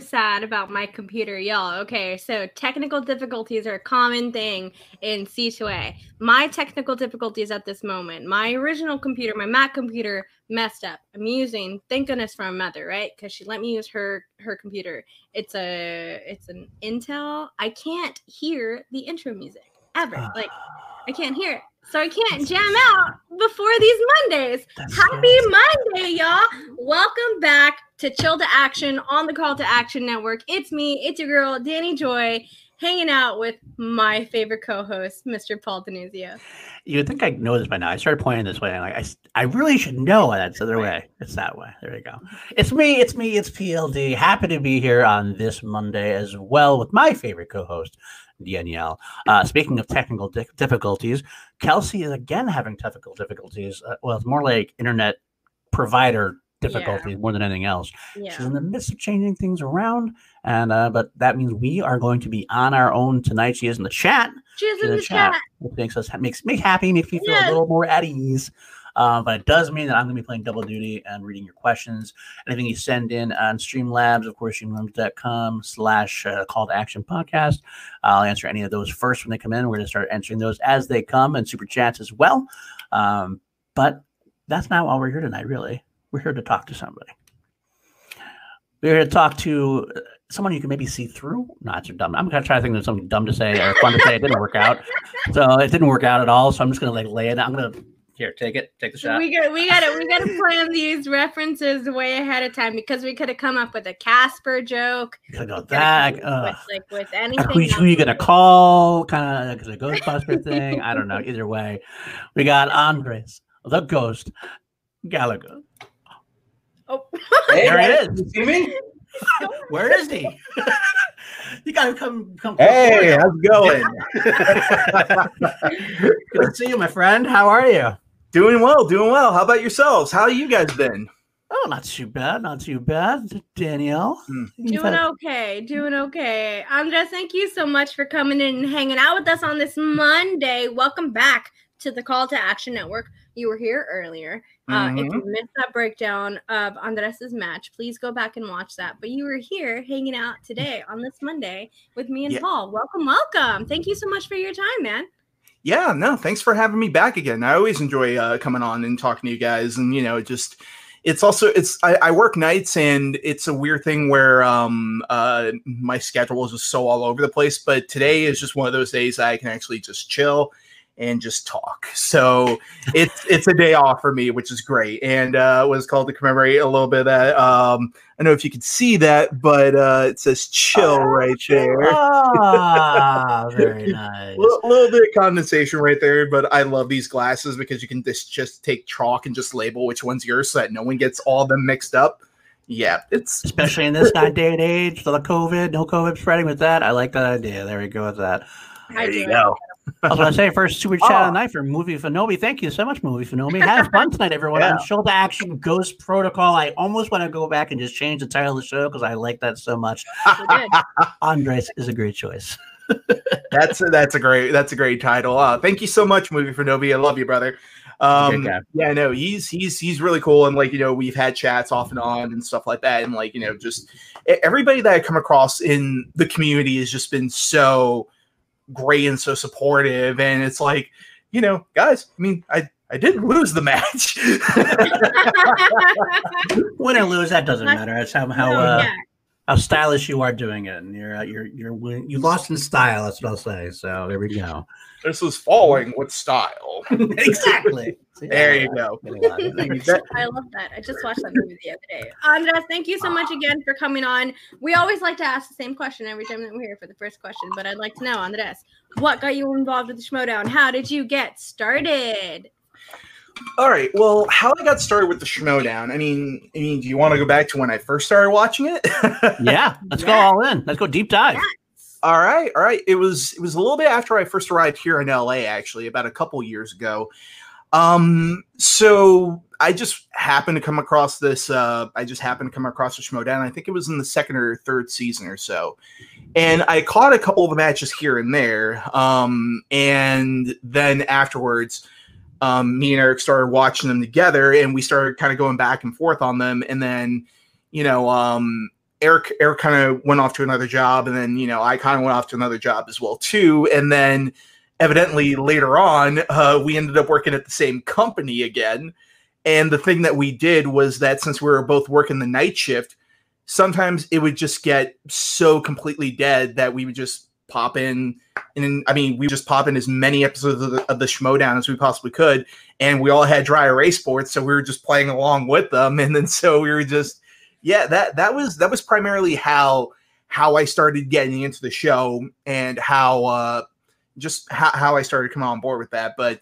Sad about my computer, y'all. Okay, so technical difficulties are a common thing in C2A. My technical difficulties at this moment, my original computer, my Mac computer, messed up. I'm using, thank goodness for my mother, right? Because she let me use her her computer. It's a it's an Intel. I can't hear the intro music ever. Like I can't hear it. So I can't jam out before these Mondays. That's Happy Monday, y'all. Welcome back to Chill to Action on the Call to Action Network. It's me, it's your girl, Danny Joy, hanging out with my favorite co-host, Mr. Paul Denuzio. You would think I know this by now. I started pointing this way. I'm like, I, I really should know that's the other way. It's that way. There you go. It's me. It's me. It's PLD. Happy to be here on this Monday as well with my favorite co-host, Danielle. Uh, speaking of technical di- difficulties, Kelsey is again having technical difficulties. Uh, well, it's more like internet provider difficulties more than anything else. She's in the midst of changing things around, and uh, but that means we are going to be on our own tonight. She is in the chat. She's She's in the chat. It makes us makes me happy, makes me feel a little more at ease. Um, but it does mean that I'm going to be playing double duty and reading your questions. Anything you send in on Streamlabs, of course, streamlabs.com slash uh, call to action podcast. I'll answer any of those first when they come in. We're going to start answering those as they come and super chats as well. Um, but that's not why we're here tonight, really. We're here to talk to somebody. We're here to talk to uh, someone you can maybe see through. Not so dumb. I'm going to try to think of something dumb to say or fun to say. It didn't work out. So it didn't work out at all. So I'm just going to like lay it. I'm going to here, take it, take the shot. We got we got to we got to plan these references way ahead of time because we could have come up with a Casper joke. Gotta go We could've that. come up ugh. with, like with Like, anything. who, who you gonna call? Kind of like a Ghostbuster thing. I don't know. Either way, we got Andres, the Ghost Gallagher. Oh. Hey, There it guys, is. You see me? Where is he? you gotta come come. Hey, how's it going? good to see you, my friend. How are you? Doing well, doing well. How about yourselves? How you guys been? Oh, not too bad. Not too bad. Danielle, You've Doing a- okay, doing okay. Andres, thank you so much for coming in and hanging out with us on this Monday. Welcome back to the Call to Action Network. You were here earlier. Uh, if you missed that breakdown of Andres's match, please go back and watch that. But you were here hanging out today on this Monday with me and Yeah. Paul. Welcome, welcome. Thank you so much for your time, man. Yeah, no, thanks for having me back again. I always enjoy uh, coming on and talking to you guys, and you know, just it's also it's I, I work nights, and it's a weird thing where um uh my schedule is just so all over the place. But today is just one of those days I can actually just chill and just talk. So it's it's a day off for me, which is great, and uh, was called to commemorate a little bit of that. Um, I don't know if you can see that, but uh, it says chill right there. Ah, very nice. A little, little bit of condensation right there, but I love these glasses because you can just just take chalk and just label which one's yours so that no one gets all them mixed up. Yeah, it's Especially in this kind of day and age, so the COVID, no COVID spreading with that. I like that idea. There we go with that. I there you do. go. I was going to say first super chat Oh. of the night for Movie Fanobi. Thank you so much, Movie Fanobi. Have fun tonight, everyone. Yeah. On Show to Action Ghost Protocol. I almost want to go back and just change the title of the show because I like that so much. Andres is a great choice. That's a, that's a great that's a great title. Uh, thank you so much, movie Fanobi. I love you, brother. Um, Great guy. yeah, no, he's he's he's really cool, and like you know, we've had chats off and on and stuff like that, and like you know, just everybody that I come across in the community has just been so great and so supportive, and it's like you know, guys, I mean, I I didn't lose the match. Win or lose, that doesn't matter. That's how how, uh, yeah. How stylish you are doing it. And you're you're you're you lost in style. That's what I'll say. So there we go. this was falling with style. exactly. There you go. I love that. I just watched that movie the other day. Andres, thank you so much again for coming on. We always like to ask the same question every time that we're here for the first question, but I'd like to know, Andres, what got you involved with the Schmoedown? How did you get started? All right. Well, how I got started with the Schmoedown. I mean, I mean, do you want to go back to when I first started watching it? Yeah, let's go all in. Let's go deep dive. all right, all right. It was it was a little bit after I first arrived here in LA, actually, about a couple years ago. Um, so I just happened to come across this. Uh, I just happened to come across the Schmoedown. I think it was in the second or third season or so, and I caught a couple of the matches here and there. Um, and then afterwards, um, me and Eric started watching them together, and we started kind of going back and forth on them. And then, you know, um, Eric Eric kind of went off to another job, and then you know I kind of went off to another job as well too, and then evidently later on uh, we ended up working at the same company again. And the thing that we did was that since we were both working the night shift, sometimes it would just get so completely dead that we would just pop in and I mean we just pop in as many episodes of the, of the Schmoedown as we possibly could, and we all had dry erase boards, so we were just playing along with them, and then so we were just yeah that that was that was primarily how how I started getting into the show and how uh just how, how I started coming on board with that, but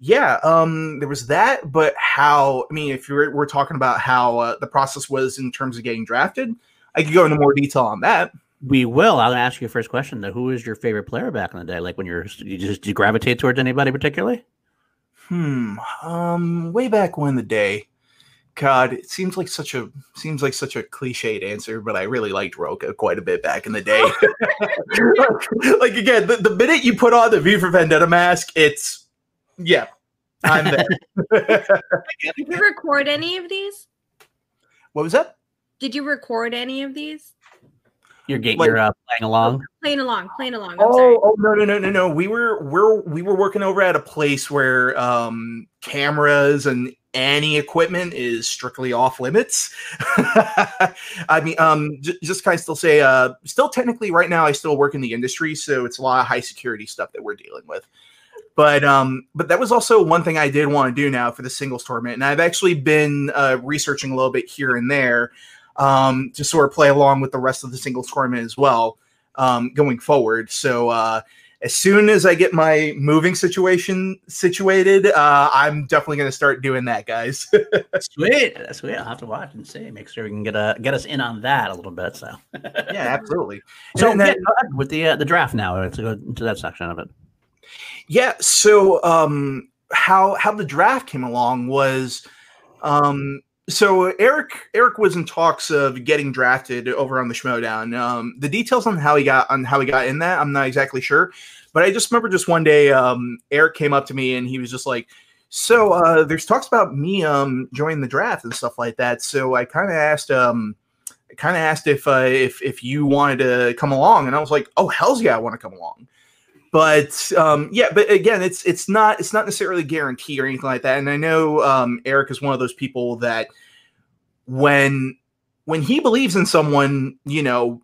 yeah, um, there was that, but how? I mean, if you're we're talking about how uh, the process was in terms of getting drafted, I could go into more detail on that. We will. I'll ask you a first question though. Who was your favorite player back in the day? Like when you're you just do you gravitate towards anybody particularly? Hmm. Um. Way back when the day. God, it seems like such a seems like such a cliched answer, but I really liked Roka quite a bit back in the day. like again, the, the minute you put on the V for Vendetta mask, it's yeah, I'm there. Did you record any of these? what was that? Did you record any of these? You're getting Like- you're uh, playing along. Playing along, playing along. I'm sorry. Oh, oh no no no no no. We were we're we were working over at a place where um cameras and any equipment is strictly off limits. I mean, um, j- just kind of still say, uh, still technically right now, I still work in the industry, so it's a lot of high security stuff that we're dealing with. But um, but that was also one thing I did want to do now for the singles tournament, and I've actually been uh, researching a little bit here and there um, to sort of play along with the rest of the singles tournament as well um, going forward. So uh, as soon as I get my moving situation situated, uh, I'm definitely going to start doing that, guys. Sweet, that's sweet. I'll have to watch and see. Make sure we can get uh, get us in on that a little bit. So yeah, absolutely. So yeah, then- ahead with the uh, the draft now. Let's go into that section of it. Yeah. So um, how how the draft came along was um, so Eric Eric was in talks of getting drafted over on the Schmoedown. Um, the details on how he got on how he got in that I'm not exactly sure, but I just remember just one day um, Eric came up to me and he was just like. So uh, there's talks about me um, joining the draft and stuff like that. So I kind of asked, um, kind of asked if uh, if if you wanted to come along, and I was like, oh hell's yeah, I want to come along but um, yeah, but again, it's it's not it's not necessarily guaranteed or anything like that. And I know um, Eric is one of those people that when when he believes in someone, you know,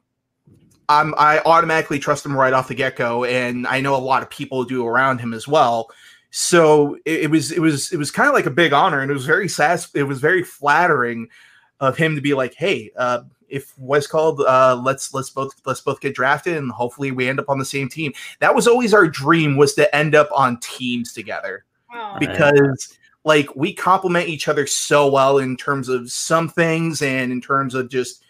I'm I automatically trust him right off the get go, and I know a lot of people do around him as well. So it, it was it was it was kind of like a big honor, and it was very satis- It was very flattering of him to be like, hey. uh if what's called uh let's let's both let's both get drafted and hopefully we end up on the same team. That was always our dream was to end up on teams together. Because like we complement each other so well in terms of some things and in terms of just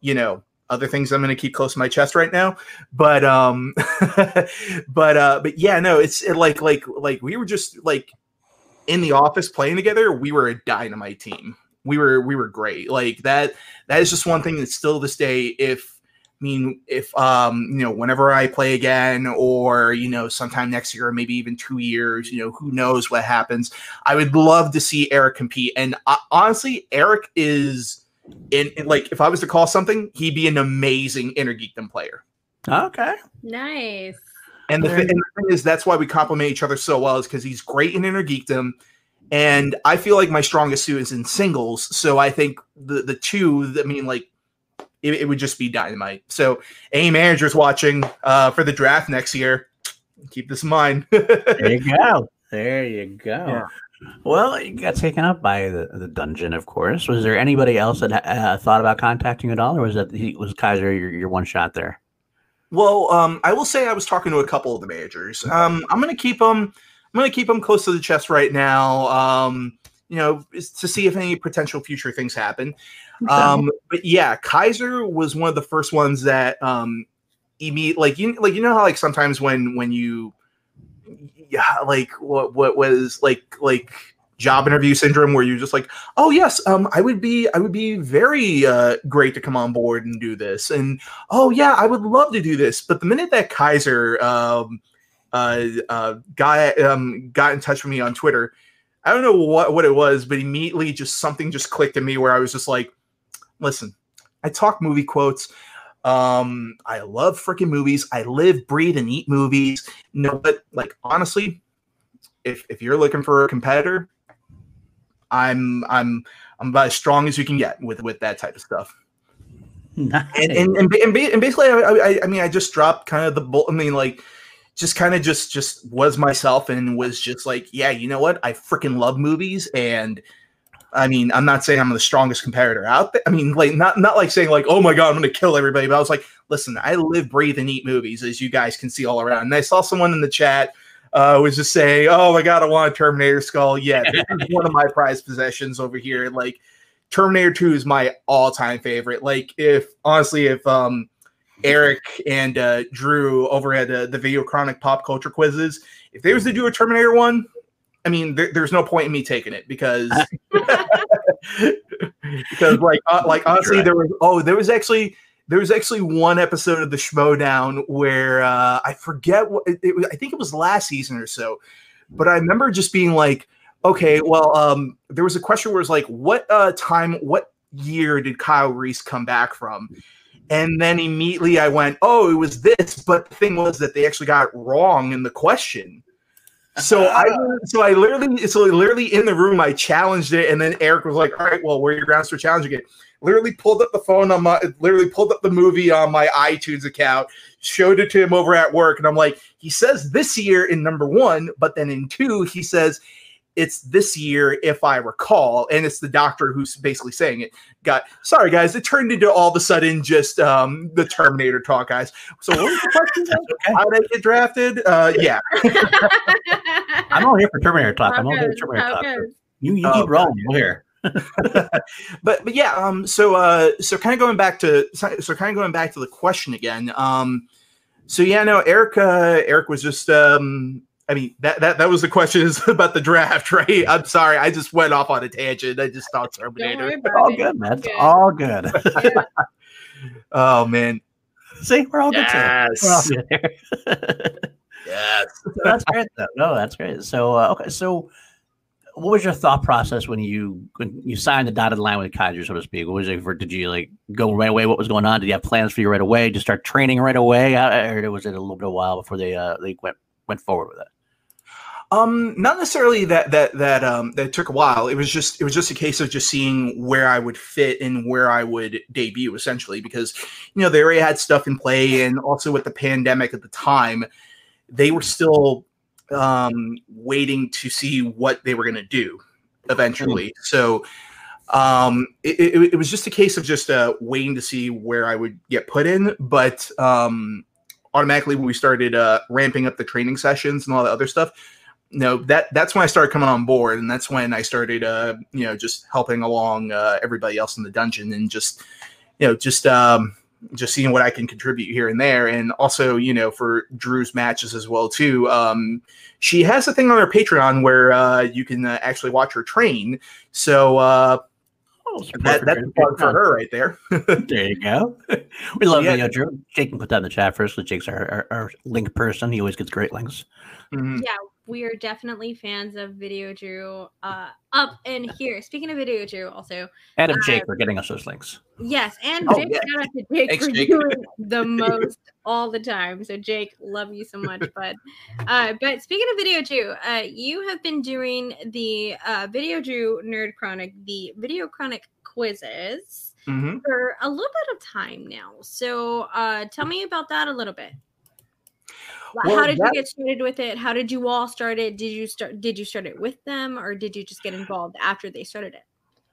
you know other things i'm going to keep close to my chest right now. But um but uh but yeah no it's it, like like like we were just like in the office playing together we were a dynamite team we were we were great like that that is just one thing that still this day if I mean, if um, you know, whenever I play again, or you know, sometime next year, or maybe even two years, you know, who knows what happens? I would love to see Eric compete. And uh, honestly, Eric is in, in like, if I was to call something, he'd be an amazing inner geekdom player. Okay. nice. And the, Very and the thing is, that's why we complement each other so well, is because he's great in inner geekdom. And I feel like my strongest suit is in singles. So I think the the two, I mean, like, it, it would just be dynamite. So, any managers watching uh, for the draft next year, keep this in mind. There you go. There you go. Yeah. Well, you got taken up by the, the dungeon, of course. Was there anybody else that uh, thought about contacting you at all, or was that he was Kaiser your, your one shot there? Well, um, I will say I was talking to a couple of the managers. Um, I'm going to keep them. I'm going to keep them close to the chest right now. Um, you know, to see if any potential future things happen. Um, but yeah, Kaiser was one of the first ones that um, immediate like you like you know how like sometimes when when you yeah like what what was like like job interview syndrome where you're just like oh yes um i would be i would be very uh great to come on board and do this and oh yeah i would love to do this but the minute that kaiser um uh uh got um got in touch with me on twitter i don't know what what it was but immediately just something just clicked in me where i was just like listen I talk movie quotes. Um, I love freaking movies. I live, breathe, and eat movies. You know, but like honestly, if if you're looking for a competitor, I'm I'm I'm about as strong as you can get with with that type of stuff. Nice. And and and, and, and basically, I, I I mean, I just dropped kind of the bull. I mean, like just kind of just just was myself and was just like, yeah, you know what? I freaking love movies and. I mean, I'm not saying I'm the strongest competitor out there. I mean, like not not like saying like, oh my god, I'm gonna kill everybody. But I was like, listen, I live, breathe, and eat movies, as you guys can see all around. And I saw someone in the chat uh, was just saying, "Oh my god, I want a Terminator skull." Yeah, this is one of my prized possessions over here. Like Terminator Two is my all-time favorite. Like if honestly, if um Eric and uh, Drew over at uh, the Video Chronic Pop Culture Quizzes, if they was to do a Terminator one, I mean, there, there's no point in me taking it because because like uh, like honestly, there was oh there was actually there was actually one episode of the Schmoedown where uh, I forget what it, it was. I think it was last season or so, but I remember just being like, okay, well, um, there was a question where it's like, what uh, time, what year did Kyle Reese come back from? And then immediately I went, oh, it was this. But the thing was that they actually got it wrong in the question. So I so I literally so literally in the room I challenged it, and then Eric was like, "All right, well, where are your grounds for challenging it?" Literally pulled up the phone on my literally pulled up the movie on my iTunes account, showed it to him over at work, and I'm like, he says this year in number one, but then in two he says it's this year if I recall, and it's the doctor who's basically saying it. Got sorry guys, it turned into all of a sudden just um the Terminator talk, guys. So what was the question? okay. How did I get drafted? Uh, yeah. I'm all here for Terminator talk. I'm How all here for? Terminator How talk. goes? You you Oh, keep rolling. We're here. but but yeah um so uh so kind of going back to so, so kind of going back to the question again um so yeah no eric uh eric was just um i mean that that, that was the question is about the draft right i'm sorry i just went off on a tangent i just thought terminator worry It's about all it. good, man. It's Good. all good. Yeah. oh man See, we're all good. too. yes We're all good yes So that's great. Though. No, that's great. So uh, okay, so what was your thought process when you when you signed the dotted line with Kaiser, so to speak? What was it for? Did you like go right away? What was going on? Did you have plans for you right away? Did you start training right away, Uh, or was it a little bit of a while before they uh, they went went forward with it? Um, not necessarily that that that um that took a while. It was just it was just a case of just seeing where I would fit and where I would debut essentially because you know they already had stuff in play and also with the pandemic at the time, they were still um waiting to see what they were gonna do eventually. So um it, it, it was just a case of just uh waiting to see where I would get put in, but um automatically when we started uh ramping up the training sessions and all that other stuff no that that's when i started coming on board and that's when i started uh you know just helping along uh everybody else in the dungeon and just you know just um just seeing what i can contribute here and there and also you know for drew's matches as well too um she has a thing on her patreon where uh you can uh, actually watch her train so uh Oh, that, that's Drew. a plug for her right there There you go. we love Yeah. you, Drew. Jake can put that in the chat first because Jake's our, our, our link person. He always gets great links. Mhm. yeah, we are definitely fans of Video Drew. Uh, up in here. Speaking of Video Drew, also Adam of Uh, Jake for getting us those links. yes, and Oh, Jake yeah. shout out to Jake Thanks, for Jake. doing the most all the time. So Jake, love you so much. bud. uh, but speaking of Video Drew, uh, you have been doing the uh, Video Drew Nerd Chronic, the Video Chronic quizzes Mhm. for a little bit of time now. So uh, tell me about that a little bit. Well, How did that- you get started with it? How did you all start it? Did you start? Did you start it with them, or did you just get involved after they started it?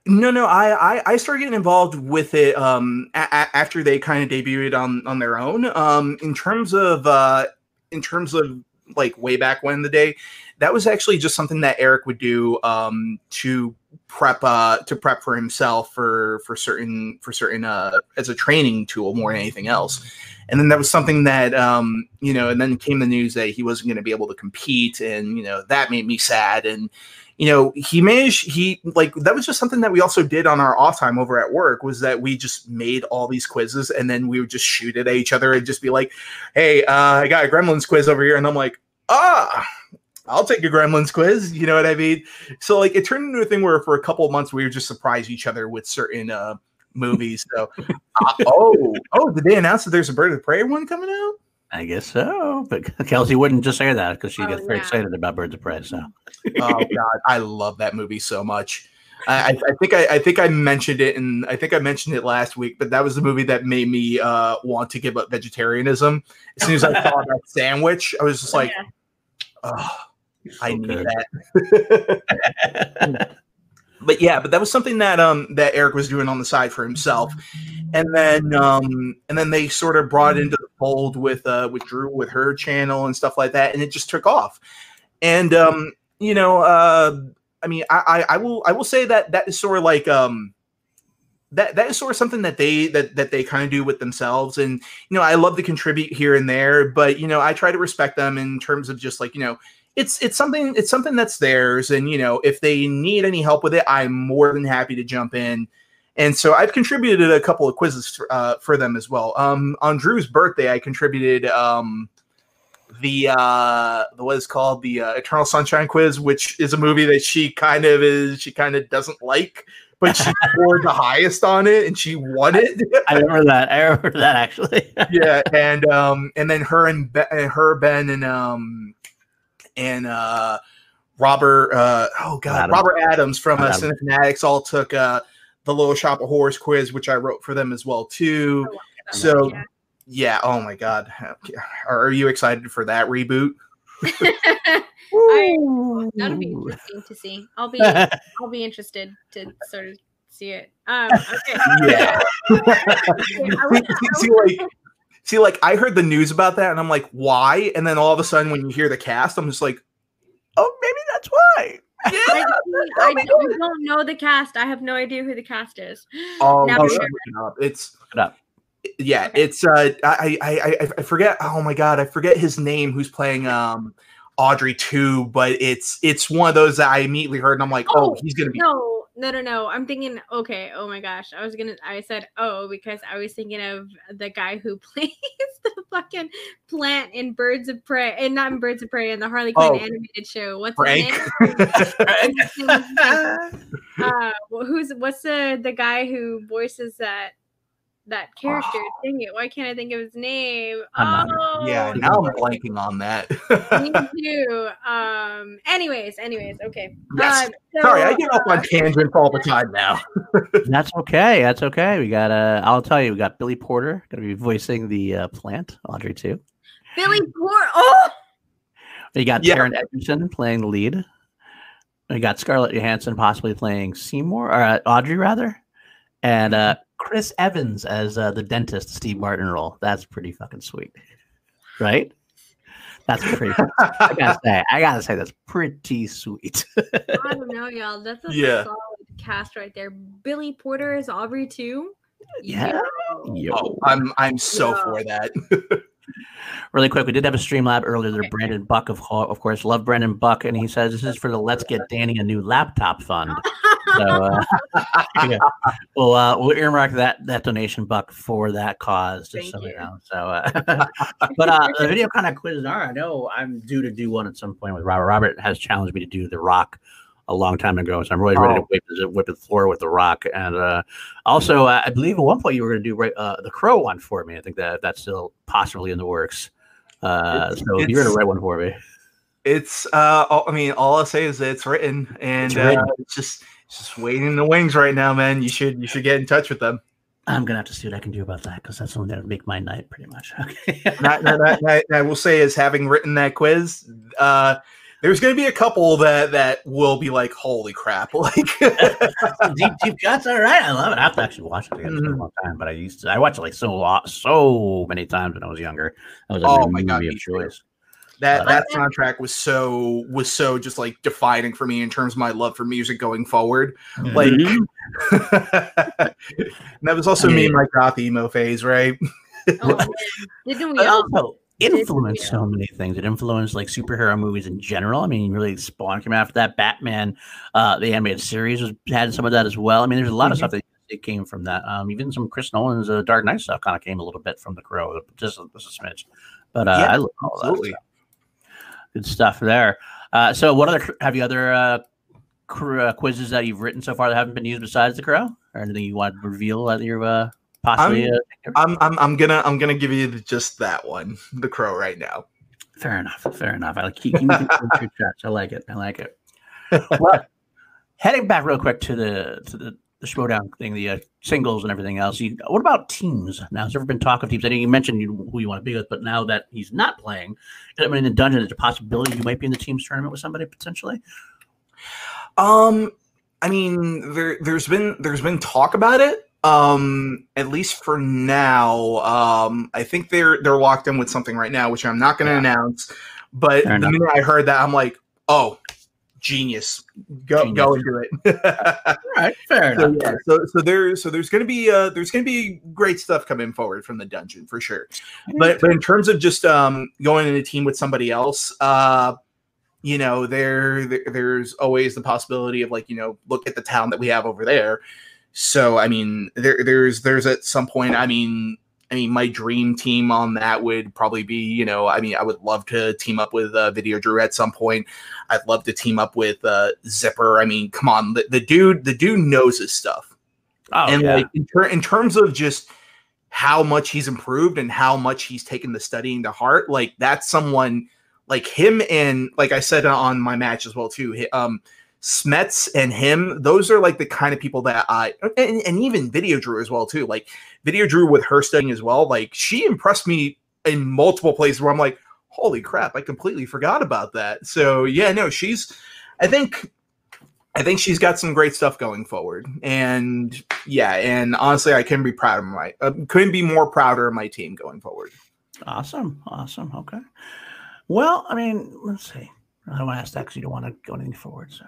No, no, I, I I started getting involved with it um a- a- after they kind of debuted on on their own. Um, in terms of uh, in terms of like way back when the day, that was actually just something that Eric would do um to prep uh to prep for himself for for certain for certain uh as a training tool more than anything else. And then that was something that um you know, and then came the news that he wasn't going to be able to compete, and you know that made me sad. And you know he managed he like that was just something that we also did on our off time over at work was that we just made all these quizzes and then we would just shoot it at each other and just be like hey uh, i got a gremlins quiz over here. And i'm like ah i'll take a gremlins quiz. You know what i mean? So like it turned into a thing where for a couple months we would just surprise each other with certain uh movies. So, uh, oh, oh, did they announce that there's a Bird of Prey one coming out? I guess so. But Kelsey wouldn't just say that because she Oh, gets very excited about Birds of Prey. So Oh God, I love that movie so much. I, I- I think I, I think I mentioned it, and I think I mentioned it last week. But that was the movie that made me uh, want to give up vegetarianism. As soon as I saw that sandwich, I was just like, Yeah. oh, I So need good. that. But yeah, but that was something that um that Eric was doing on the side for himself, and then um and then they sort of brought it into the fold with uh with Drew with her channel and stuff like that, and it just took off. And um you know uh I mean I I, I will I will say that that is sort of like um that that is sort of something that they that that they kind of do with themselves and you know i love to contribute here and there but you know i try to respect them in terms of just like you know it's it's something it's something that's theirs and you know if they need any help with it i'm more than happy to jump in and so i've contributed a couple of quizzes for, uh, for them as well um on drew's birthday i contributed um the uh the what is called the uh, eternal sunshine quiz which is a movie that she kind of is she kind of doesn't like but she scored the highest on it and she won it I remember that. I remember that actually. yeah, and um, and then her and ben, and her Ben and um, and uh, Robert. Uh, oh God, Adams. Robert Adams from uh, Adams. Cine Fanatics all took uh the Little Shop of Horrors quiz, which I wrote for them as well too. So Yeah. yeah, oh my God, are you excited for that reboot? I, that'll be interesting to see. I'll be I'll be interested to sort of see it. Um, okay. Yeah. I would- see, see, like, see, like I heard the news about that, and I'm like, why? And then all of a sudden, when you hear the cast, I'm just like, oh, maybe that's why. I, I, I don't know the cast. I have no idea who the cast is. Oh, Now you we're should there. look it. It's up. yeah, Okay. it's uh, I, I I I forget. Oh my god, I forget his name. Who's playing um Audrey too? But it's it's one of those that I immediately heard, and I'm like, oh, Oh, he's gonna be. No, no, no, no. I'm thinking, okay, oh my gosh. I was gonna I said oh because I was thinking of the guy who plays the fucking plant in Birds of Prey and not in Birds of Prey in the Harley Quinn Oh. animated show. What's Frank. his name? What's his name? uh who's what's the the guy who voices that that character? Dang it, why can't I think of his name? I'm oh, yeah, now I'm blanking on that. Me too. Um. Anyways, anyways, okay. Yes. Um, so, Sorry, I get off uh, on tangents all the time now. That's okay. That's okay. We got uh I'll tell you, we got Billy Porter gonna be voicing the uh, plant, Audrey too. Billy Port. Oh, You got Yeah. Taron Egerton playing the lead. We got Scarlett Johansson possibly playing Seymour or uh, Audrey rather, and uh, Chris Evans as uh, the dentist Steve Martin role. That's pretty fucking sweet, right? That's pretty. I gotta say, I gotta say, that's pretty sweet. I don't know, y'all. That's a Yeah. solid cast right there. Billy Porter is Aubrey too. Yeah. Yo. Yo. Oh, I'm I'm so Yeah. for that. Really quick, we did have a stream lab earlier. There, Okay. Brandon Buck, of, of course, love Brandon Buck, and he says this is for the Let's Get Danny a New Laptop Fund. So, uh, yeah. well, uh, we'll earmark that that donation buck for that cause, just Thank so you you. know. So, uh, but uh, the video kind of quizzes are. I know I'm due to do one at some point with Robert. Robert has challenged me to do the Rock a long time ago, so I'm really ready to Oh. whip, the- whip the floor with the Rock. And uh, also, uh, I believe at one point you were going to do right, uh, the Crow one for me. I think that that's still possibly in the works. Uh, It's- so you're going to write one for me. It's uh all, I mean, all I'll say is that it's written and It's written. Uh, it's just it's just waiting in the wings right now, man. You should you should get in touch with them. I'm gonna have to see what I can do about that because that's something that would make my night pretty much. Okay. Not, not, not, I will say is having written that quiz, uh there's to be a couple that that will be like, holy crap! Like, deep, deep cuts, all right. I love it. I have to actually watch it again. It's a Mhm. long time, but I used to. I watched it like so lot, so many times when I was younger. That was like Oh my my God, movie me of too. choice. That that soundtrack was so was so just like defining for me in terms of my love for music going forward. Like, Mhm. and that was also I me in my goth emo phase, right? Oh didn't we all? also influenced so many things. It influenced like superhero movies in general. I mean, really Spawn came after that. Batman, uh, the animated series was had some of that as well. I mean, there's a lot of Mhm. stuff that it came from that. Um, even some Chris Nolan's uh, Dark Knight stuff kind of came a little bit from The Crow, just, just a smidge. But uh, Yeah, I love all that Absolutely. stuff. Good stuff there. Uh, so, what other have you other uh, cr- uh, quizzes that you've written so far that haven't been used besides The Crow? or anything you want to reveal that you're uh, possibly? I'm, uh, I'm, I'm I'm gonna I'm gonna give you just that one, the crow, right now. fair enough. Fair enough. I keep, keep shots. I like it. I like it. Well, heading back real quick to the to the, the Schmoedown thing, the uh, singles and everything else. You, what about teams? Now, has there ever been talk of teams? I know you mentioned you, who you want to be with, but now that he's not playing, I mean, in the dungeon, there's a possibility you might be in the teams tournament with somebody potentially. Um, I mean, there there's been there's been talk about it. Um, at least for now. Um, I think they're they're locked in with something right now, which I'm not going to announce. But Fair the enough. minute I heard that, I'm like, oh, genius, go go and do it. All right, fair so, enough. yeah, so so there so there's gonna be uh there's gonna be great stuff coming forward from the dungeon for sure. But but in terms of just um going in a team with somebody else, uh you know, there, there there's always the possibility of like, you know, look at the town that we have over there. So I mean, there there's there's at some point, I mean, I mean, my dream team on that would probably be, you know, I mean, I would love to team up with uh, Video Drew at some point. I'd love to team up with uh, Zipper. I mean, come on, the, the dude, the dude knows his stuff oh, and yeah. like in, ter- in terms of just how much he's improved and how much he's taken the studying to heart like that's someone like him and like i said on my match as well too um smets and him those are like the kind of people that i and, and even video drew as well too like video drew with her studying as well like she impressed me in multiple places where i'm like holy crap i completely forgot about that so yeah no she's i think I think she's got some great stuff going forward, and yeah, and honestly, I couldn't be proud of my uh, couldn't be more prouder of my team going forward. Awesome. Awesome. Okay. Well, I mean, let's see. I don't want to ask that because you don't want to go anything forward. So,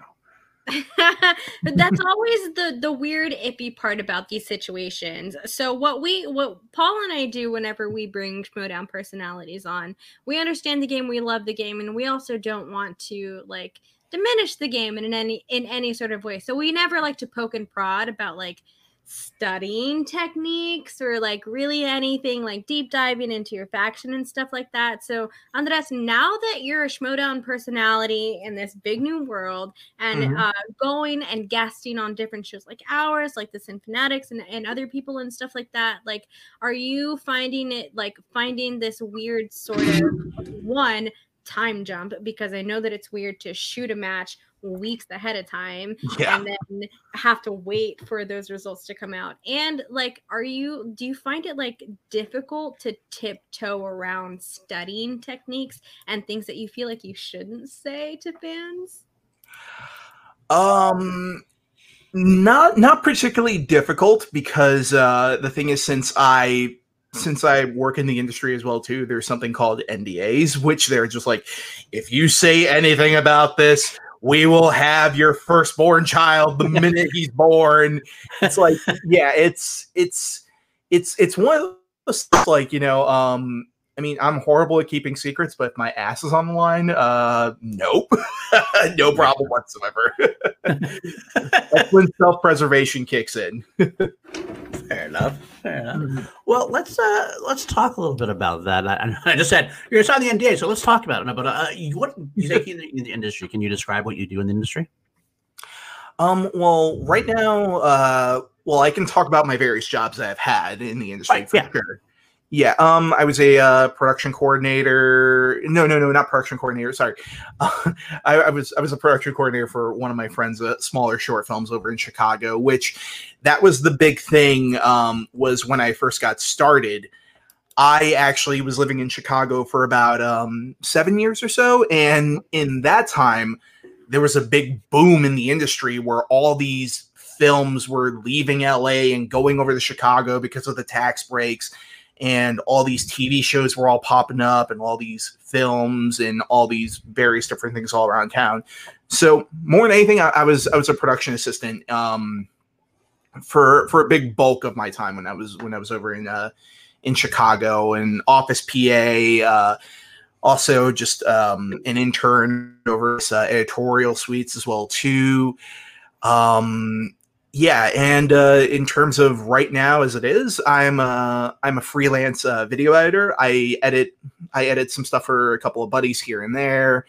that's always the the weird ippy part about these situations. So what we what paul and i do whenever we bring schmoedown personalities on we understand the game we love the game and we also don't want to like diminish the game in any in any sort of way. So we never like to poke and prod about like studying techniques or like really anything like deep diving into your faction and stuff like that so andres now that you're a schmoedown personality in this big new world and Mhm. uh, going and guesting on different shows like ours, like the Fanatics and, and other people and stuff like that. Like, are you finding it like finding this weird sort of one time jump? Because I know that it's weird to shoot a match weeks ahead of time Yeah, and then have to wait for those results to come out. And like, are you do you find it like difficult to tiptoe around studying techniques and things that you feel like you shouldn't say to fans? um, not not particularly difficult because uh, the thing is, since I since I work in the industry as well too, there's something called NDAs, which they're just like, if you say anything about this, we will have your firstborn child the minute he's born. It's like, yeah, it's it's it's it's one of those things like you know, um, I mean, I'm horrible at keeping secrets, but if my ass is on the line, uh, nope, no problem whatsoever. That's when self-preservation kicks in. Fair enough. Fair enough. Well, let's uh let's talk a little bit about that. I, I just said you're signing the NDA, so let's talk about it. But uh, you- what you think in the, in the industry? Can you describe what you do in the industry? Um, well, right now, uh, well, I can talk about my various jobs I've had in the industry Right, for yeah. sure. Yeah, um, I was a uh, production coordinator. No, no, no, not production coordinator. Sorry, I, I was I was a production coordinator for one of my friends' uh, smaller short films over in Chicago. Which that was the big thing. Um, was when I first got started. I actually was living in Chicago for about um, seven years or so, and in that time, there was a big boom in the industry where all these films were leaving LA and going over to Chicago because of the tax breaks and all these TV shows were all popping up and all these films and all these various different things all around town. So more than anything, I, I was I was a production assistant um, for for a big bulk of my time when I was when I was over in uh, in Chicago and office PA. Uh, also, just um, an intern over uh, editorial suites as well too. Um, yeah, and uh, in terms of right now, as it is, I'm a I'm a freelance uh, video editor. I edit I edit some stuff for a couple of buddies here and there.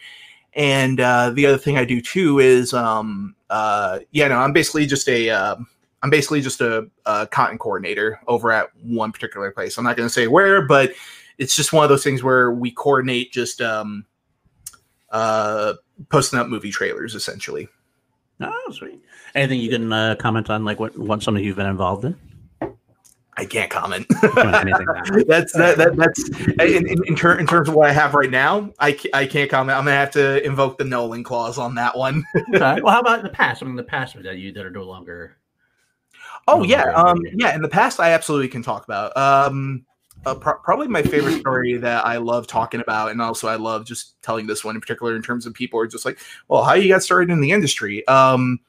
And uh, the other thing I do too is, um, uh, yeah, no, I'm basically just a uh, I'm basically just a, a content coordinator over at one particular place. I'm not going to say where, but it's just one of those things where we coordinate just um, uh, posting up movie trailers essentially. Oh, sweet. Anything you can uh, comment on, like what, what something you've been involved in? I can't comment. that's that, that that's in, in, in, ter- in, terms of what I have right now. I, I can't comment. I'm gonna have to invoke the Nolan clause on that one. okay. Well, how about in the past? I mean, the past that you that are no longer. Oh no yeah, longer um, yeah. In the past, I absolutely can talk about. Um, uh, pro- probably my favorite story that I love talking about, and also I love just telling this one in particular in terms of people are just like, well, how you got started in the industry. Um,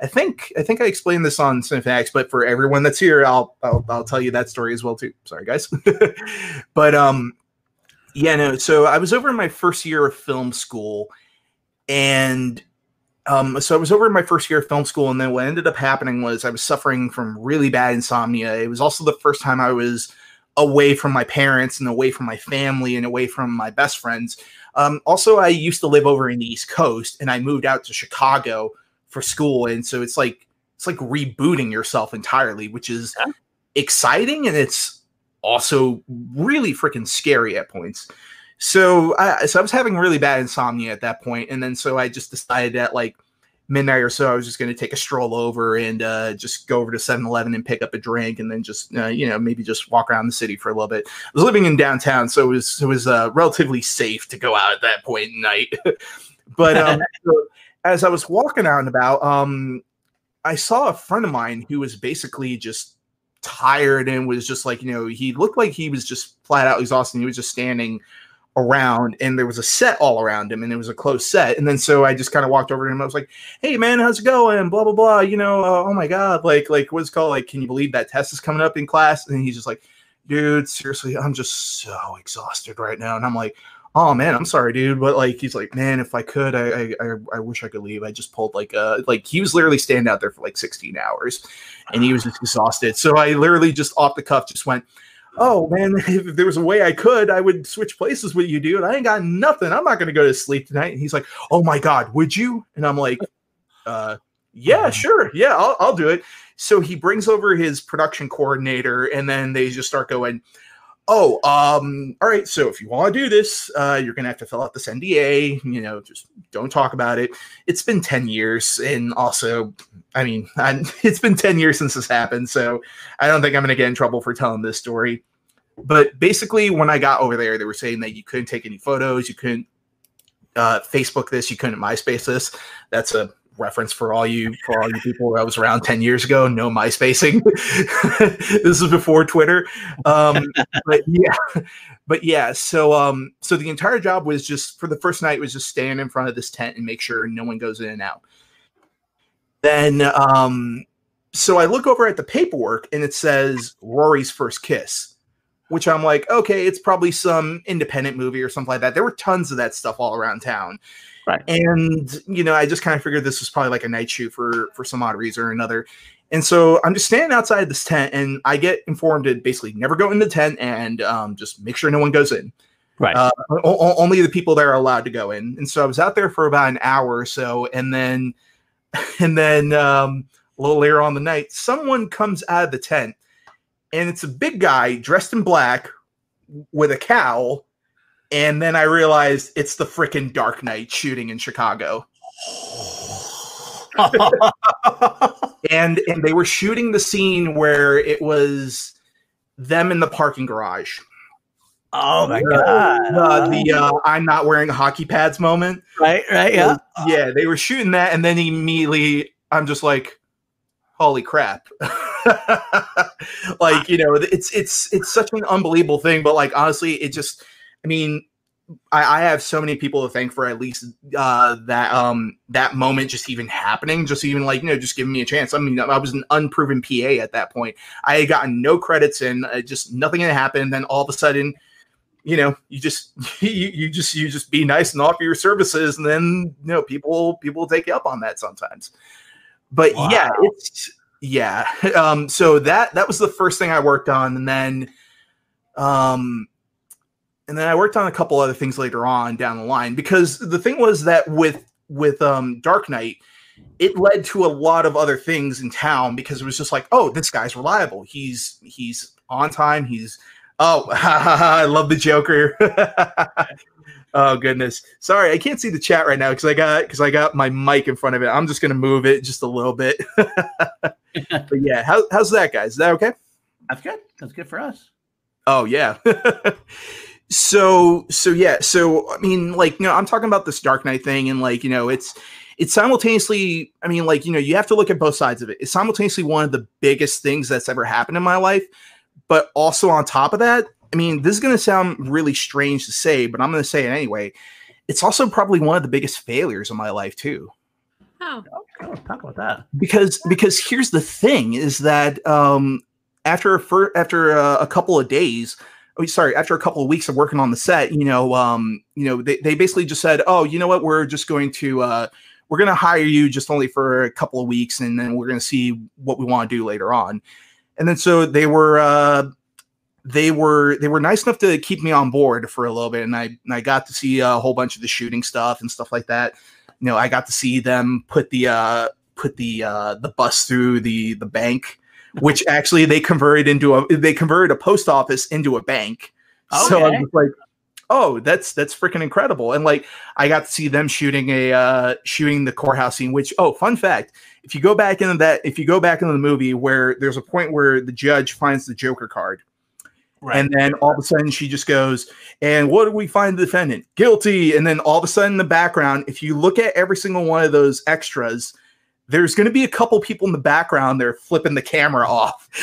I think I think I explained this on Cinefacts, but for everyone that's here, I'll, I'll I'll tell you that story as well too. Sorry, guys. but um, yeah, no. So I was over in my first year of film school, and um, so I was over in my first year of film school, and then what ended up happening was I was suffering from really bad insomnia. It was also the first time I was away from my parents and away from my family and away from my best friends. Um, also, I used to live over in the East Coast, and I moved out to Chicago for school and so it's like it's like rebooting yourself entirely which is yeah. exciting and it's also really freaking scary at points so I, so I was having really bad insomnia at that point and then so I just decided that like midnight or so I was just going to take a stroll over and uh, just go over to 7-Eleven and pick up a drink and then just uh, you know maybe just walk around the city for a little bit. I was living in downtown so it was it was uh, relatively safe to go out at that point in night. but um, so, as I was walking out and about, um, I saw a friend of mine who was basically just tired and was just like, you know, he looked like he was just flat out exhausted. He was just standing around and there was a set all around him and it was a close set. And then so I just kind of walked over to him. I was like, Hey man, how's it going? Blah, blah, blah. You know, uh, oh my God. Like, like what's called? Like, can you believe that test is coming up in class? And he's just like, dude, seriously, I'm just so exhausted right now. And I'm like, oh man, I'm sorry, dude. But like, he's like, man, if I could, I, I, I wish I could leave. I just pulled like, uh, like he was literally standing out there for like 16 hours and he was just exhausted. So I literally just off the cuff just went, oh man, if there was a way I could, I would switch places with you, dude. I ain't got nothing. I'm not going to go to sleep tonight. And he's like, oh my God, would you? And I'm like, uh, yeah, mm-hmm. sure. Yeah, I'll, I'll do it. So he brings over his production coordinator and then they just start going, oh, um, all right. So if you want to do this, uh, you're gonna have to fill out this NDA. You know, just don't talk about it. It's been ten years, and also, I mean, I, it's been ten years since this happened, so I don't think I'm gonna get in trouble for telling this story. But basically, when I got over there, they were saying that you couldn't take any photos, you couldn't uh, Facebook this, you couldn't MySpace this. That's a reference for all you for all you people I was around 10 years ago no MySpacing. This is before Twitter. Um but yeah but yeah so um so the entire job was just for the first night was just stand in front of this tent and make sure no one goes in and out. Then um so I look over at the paperwork and it says Rory's first kiss which I'm like, okay, it's probably some independent movie or something like that. There were tons of that stuff all around town. Right. And you know, I just kind of figured this was probably like a night shoot for for some odd reason or another. And so I'm just standing outside this tent, and I get informed to basically never go in the tent and um, just make sure no one goes in. Right. Uh, o- only the people that are allowed to go in. And so I was out there for about an hour or so, and then, and then um, a little later on the night, someone comes out of the tent, and it's a big guy dressed in black with a cowl and then I realized it's the freaking Dark Knight shooting in Chicago. and and they were shooting the scene where it was them in the parking garage. Oh my god! Uh, the uh, I'm not wearing hockey pads moment. Right, right, yeah, yeah. They were shooting that, and then immediately I'm just like, "Holy crap!" like you know, it's it's it's such an unbelievable thing. But like honestly, it just I mean, I, I, have so many people to thank for at least uh, that um, that moment just even happening, just even like you know, just giving me a chance. I mean, I was an unproven PA at that point. I had gotten no credits and uh, just nothing had happened. Then all of a sudden, you know, you just you, you just you just be nice and offer your services, and then you know, people people take you up on that sometimes. But wow. yeah, it's yeah. Um, so that that was the first thing I worked on, and then um and then I worked on a couple other things later on down the line because the thing was that with with um, Dark Knight, it led to a lot of other things in town because it was just like, oh, this guy's reliable. He's he's on time. He's oh, I love the Joker. oh goodness, sorry, I can't see the chat right now because I got because I got my mic in front of it. I'm just gonna move it just a little bit. but yeah, how, how's that, guys? Is that okay? That's good. That's good for us. Oh yeah. so so yeah so i mean like you know i'm talking about this dark knight thing and like you know it's it's simultaneously i mean like you know you have to look at both sides of it it's simultaneously one of the biggest things that's ever happened in my life but also on top of that i mean this is going to sound really strange to say but i'm going to say it anyway. It's also probably one of the biggest failures of my life too. Oh, Oh, talk about that. because because here's the thing is that um after a fir- after a, a couple of days oh, sorry after a couple of weeks of working on the set you know um you know they, they basically just said oh you know what? We're just going to uh we're going to hire you just only for a couple of weeks and then we're going to see what we want to do later on. And then so they were uh they were they were nice enough to keep me on board for a little bit and i and i got to see a whole bunch of the shooting stuff and stuff like that. You know i got to see them put the uh put the uh the bus through the the bank which actually they converted into a they converted a post office into a bank. So i'm like oh that's that's freaking incredible. And like i got to see them shooting a uh shooting the courthouse scene which oh fun fact if you go back into that if you go back into the movie where there's a point where the judge finds the joker card Right. and then all of a sudden she just goes, and what do we find the defendant? Guilty. And then all of a sudden in the background, if you look at every single one of those extras, there's going to be a couple people in the background they're flipping the camera off.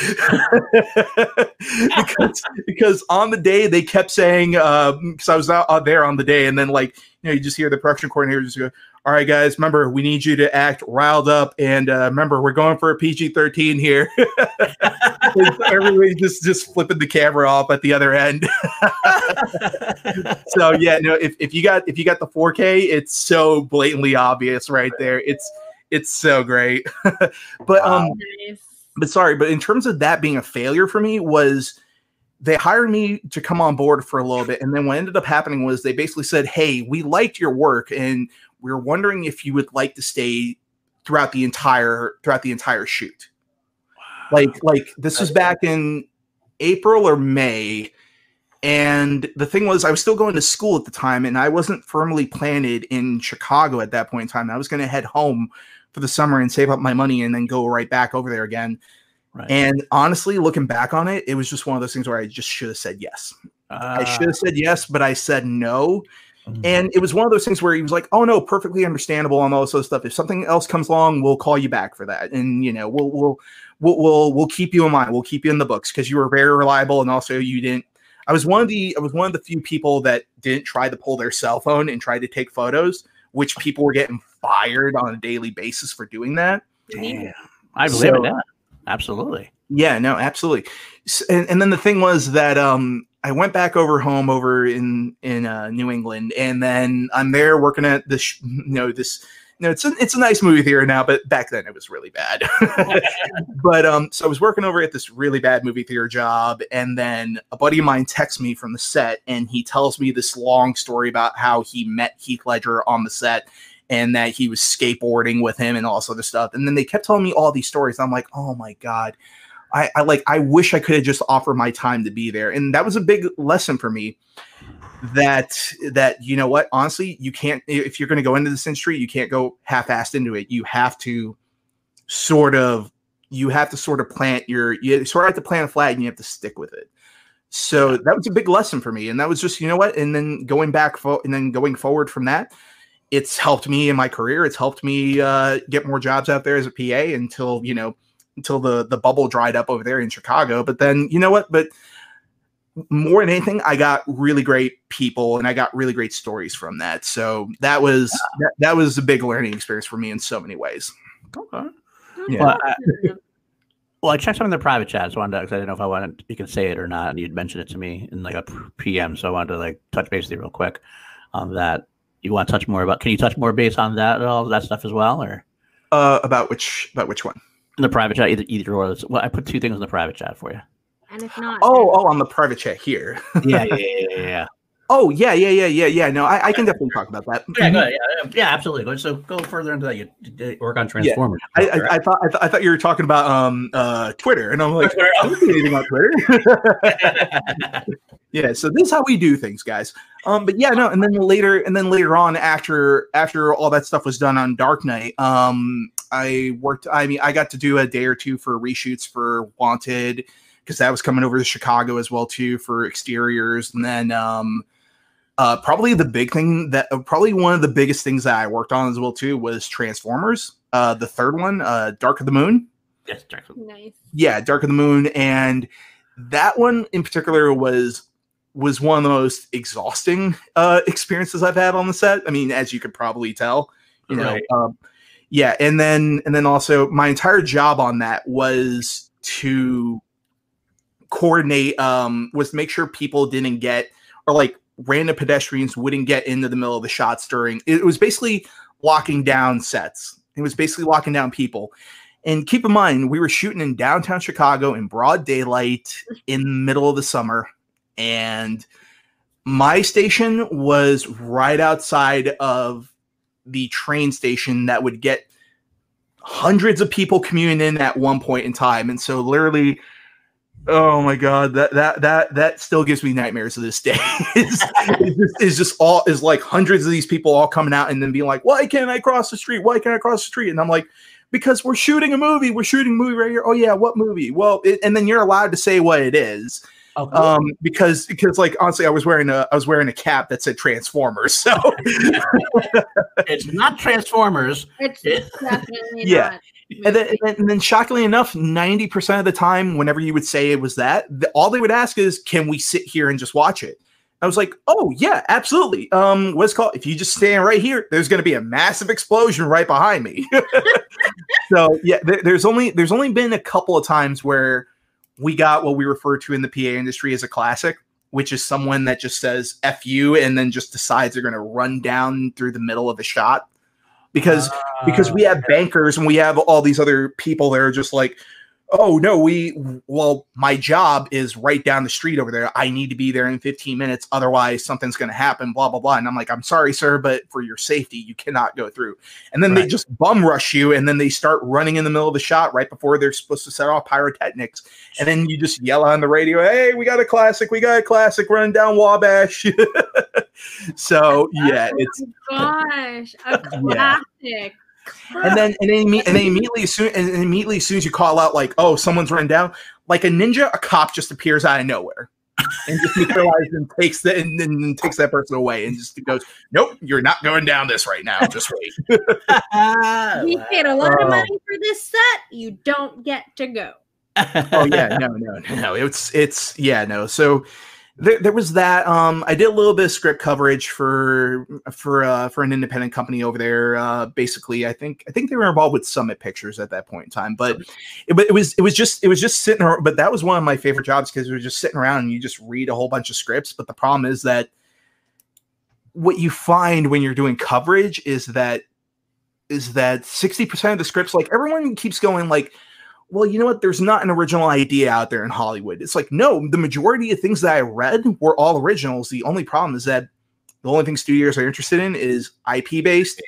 Because because on the day they kept saying because I was out, out there on the day and then like you know you just hear the production coordinator just go all right guys remember we need you to act riled up and uh, remember we're going for a PG-13 here. Everybody just just flipping the camera off at the other end. So yeah no if, if you got if you got the 4k it's so blatantly obvious right there. It's it's so great. But um nice. but sorry but in terms of that being a failure for me was they hired me to come on board for a little bit and then what ended up happening was they basically said hey we liked your work and we are wondering if you would like to stay throughout the entire throughout the entire shoot. Like like this was back in april or may and the thing was i was still going to school at the time and i wasn't firmly planted in chicago at that point in time i was going to head home for the summer and save up my money and then go right back over there again right. and honestly looking back on it it was just one of those things where i just should have said yes i should have said yes but i said no Mhm. and it was one of those things where he was like, "Oh no, perfectly understandable on all this other stuff. If something else comes along, we'll call you back for that, and you know, we'll we'll we'll we'll, we'll keep you in mind. We'll keep you in the books because you were very reliable, and also you didn't. I was one of the I was one of the few people that didn't try to pull their cell phone and try to take photos, which people were getting fired on a daily basis for doing that. Damn. I believe So- it. Yeah. Absolutely. Yeah, no, absolutely. S- And, and then the thing was that um, I went back over home over in in uh, New England, and then I'm there working at this, sh- you know, this. Know, it's a, it's a nice movie theater now, but back then it was really bad. but um, so I was working over at this really bad movie theater job, and then a buddy of mine texts me from the set, and he tells me this long story about how he met Heath Ledger on the set, and that he was skateboarding with him and all this other stuff. And then they kept telling me all these stories. I'm like, oh my god, I, I like I wish I could have just offered my time to be there. And that was a big lesson for me that that you know what honestly you can't if you're going to go into this industry you can't go half-assed into it. You have to sort of you have to sort of plant your you sort of have to plant a flag and you have to stick with it. So that was a big lesson for me and that was just you know what and then going back fo- and then going forward from that it's helped me in my career. It's helped me uh, get more jobs out there as a pa until you know until the the bubble dried up over there in chicago. But then you know what but more than anything i got really great people and i got really great stories from that so that was that, that was a big learning experience for me in so many ways Okay. Yeah. Well, I, well, I checked some of the private chats. Wanted because I didn't know if I wanted you can say it or not, and you'd mentioned it to me in like a PM. So I wanted to like touch base with you real quick on that. You want to touch more about? Can you touch more base on that at all? That stuff as well, or uh about which about which one in the private chat? Either either or. Well, I put two things in the private chat for you. And if not, oh oh on the private chat here Yeah, yeah, yeah, yeah. yeah. Oh yeah, yeah, yeah, yeah, yeah. No, I, I can definitely talk about that. Yeah, go ahead. Yeah, yeah, absolutely. Go- So go further into that. You work on Transformers. I, I, I thought I, thought I thought you were talking about um uh Twitter, and I'm like, Twitter. I don't do anything on Twitter. yeah, so this is how we do things, guys. Um, but yeah, no, and then later, and then later on, after after all that stuff was done on Dark Knight, um, I worked. I mean, I got to do a day or two for reshoots for Wanted because that was coming over to Chicago as well too for exteriors, and then um, uh, probably the big thing that uh, probably one of the biggest things that I worked on as well too was Transformers. Uh, the third one, uh, Dark of the Moon. yes, Jackson. Nice. Yeah, Dark of the Moon, and that one in particular was was one of the most exhausting uh, experiences I've had on the set. I mean, as you could probably tell, you know. Um, yeah, and then and then also my entire job on that was to coordinate um was make sure people didn't get or like random pedestrians wouldn't get into the middle of the shots during it was basically locking down sets. It was basically locking down people. And keep in mind we were shooting in downtown chicago in broad daylight in the middle of the summer and my station was right outside of the train station that would get hundreds of people commuting in at one point in time. And so literally oh my god that that that that still gives me nightmares to this day. It's, just, just all is like hundreds of these people all coming out and then being like why can't i cross the street? Why can't i cross the street? And i'm like because we're shooting a movie. We're shooting a movie right here. Oh yeah what movie? Well it, and then you're allowed to say what it is Oh, um because because like honestly i was wearing a i was wearing a cap that said transformers so it's not Transformers. It's Yeah. definitely Yeah. not. and then, and then and then shockingly enough 90% of the time whenever you would say it was that the, all they would ask is can we sit here and just watch it i was like oh yeah absolutely um what's called if you just stand right here there's going to be a massive explosion right behind me so yeah there, there's only there's only been a couple of times where we got what we refer to in the pa industry as a classic which is someone that just says f you and then just decides they're going to run down through the middle of a shot. Because because we have ah. bankers and we have all these other people that are just like oh no we well my job is right down the street over there. I need to be there in 15 minutes otherwise something's going to happen blah blah blah. And i'm like i'm sorry sir but for your safety you cannot go through. And then they just bum rush you and then they start running in the middle of the shot right before they're supposed to set off pyrotechnics. And then you just yell on the radio hey we got a classic we got a classic running down wabash. So yeah oh it's Oh my gosh, a Yeah. Classic. and then and then, imme- and then immediately as soon and immediately as soon as you call out like oh someone's run down like a ninja a cop just appears out of nowhere and just materializes and takes the and then takes that person away and just goes nope you're not going down this right now just wait We paid a lot of um, money for this set. You don't get to go. oh yeah no no no no it's it's yeah no so there, there was that um i did a little bit of script coverage for for uh for an independent company over there uh basically i think i think they were involved with summit pictures at that point in time but it, it was it was just it was just sitting around but that was one of my favorite jobs because we were just sitting around and you just read a whole bunch of scripts but the problem is that what you find when you're doing coverage is that is that 60% of the scripts like everyone keeps going like well, you know what? There's not an original idea out there in Hollywood. It's like, no, the majority of things that I read were all originals. The only problem is that the only thing studios are interested in is IP based.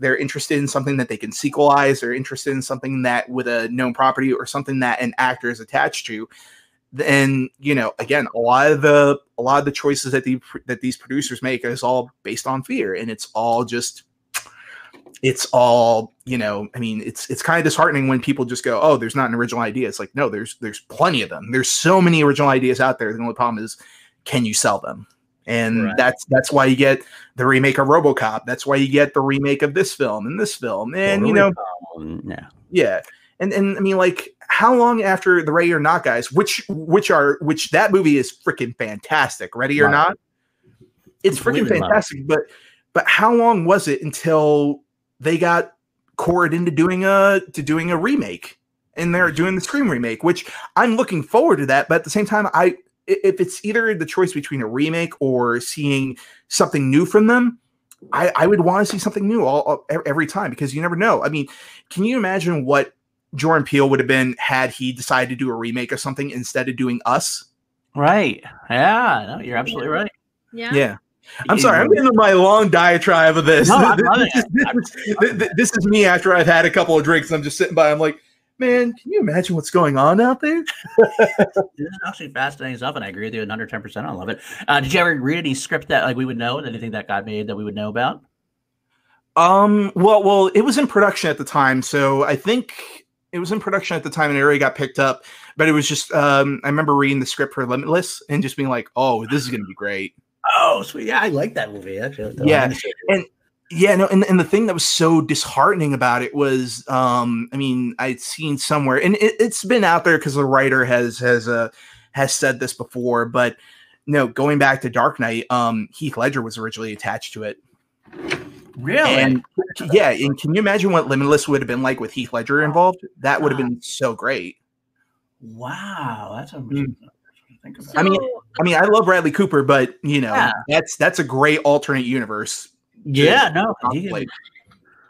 They're interested in something that they can sequelize. They're interested in something that with a known property or something that an actor is attached to. And you know, again, a lot of the a lot of the choices that the that these producers make is all based on fear, and it's all just it's all you know i mean it's it's kind of disheartening when people just go oh there's not an original idea. It's like no there's there's plenty of them. There's so many original ideas out there. The only problem is can you sell them? And Right. that's that's why you get the remake of robocop. That's why you get the remake of this film and this film. And you know yeah. yeah. And and i mean like how long after the ready or not guys which which are which that movie is freaking fantastic. Ready or not? It's freaking Completely love it. fantastic but but how long was it until they got cored into doing a to doing a remake and they're doing the scream remake which i'm looking forward to that but at the same time i i- if it's either the choice between a remake or seeing something new from them i i would want to see something new all, all every time because you never know i mean can you imagine what jordan peele would have been had he decided to do a remake of something instead of doing us Right. Yeah. No, you're absolutely right. Yeah. Yeah. I'm sorry, I'm getting my long diatribe of this. No, this, this, this- this is me after I've had a couple of drinks. I'm just sitting by. I'm like, man, can you imagine what's going on out there? This is actually fascinating stuff, and I agree with you 110. percent I love it. Uh, did you ever read any script that like we would know? And anything that got made that we would know about? Um, well, well, it was in production at the time, so I think it was in production at the time, and it already got picked up. But it was just, um, I remember reading the script for Limitless and just being like, oh, this is going to be great. Oh, sweet! Yeah, I like that movie. Actually, Yeah, Yeah, no, and, and the thing that was so disheartening about it was, um, I mean, I'd seen somewhere, and it, it's been out there because the writer has has uh, has said this before, but no, going back to Dark Knight, um, Heath Ledger was originally attached to it, really. and yeah, and can you imagine what Limitless would have been like with Heath Ledger involved? That would have been so great. wow, that's a. Think about. So, I mean, I mean, I love Bradley Cooper, but you know, Yeah. that's that's a great alternate universe. yeah, no, he.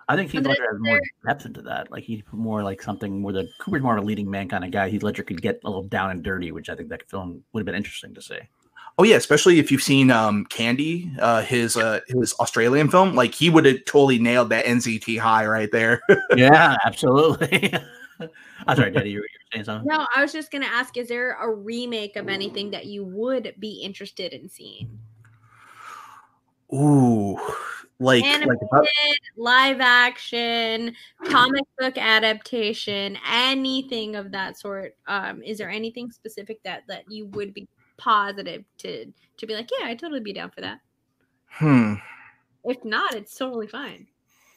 I think Heath Ledger has more depth into that. Like he's more like something more the Cooper's more of a leading man kind of guy. Heath Ledger could get a little down and dirty, which I think that film would have been interesting to see. Oh yeah, especially if you've seen um Candy, uh his uh his Australian film, like he would have totally nailed that NZT high right there. yeah, absolutely. I'm sorry, Daddy, you were, saying something. no, I was just gonna ask: Is there a remake of anything that you would be interested in seeing? Ooh, like like Animated, about- live action, comic book adaptation, anything of that sort. Um, is there anything specific that that you would be positive to to be like, yeah, I'd totally be down for that. hmm. If not, it's totally fine.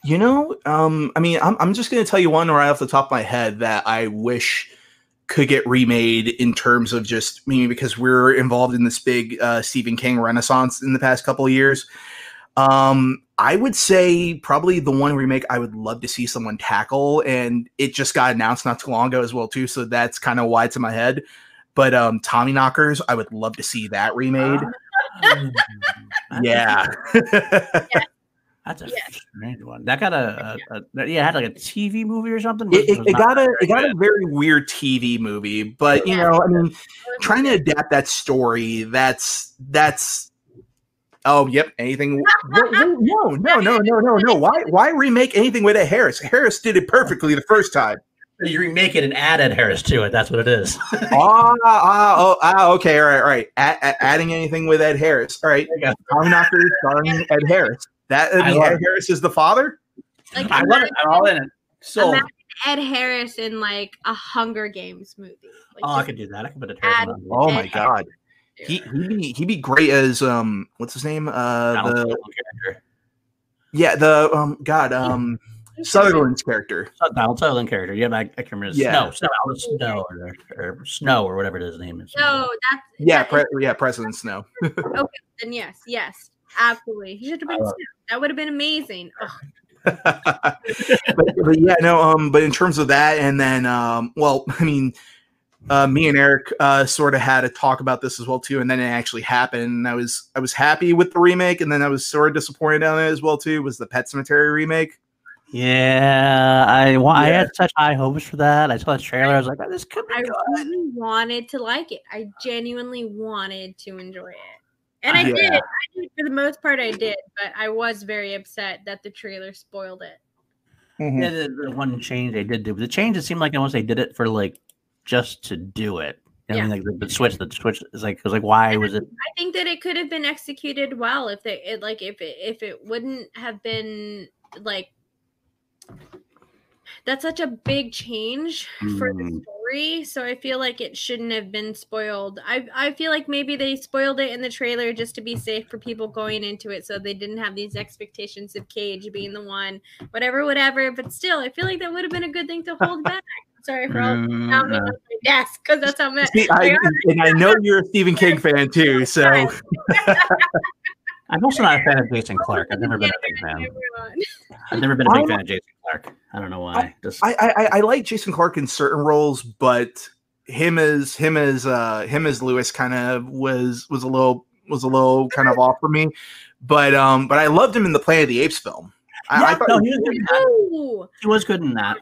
You know, um, I mean, I'm I'm just gonna tell you one right off the top of my head that I wish could get remade in terms of just I mean because we're involved in this big uh, Stephen King renaissance in the past couple of years. Um, I would say probably the one remake I would love to see someone tackle, and it just got announced not too long ago as well too. So that's kind of why it's in my head. But um, Tommyknockers, I would love to see that remade. Mm. yeah. That's a Yeah. strange one. That got a, a, a yeah, it had like a TV movie or something. it, it, it got a very it got good. a very weird TV movie, but you Yeah. know, I mean, trying to adapt that story, that's that's oh yep, anything no, no, no, no, no, no, no, no. Why why remake anything with Ed Harris? Harris did it perfectly the first time. You remake it and add Ed Harris to it. That's what it is. ah, ah, oh, ah, okay, all right, all right. A- a- adding anything with Ed Harris. All right. There you go. Starring Ed Harris. That I I mean, Ed it. Harris is the father? Like I love it. I'm all in it. So, Imagine Ed Harris in like a Hunger Games movie. Like, oh, I just could do that. I could put a add- Oh my Ed god. Harris. He he'd be he'd be great as um what's his name? Uh the Yeah, the um God, um Sutherland's character. Donald Sutherland character. Yeah, I, I can remember. Yeah. Snow, Snow, Snow, or, or Snow, or whatever his name is. No, that's Yeah, that- pre- yeah, President Snow. Okay, then yes, yes, absolutely. He should have been. I love Snow. That would have been amazing. But, but yeah, no, um, but in terms of that, and then um, well, I mean, uh, me and Eric uh, sort of had a talk about this as well too, and then it actually happened. And I was I was happy with the remake, and then I was sort of disappointed on it as well too. Was the Pet Sematary remake? Yeah, I wa- I had such high hopes for that. I saw the trailer. I was like, oh, this could be I good. really wanted to like it. I genuinely wanted to enjoy it. And I Yeah. did. I did for the most part I did, but I was very upset that the trailer spoiled it. Mm-hmm. Yeah, the, the one change they did do. The change it seemed like almost they did it for like just to do it. I mean, like the, the switch, the switch is like it was like why was it? I think that it could have been executed well if they it like if it if it wouldn't have been like that's such a big change for the mm. Story so i feel like it shouldn't have been spoiled. I i feel like maybe they spoiled it in the trailer just to be safe for people going into it so they didn't have these expectations of Gage being the one whatever whatever but still i feel like that would have been a good thing to hold back. Sorry for all Mm, uh, my desk because that's how much See, I, and I know you're a Stephen King fan too, so I'm also not a fan of Jason Clarke. I've never been a big fan. I've never been a big fan of Jason Clarke. I don't know why. Just I, I I- I like Jason Clarke in certain roles, but him as him as uh him as Louis kind of was was a little was a little kind of off for me. But um but I loved him in the Planet of the Apes film. I, I Yeah, thought no, he was good in that. He was good in that.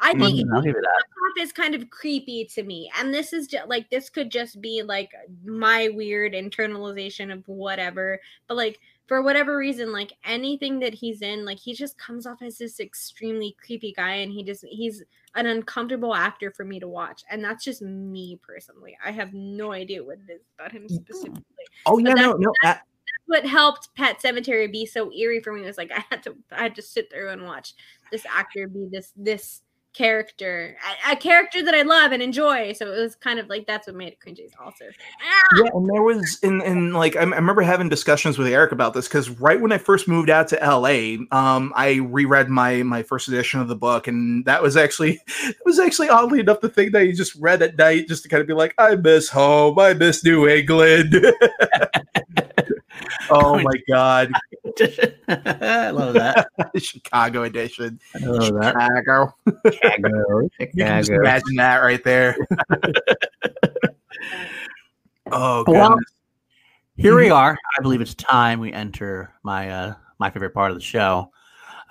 I was think good in that. I'll give you that. off as kind of creepy to me. And this is just like this could just be like my weird internalization of whatever. But like for whatever reason, like anything that he's in, like he just comes off as this extremely creepy guy, and he just he's an uncomfortable actor for me to watch. And that's just me personally. I have no idea what it is about him mm, mm. specifically. Oh yeah, But no, no. that's- What helped Pet Sematary be so eerie for me was like I had to I had to sit there and watch this actor be this this character a, a character that I love and enjoy. So it was kind of like that's what made it cringy also. Ah! Yeah, and there was in in like I, I remember having discussions with Eric about this because right when I first moved out to LA, um, I reread my my first edition of the book, and that was actually it was actually oddly enough the thing that you just read at night just to kind of be like, I miss home, I miss New England. oh my god, I love that. Chicago edition, I love that. Chicago. Chicago, You can just imagine that right there. oh Well. Here we are. I believe it's time we enter my uh my favorite part of the show.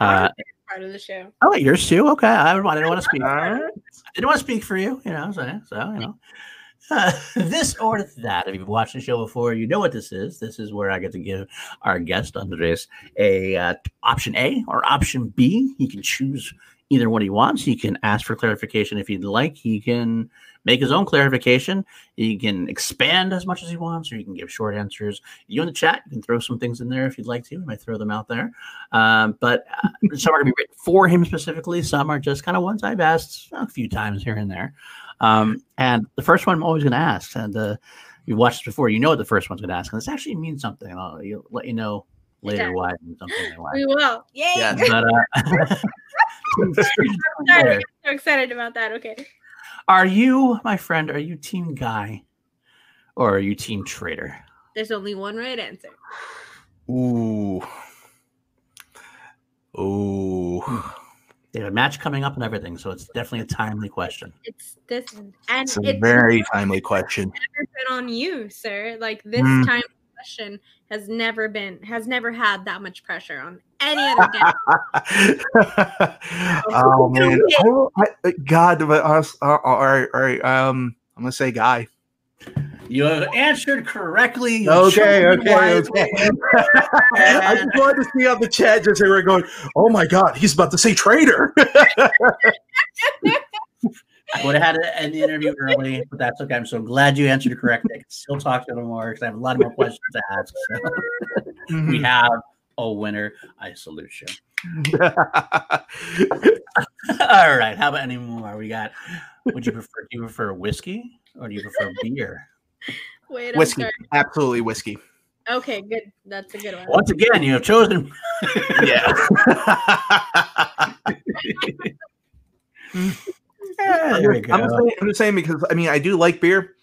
Uh, part of the show. oh, wait, yours too. Okay, I, I didn't want to speak. I right. didn't want to speak for you. You know, so, so you know, this or that. If you've watched the show before, you know what this is. This is where I get to give our guest Andres a uh, option A or option B. He can choose either one he wants. He can ask for clarification if he'd like. He can make his own clarification. He can expand as much as he wants, or he can give short answers. You in the chat, you can throw some things in there if you'd like to. I might throw them out there. Um, but uh, some are going to be written for him specifically. Some are just kind of ones I've asked a few times here and there. Um, and the first one I'm always going to ask, and uh, you watched this before, you know what the first one's going to ask, and this actually means something. I'll you'll let you know later Okay. why it means something. and why. We will. Yay! Yeah. But uh, Sorry, I'm so excited about that. Okay. are you, my friend, are you team guy or are you team trader? There's only one right answer. Ooh. Ooh. They have a match coming up and everything, so it's definitely a timely question. It's this and It's a it's very timely question. never been on you, sir. Like this Mm. time question has never been has never had that much pressure on any other guest. oh man, oh, I, God, but us, uh, all right, all right. Um, I'm gonna say guy. You have answered correctly. You Okay, okay, okay. I just wanted to see on the chat just they were going. Oh my God, he's about to say traitor. I would have had the interview early, but that's okay. I'm so glad you answered correctly. I can still talk to them more because I have a lot more questions to ask. So Mm-hmm. we have a winner. I salute you. All right. How about any more? We got. Would you prefer? Do you prefer whiskey or do you prefer beer? Wait, I'm whiskey, absolutely whiskey. Okay, good. That's a good one. Once again, you have chosen. Yeah. Yeah, there we go. I'm, just saying, I'm just saying because I mean I do like beer,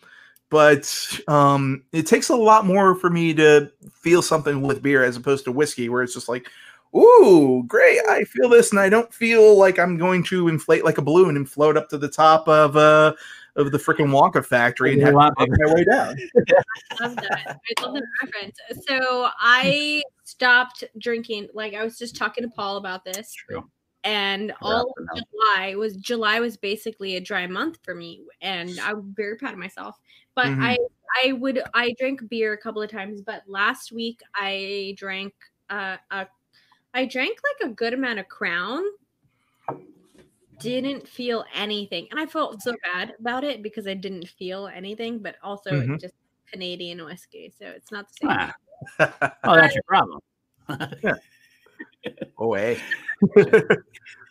but um, it takes a lot more for me to feel something with beer as opposed to whiskey, where it's just like, ooh, great, I feel this, and I don't feel like I'm going to inflate like a balloon and float up to the top of uh of the freaking Wonka factory and have to make my way down. love that. I love the reference. So I stopped drinking. Like I was just talking to Paul about this, True. and all of July was July was basically a dry month for me, and I'm very proud of myself. But Mhm. I I would I drank beer a couple of times, but last week I drank uh, a I drank like a good amount of Crown. Didn't feel anything, and I felt so bad about it because I didn't feel anything. But also, Mhm. it just Canadian whiskey, so it's not the same. Ah, oh, that's your problem. oh, hey.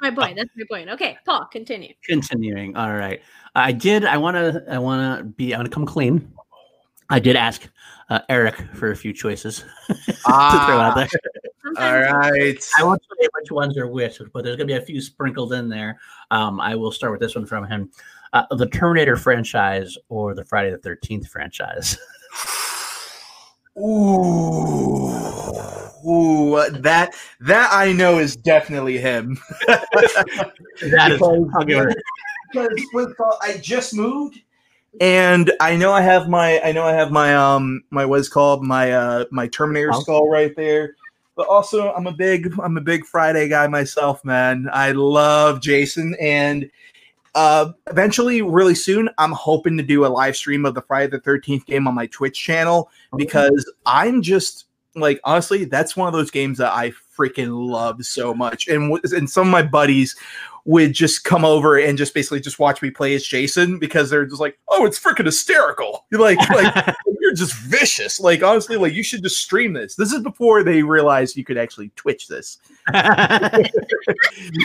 My point. That's my point. Okay, Paul, continue. Continuing. All right. I did. I want to. I want to be. I want to come clean. I did ask uh, Eric for a few choices to throw out Ah, there. all Sometimes right. I won't say which ones are which, but there's going to be a few sprinkled in there. Um, I will start with this one from him: uh, the Terminator franchise or the Friday the Thirteenth franchise. Ooh, ooh, that that I know is definitely him. That is. I'll give it. because with, uh, I just moved, and I know I have my I know I have my um my what's called my uh my Terminator Oh. skull right there. But also, I'm a big I'm a big Friday guy myself, man. I love Jason, and uh, eventually, really soon, I'm hoping to do a live stream of the Friday the 13th game on my Twitch channel because I'm just like honestly, that's one of those games that I freaking love so much. And and some of my buddies would just come over and just basically just watch me play as Jason because they're just like, oh, it's freaking hysterical. You're like, like you're just vicious. Like honestly, like you should just stream this. This is before they realized you could actually Twitch this.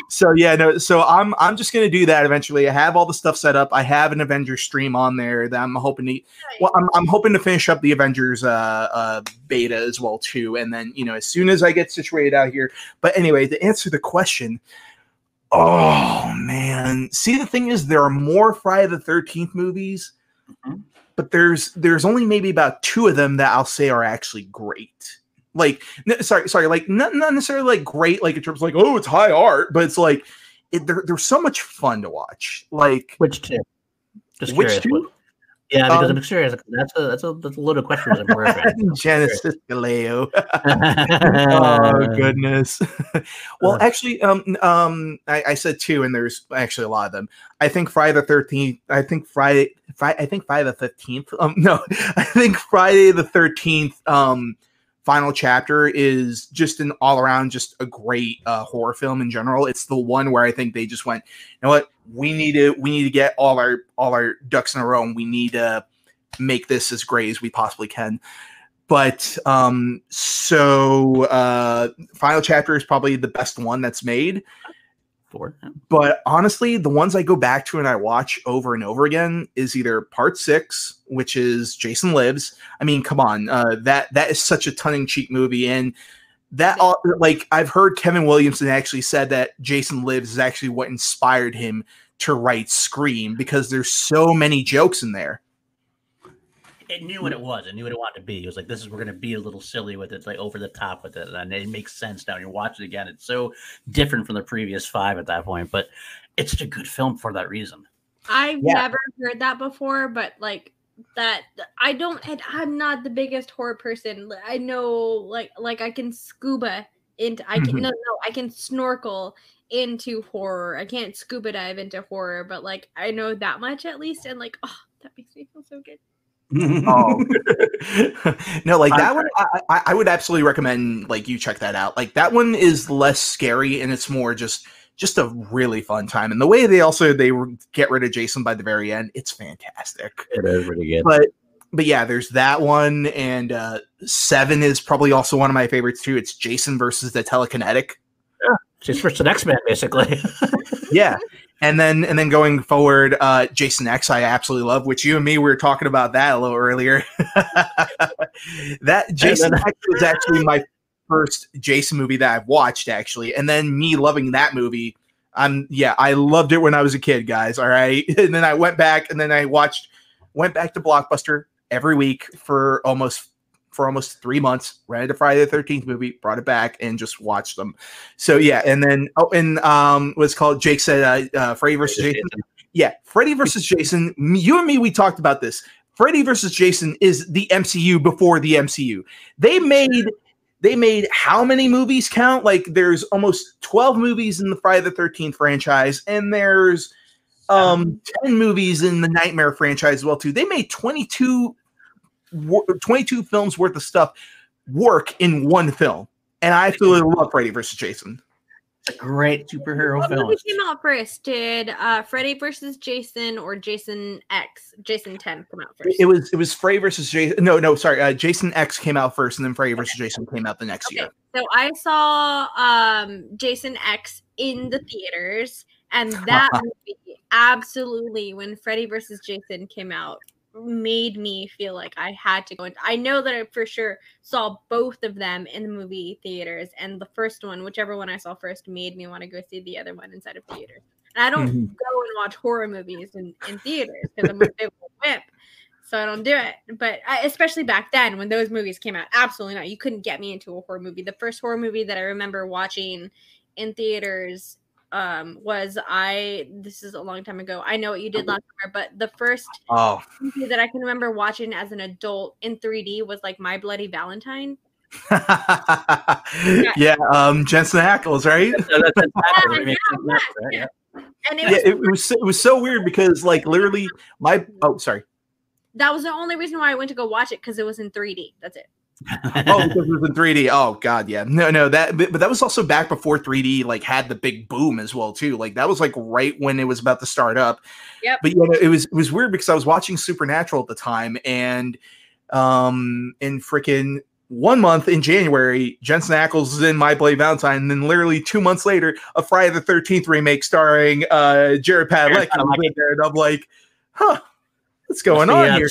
so yeah, no. So I'm I'm just gonna do that eventually. I have all the stuff set up. I have an Avengers stream on there that I'm hoping to. Well, I'm I'm hoping to finish up the Avengers uh, uh beta as well too, and then you know as soon as I get situated out here. But anyway, to answer the question. Oh man! See, the thing is, there are more Friday the Thirteenth movies, Mhm. but there's there's only maybe about two of them that I'll say are actually great. Like, n- sorry, sorry, like not not necessarily like great, like in terms of like oh, it's high art, but it's like it, they're they're so much fun to watch. Like, Which two? Just which curious. two? what- Yeah, because Um, I'm curious. That's a that's a that's a load of questions. I'm Genesis Galileo. oh goodness. well, Uh. actually, um, um, I, I said two, and there's actually a lot of them. I think Friday the Thirteenth. I think Friday. Friday. I think Friday the Fifteenth. Um, no, I think Friday the Thirteenth. Um, final chapter is just an all around, just a great uh, horror film in general. It's the one where I think they just went, you know what, we need to we need to get all our all our ducks in a row, and we need to make this as great as we possibly can. But um so uh final chapter is probably the best one that's made Four. but honestly the ones i go back to and i watch over and over again is either part six which is jason lives. I mean come on uh that that is such a tongue-in-cheek movie. And that all like i've heard kevin williamson actually said that jason lives is actually what inspired him to write scream because there's so many jokes in there It knew what it was. It knew what it wanted to be. It was like, this is we're gonna be a little silly with it, it's like over the top with it, and it makes sense now. You watch it again. It's so different from the previous five at that point, but it's such a good film for that reason. I've Yeah. never heard that before, but like that I don't I'm not the biggest horror person. I know like like I can scuba into I can Mhm. no no I can snorkel into horror. I can't scuba dive into horror, but like I know that much at least and like oh that makes me feel so good. Oh no, like that one, I, I, I would absolutely recommend like you check that out. Like that one is less scary and it's more just just a really fun time. And the way they also they get rid of Jason by the very end, it's fantastic. It is really good. But but yeah, there's that one, and uh seven is probably also one of my favorites too. It's Jason versus the telekinetic. Yeah, Just for the X Men, basically. yeah. And then and then going forward uh jason x i absolutely love which you and me we were talking about that a little earlier. That jason x was actually my first jason movie that i've watched actually. And then me loving that movie i'm yeah i loved it when i was a kid guys all right? And then i went back and then i watched went back to blockbuster every week for almost for almost three months rented a friday the 13th movie brought it back and just watched them so yeah, and then oh, and um, what's called Jake said uh, uh, Freddy versus Jason. Yeah, Freddy versus Jason. You and me, we talked about this. Freddy versus Jason is the MCU before the MCU. They made they made how many movies count? Like there's almost twelve movies in the Friday the Thirteenth franchise, and there's um ten movies in the Nightmare franchise as well too. They made 22, wor- 22 films worth of stuff work in one film. And I absolutely love Freddy versus Jason. It's a great superhero What film. movie came out first? Did uh Freddy versus Jason or Jason X, Jason 10 come out first? It was it was Freddy versus Jason. No, no, sorry. Uh, Jason X came out first, and then Freddy versus Jason came out the next Okay. year. So I saw um Jason X in the theaters, and that movie absolutely when Freddy versus Jason came out made me feel like I had to go. And I know that I for sure saw both of them in the movie theaters, and the first one, whichever one I saw first, made me want to go see the other one inside of theaters. And I don't Mhm. go and watch horror movies in, in theaters because I'm a big whip. So I don't do it. But I, especially back then when those movies came out, absolutely not. You couldn't get me into a horror movie. The first horror movie that I remember watching in theaters um was I this is a long time ago. I know what you did last summer, but the first Oh, movie that I can remember watching as an adult in 3D was like My Bloody Valentine. yeah. Um, Jensen Ackles, right? So that's- that's Yeah, happening. It makes yeah, sense, right? yeah. And it yeah, was, it, it was so, it was so weird because like literally my oh sorry that was the only reason why I went to go watch it because it was in 3D. That's it. Oh because it was in 3D oh god yeah no no that but, but that was also back before 3D like had the big boom as well too like that was like right when it was about to start up Yeah. but yeah it was it was weird because I was watching Supernatural at the time and um in freaking one month in January, Jensen Ackles is in My Bloody Valentine, and then literally two months later, a Friday the Thirteenth remake starring uh, Jared Padalecki. Jared was in there, and I'm like, huh, what's going on Yeah, here?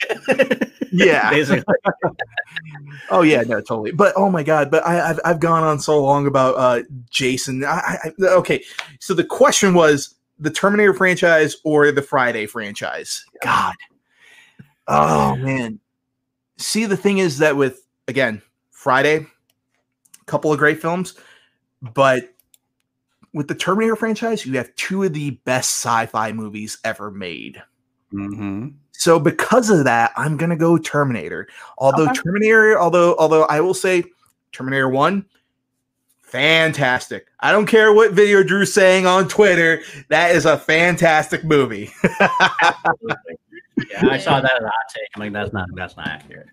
Yeah. Basically. Oh yeah, no, totally. But oh my god, but I, I've I've gone on so long about uh, Jason. I, I, okay, so the question was the Terminator franchise or the Friday franchise. God, oh man. See, the thing is that with again Friday, a couple of great films, but with the Terminator franchise, you have two of the best sci-fi movies ever made. hmm So because of that, I'm gonna go Terminator. Although Okay. Terminator, although although I will say Terminator One, fantastic. I don't care what video Drew's saying on Twitter. That is a fantastic movie. Yeah, I saw that as a hot take. I'm like, that's not that's not accurate.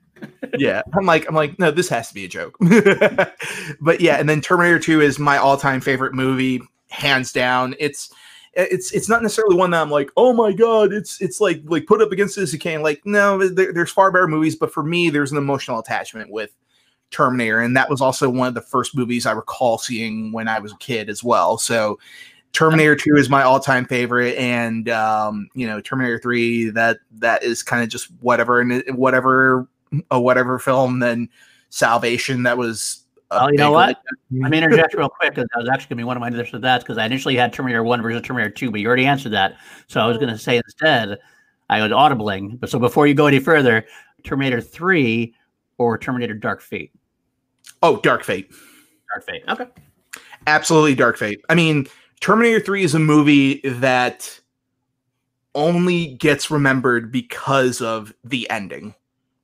yeah, I'm like I'm like no, this has to be a joke. but yeah, and then Terminator Two is my all-time favorite movie, hands down. It's it's it's not necessarily one that I'm like, oh my god, it's it's like like put up against this you can like no, there, there's far better movies, but for me, there's an emotional attachment with Terminator, and that was also one of the first movies I recall seeing when I was a kid as well. So Terminator 2 is my all-time favorite, and um, you know, Terminator 3, that that is kind of just whatever and whatever a whatever film, then Salvation that was Uh, a Oh, you know big- what? Mm-hmm. Let me interject real quick because that was actually going to be one of my initial that's because I initially had Terminator 1 versus Terminator 2, but you already answered that. So I was going to say instead, I was audibling. But so before you go any further, Terminator 3 or Terminator Dark Fate? Oh, Dark Fate. Dark Fate. Okay. Absolutely Dark Fate. I mean, Terminator 3 is a movie that only gets remembered because of the ending.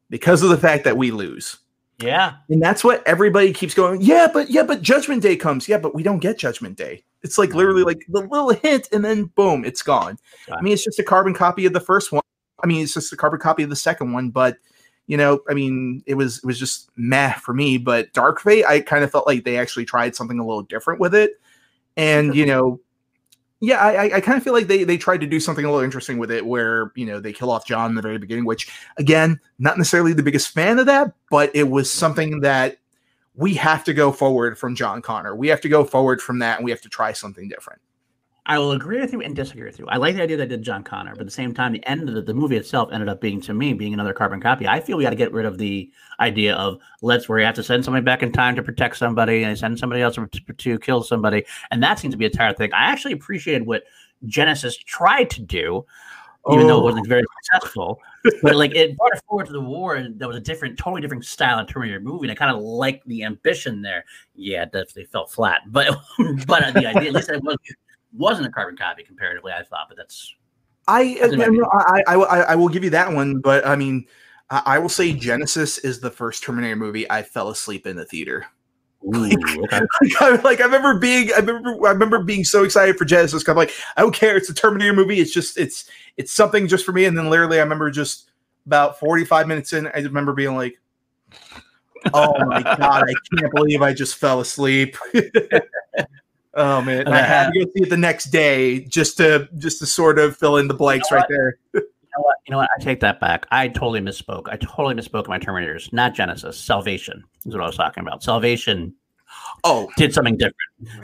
Because of the fact that we lose. Yeah. And that's what everybody keeps going, yeah, but yeah, but Judgment Day comes. Yeah, but we don't get Judgment Day. It's like literally like the little hint and then boom, it's gone. I mean, it's just a carbon copy of the first one. I mean, it's just a carbon copy of the second one, but you know, I mean, it was it was just meh for me. But Dark Fate, I kind of felt like they actually tried something a little different with it. And you know, yeah, I, I- kind of feel like they they tried to do something a little interesting with it, where you know they kill off John in the very beginning, which again, not necessarily the biggest fan of that, but it was mm-hmm. something that we have to go forward from John Connor. We have to go forward from that, and we have to try something different. I will agree with you and disagree with you. I like the idea that they did John Connor, but at the same time, the end of the, the movie itself ended up being, to me, being another carbon copy. I feel we got to get rid of the idea of let's where you have to send somebody back in time to protect somebody and send somebody else to, to kill somebody, and that seems to be a tired thing. I actually appreciated what Genisys tried to do, even though it Oh. wasn't very oh. successful. But like it brought it forward to the war, and there was a different, totally different style in Terminator movie. And I kind of like the ambition there. Yeah, it definitely felt flat, but but the idea, at least it was wasn't a carbon copy comparatively. I thought, but that's I, That's I. I, I, I, will give you that one, but I mean, I, I will say Genisys is the first Terminator movie I fell asleep in the theater. ooh, okay. like, I, like I remember being, I remember, I remember being so excited for Genisys. 'cause I'm like, I don't care. It's a Terminator movie. It's just, it's, it's something just for me. And then literally, I remember just about 45 minutes in, I remember being like, oh my god, I can't believe I just fell asleep. oh man, and I had to go see it the next day just to, just to sort of fill in the blanks You know right there. You know what? You know what? I take that back. I totally misspoke. I totally misspoke my Terminators. Not Genisys. Salvation is what I was talking about. Salvation Oh did something different.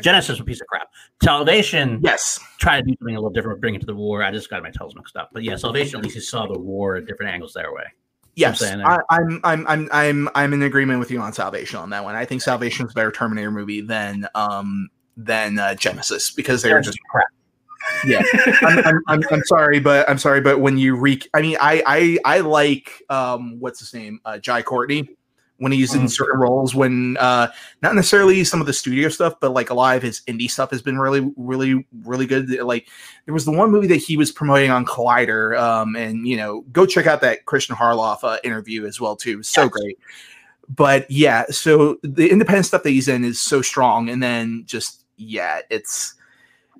Genisys was a piece of crap. Salvation yes, tried to do something a little different, bring it to the war. I just got my tails mixed up. But yeah, Salvation at least you saw the war at different angles their way. yes, saying I, I'm, I'm, I'm, I'm, I'm in agreement with you on Salvation on that one. I think Salvation is a better Terminator movie than, um, than uh, Genisys because they were just crap. yeah. I'm, I'm, I'm, I'm sorry, but I'm sorry, but when you re, I mean, I, I, I like, um, what's his name, uh, Jai Courtney when he's in Mhm. certain roles when uh not necessarily some of the studio stuff but like a lot of his indie stuff has been really really really good like there was the one movie that he was promoting on collider um and you know go check out that christian harloff uh, interview as well too so Yes. great but yeah so the independent stuff that he's in is so strong and then just yeah it's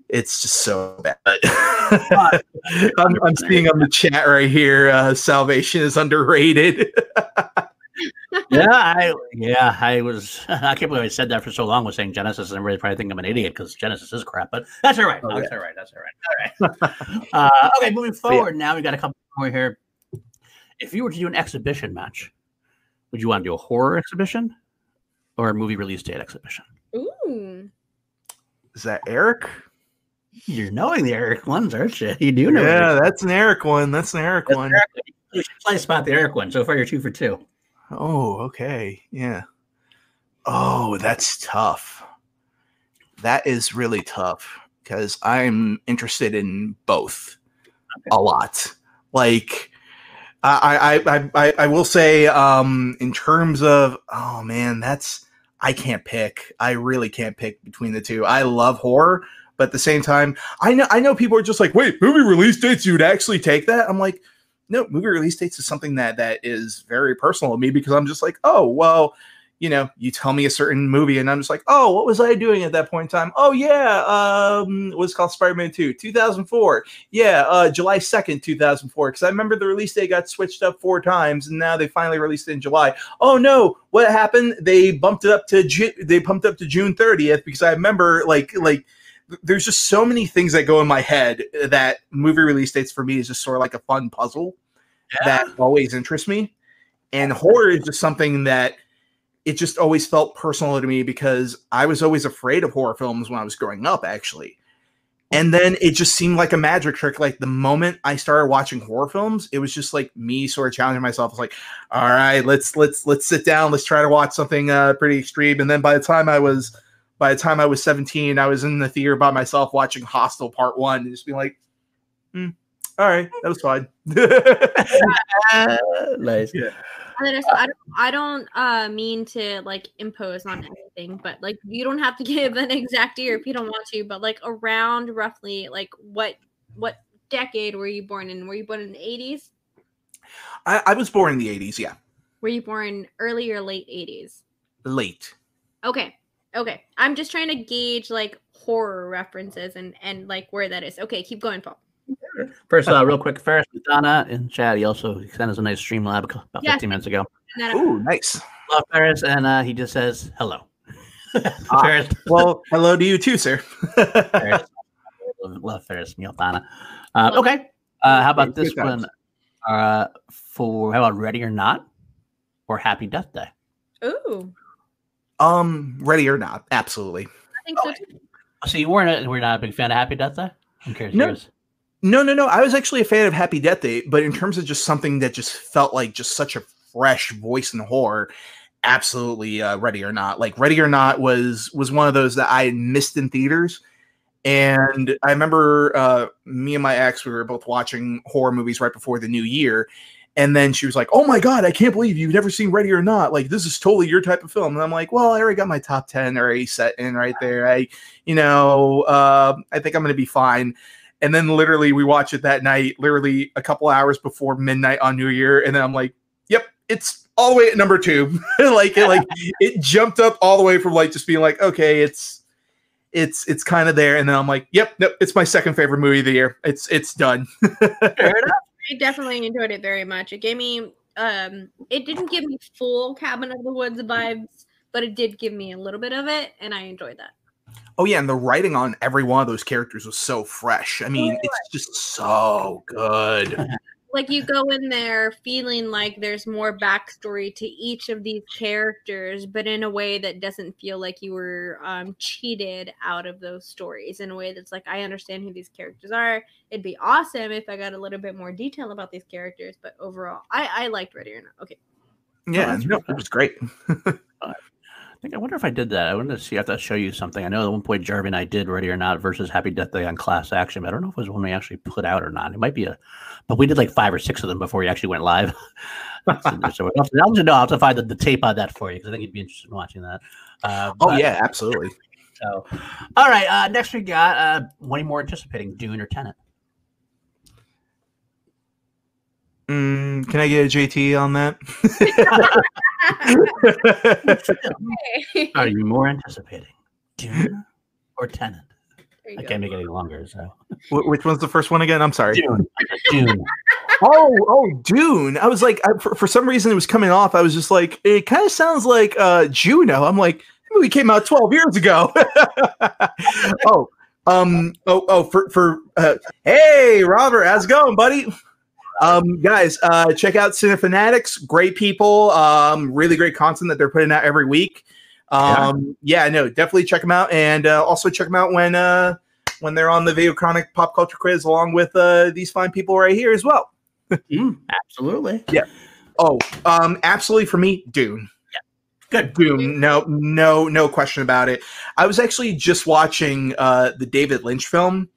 It's just so bad. I'm, I'm seeing on the chat right here. Uh, Salvation is underrated. yeah, I yeah, I was. I can't believe I said that for so long. Was saying Genisys, and everybody probably think I'm an idiot because Genisys is crap. But that's all right. Oh, that's yeah. all right. That's all right. All right. uh, okay, moving forward. Yeah. Now we got a couple more here. If you were to do an exhibition match, would you want to do a horror exhibition or a movie release date exhibition? Ooh. Is that Eric? You're knowing the Eric ones, aren't you? You do know. Yeah, that's an Eric one. That's an Eric that's one. Eric. You should play spot the Eric one. So far, you're two for two. Oh, okay. Yeah. Oh, that's tough. That is really tough because I'm interested in both okay. a lot. Like, I, I, I, I will say, um, in terms of, oh man, that's, I can't pick. I really can't pick between the two. I love horror, but at the same time, I know, I know people are just like, wait, movie release dates, you'd actually take that? I'm like, no, movie release dates is something that that is very personal to me because I'm just like, oh, well, you know, you tell me a certain movie and I'm just like, oh, what was I doing at that point in time? Oh yeah, um, what's called Spider-Man 2, 2004. Yeah, uh, July 2nd, 2004. Because I remember the release date got switched up four times and now they finally released it in July. Oh no, what happened? They bumped it up to Ju- they pumped up to June 30th because I remember like like there's just so many things that go in my head that movie release dates for me is just sort of like a fun puzzle yeah. that always interests me. And horror is just something that it just always felt personal to me because I was always afraid of horror films when I was growing up, actually. And then it just seemed like a magic trick. Like the moment I started watching horror films, it was just like me sort of challenging myself. It's like, all right, let's let's let's sit down, let's try to watch something uh, pretty extreme. And then by the time I was by the time I was 17, I was in the theater by myself watching Hostel Part One and just being like, hmm, all right, that was fine. nice. Yeah. I don't, I don't uh, mean to like impose on anything, but like you don't have to give an exact year if you don't want to, but like around roughly like what what decade were you born in? Were you born in the 80s? I, I was born in the 80s, yeah. Were you born early or late 80s? Late. Okay. Okay. I'm just trying to gauge like horror references and and like where that is. Okay, keep going, Paul. First, uh, real quick, Ferris Donna in chat. He also sent us a nice stream lab about yes. 15 minutes ago. Ooh, nice. Love Ferris, and uh, he just says hello. ah, Ferris. Well, hello to you too, sir. Ferris. Love Ferris Donna. Uh, okay. Uh, how about this one? Uh, for how about Ready or Not or Happy Death Day? Ooh. Um, Ready or Not, absolutely. I think so too. So you weren't a, we're not a big fan of Happy Death Day? I'm curious. No, no, no, no. I was actually a fan of Happy Death Day, but in terms of just something that just felt like just such a fresh voice in horror, absolutely uh, Ready or Not. Like Ready or Not was was one of those that I missed in theaters. And I remember uh, me and my ex, we were both watching horror movies right before the new year. And then she was like, Oh my God, I can't believe you've never seen Ready or Not. Like, this is totally your type of film. And I'm like, Well, I already got my top 10 already set in right there. I, you know, uh, I think I'm going to be fine. And then literally we watch it that night, literally a couple hours before midnight on New Year. And then I'm like, yep, it's all the way at number two. like it like it jumped up all the way from like just being like, okay, it's it's it's kind of there. And then I'm like, yep, nope, it's my second favorite movie of the year. It's it's done. I definitely enjoyed it very much. It gave me um it didn't give me full cabin of the woods vibes, but it did give me a little bit of it, and I enjoyed that. Oh yeah, and the writing on every one of those characters was so fresh. I mean, it's just so good. like you go in there feeling like there's more backstory to each of these characters, but in a way that doesn't feel like you were um, cheated out of those stories. In a way that's like, I understand who these characters are. It'd be awesome if I got a little bit more detail about these characters, but overall, I, I liked Ready or Not. Okay. Yeah, oh, no, it was great. think I wonder if I did that. I wanted to see. If I have to show you something. I know at one point Jarvie and I did Ready or Not versus Happy Death Day on Class Action. But I don't know if it was one we actually put out or not. It might be a, but we did like five or six of them before we actually went live. so I'll, I'll, know. I'll have to find the, the tape on that for you because I think you'd be interested in watching that. Uh, oh but, yeah, absolutely. So, all right. Uh, next we got uh, one more anticipating Dune or Tenet. Mm, can I get a JT on that? Are you more anticipating Dune or Tenet? I go. can't make it any longer. So Wh- which one's the first one again? I'm sorry. June, June. oh, oh, Dune. I was like, I, for, for some reason, it was coming off. I was just like, it kind of sounds like uh, Juno. I'm like, the movie came out 12 years ago. oh, um, oh, oh, for for uh, hey, Robert, how's it going, buddy? Um, guys, uh, check out Cinefanatics. Great people. Um, really great content that they're putting out every week. Um, yeah, no, definitely check them out, and uh, also check them out when uh when they're on the Video Chronic Pop Culture Quiz, along with uh these fine people right here as well. Mm, absolutely. Yeah. Oh, um, absolutely for me, Dune. Good. Dune. No, no, no question about it. I was actually just watching uh the David Lynch film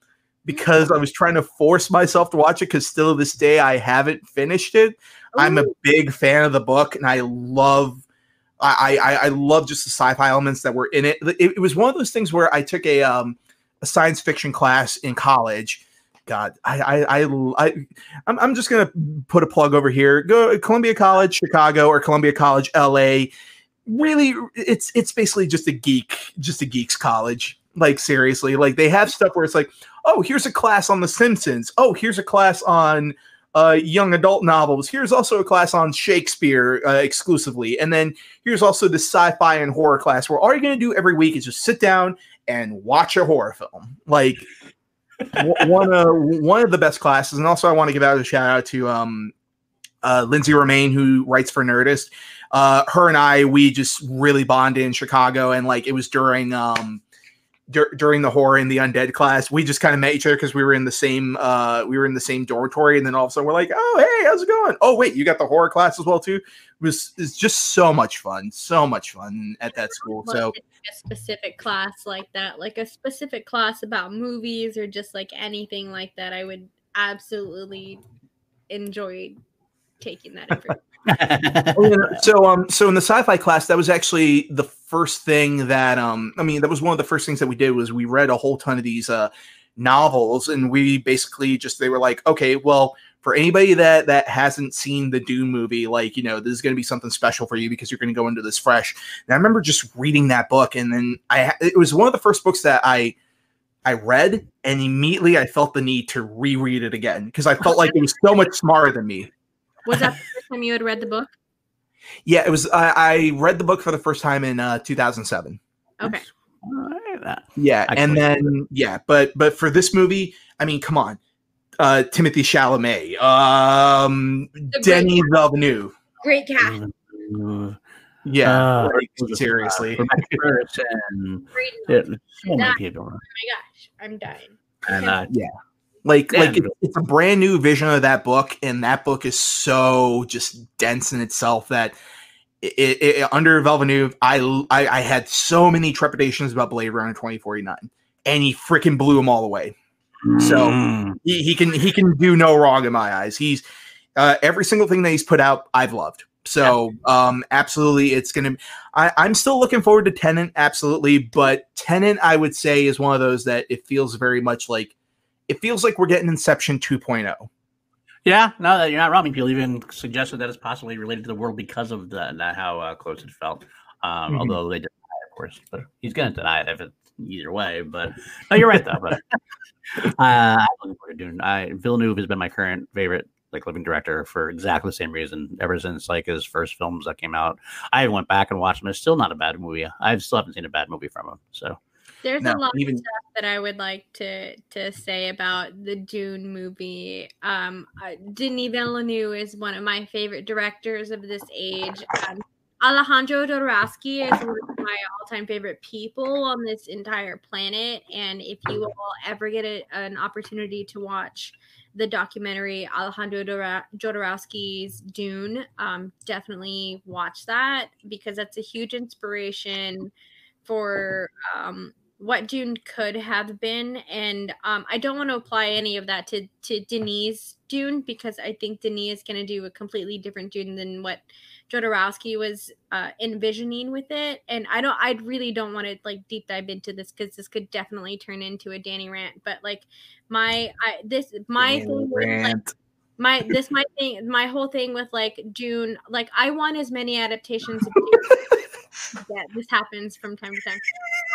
because I was trying to force myself to watch it because still to this day I haven't finished it. I'm a big fan of the book and I love I I, I love just the sci-fi elements that were in it. it. It was one of those things where I took a um a science fiction class in college. God, I I I, I I'm, I'm just gonna put a plug over here. Go Columbia College, Chicago, or Columbia College, LA. Really, it's it's basically just a geek, just a geeks college. Like seriously, like they have stuff where it's like, oh, here's a class on The Simpsons. Oh, here's a class on uh, young adult novels. Here's also a class on Shakespeare uh, exclusively, and then here's also the sci-fi and horror class where all you're gonna do every week is just sit down and watch a horror film. Like one of one of the best classes, and also I want to give out a shout out to um, uh, Lindsey Romain who writes for Nerdist. Uh, her and I, we just really bonded in Chicago, and like it was during um, dur- during the horror and the undead class. We just kind of met each other because we were in the same uh, we were in the same dormitory, and then all of a sudden we're like, oh hey, how's it going? Oh wait, you got the horror class as well too. It was it's just so much fun, so much fun at that school. So a specific class like that, like a specific class about movies or just like anything like that, I would absolutely enjoy taking that information. Oh, so um so in the sci-fi class that was actually the first thing that um i mean that was one of the first things that we did was we read a whole ton of these uh novels and we basically just they were like okay well for anybody that that hasn't seen the Dune movie like you know this is going to be something special for you because you're going to go into this fresh. And i remember just reading that book and then i it was one of the first books that i i read and immediately i felt the need to reread it again because i felt like it was so much smarter than me Was that the first time you had read the book? Yeah, it was. I, I read the book for the first time in uh, 2007. Okay. Alright. Yeah, I and can- then yeah, but but for this movie, I mean, come on, uh, Timothée Chalamet, um, great Denis Villeneuve. Great cast. Uh, Yeah, uh, like, seriously. Rebecca Ferguson. Great. Yeah, Oh so many Yeah. people. my gosh, I'm dying. And uh, like like it's a brand new vision of that book, and that book is so just dense in itself that. It, it, it- under Villeneuve, I, I I had so many trepidations about Blade Runner 2049, and he freaking blew them all away. So- mm, he, he can he can do no wrong in my eyes. He's uh, every single thing that he's put out, I've loved. So um, absolutely, it's gonna. I, I'm still looking forward to Tenet, absolutely, but Tenet, I would say, is one of those that it feels very much like it feels like we're getting Inception oh. 2.0. yeah, no, you're not wrong. People even suggested that it's possibly related to the world because of the, that how uh, close it felt. Um, Mhm. Although they deny it, of course, but he's going to deny it if it's either way. But no, you're right though. But uh, I'm looking forward to doing. I Villeneuve has been my current favorite like living director for exactly the same reason ever since like his first films that came out. I went back and watched them. It's still not a bad movie. I still haven't seen a bad movie from him. So There's No, a lot even- of stuff that I would like to to say about the Dune movie. Um, uh, Denis Villeneuve is one of my favorite directors of this age. Um, Alejandro Jodorowsky is one of my all-time favorite people on this entire planet. And if you all ever get a, an opportunity to watch the documentary Alejandro Jodor- Jodorowsky's Dune, um, definitely watch that because that's a huge inspiration for um, what Dune could have been. And um, I don't want to apply any of that to to Denis Dune because I think Denis is going to do a completely different Dune than what Jodorowsky was uh, envisioning with it. And I don't, I really don't want to like deep dive into this because this could definitely turn into a Danny rant. But like my, I this my thing like, my this my thing my whole thing with like Dune like I want as many adaptations that this happens from time to time.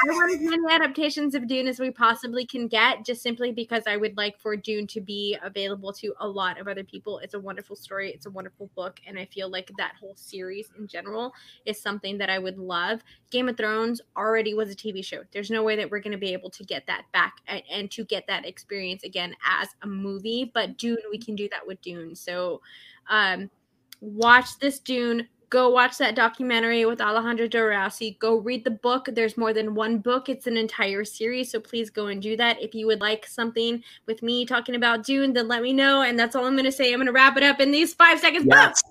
I want as many adaptations of Dune as we possibly can get, just simply because I would like for Dune to be available to a lot of other people. It's a wonderful story, it's a wonderful book, and I feel like that whole series in general is something that I would love. Game of Thrones already was a TV show. There's no way that we're going to be able to get that back and, and to get that experience again as a movie, but Dune, we can do that with Dune. So, um, watch this Dune go watch that documentary with Alejandro Jodorowsky. Go read the book. There's more than one book. It's an entire series, so please go and do that. If you would like something with me talking about Dune, then let me know. And that's all I'm going to say. I'm going to wrap it up in these five seconds. Yes.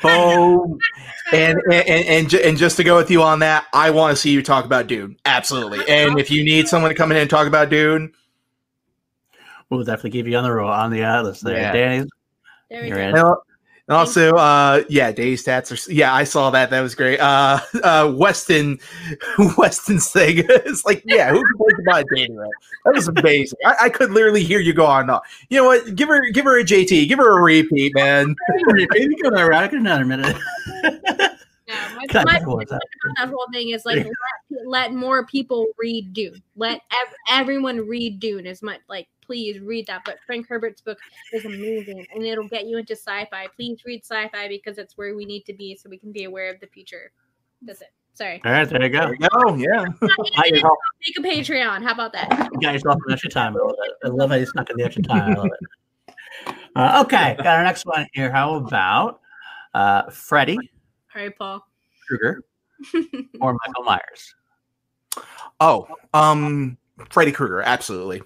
Boom. and, and and and just to go with you on that, I want to see you talk about Dune. Absolutely. And if you need someone to come in and talk about Dune, we'll definitely keep you on the roll on the list there. Yeah. Danny, There we go. In. and and also, uh, yeah, day stats are. Yeah, I saw that. That was great. Uh, uh, Weston, Weston's thing. it's like, yeah, who complains about dating that? That was amazing. I, I could literally hear you go on. and on. You know what? Give her, give her a JT. Give her a repeat, man. maybe go that route in another minute. Yeah, my, God, my that was point about that whole thing is like let, let more people read Dune. Let ev- everyone read Dune as much. Like, please read that. But Frank Herbert's book is amazing, and it'll get you into sci-fi. Please read sci-fi because it's where we need to be, so we can be aware of the future. That's it. Sorry. All right, there you go. Oh yeah. Got yourself, Make a Patreon. How about that? you got yourself an extra time. I love it. I love how you snuck in the extra time. I love it. Uh, okay, got our next one here. How about uh, Freddy All right, Paul. Krueger or Michael Myers? Oh, um, Freddy Krueger, absolutely.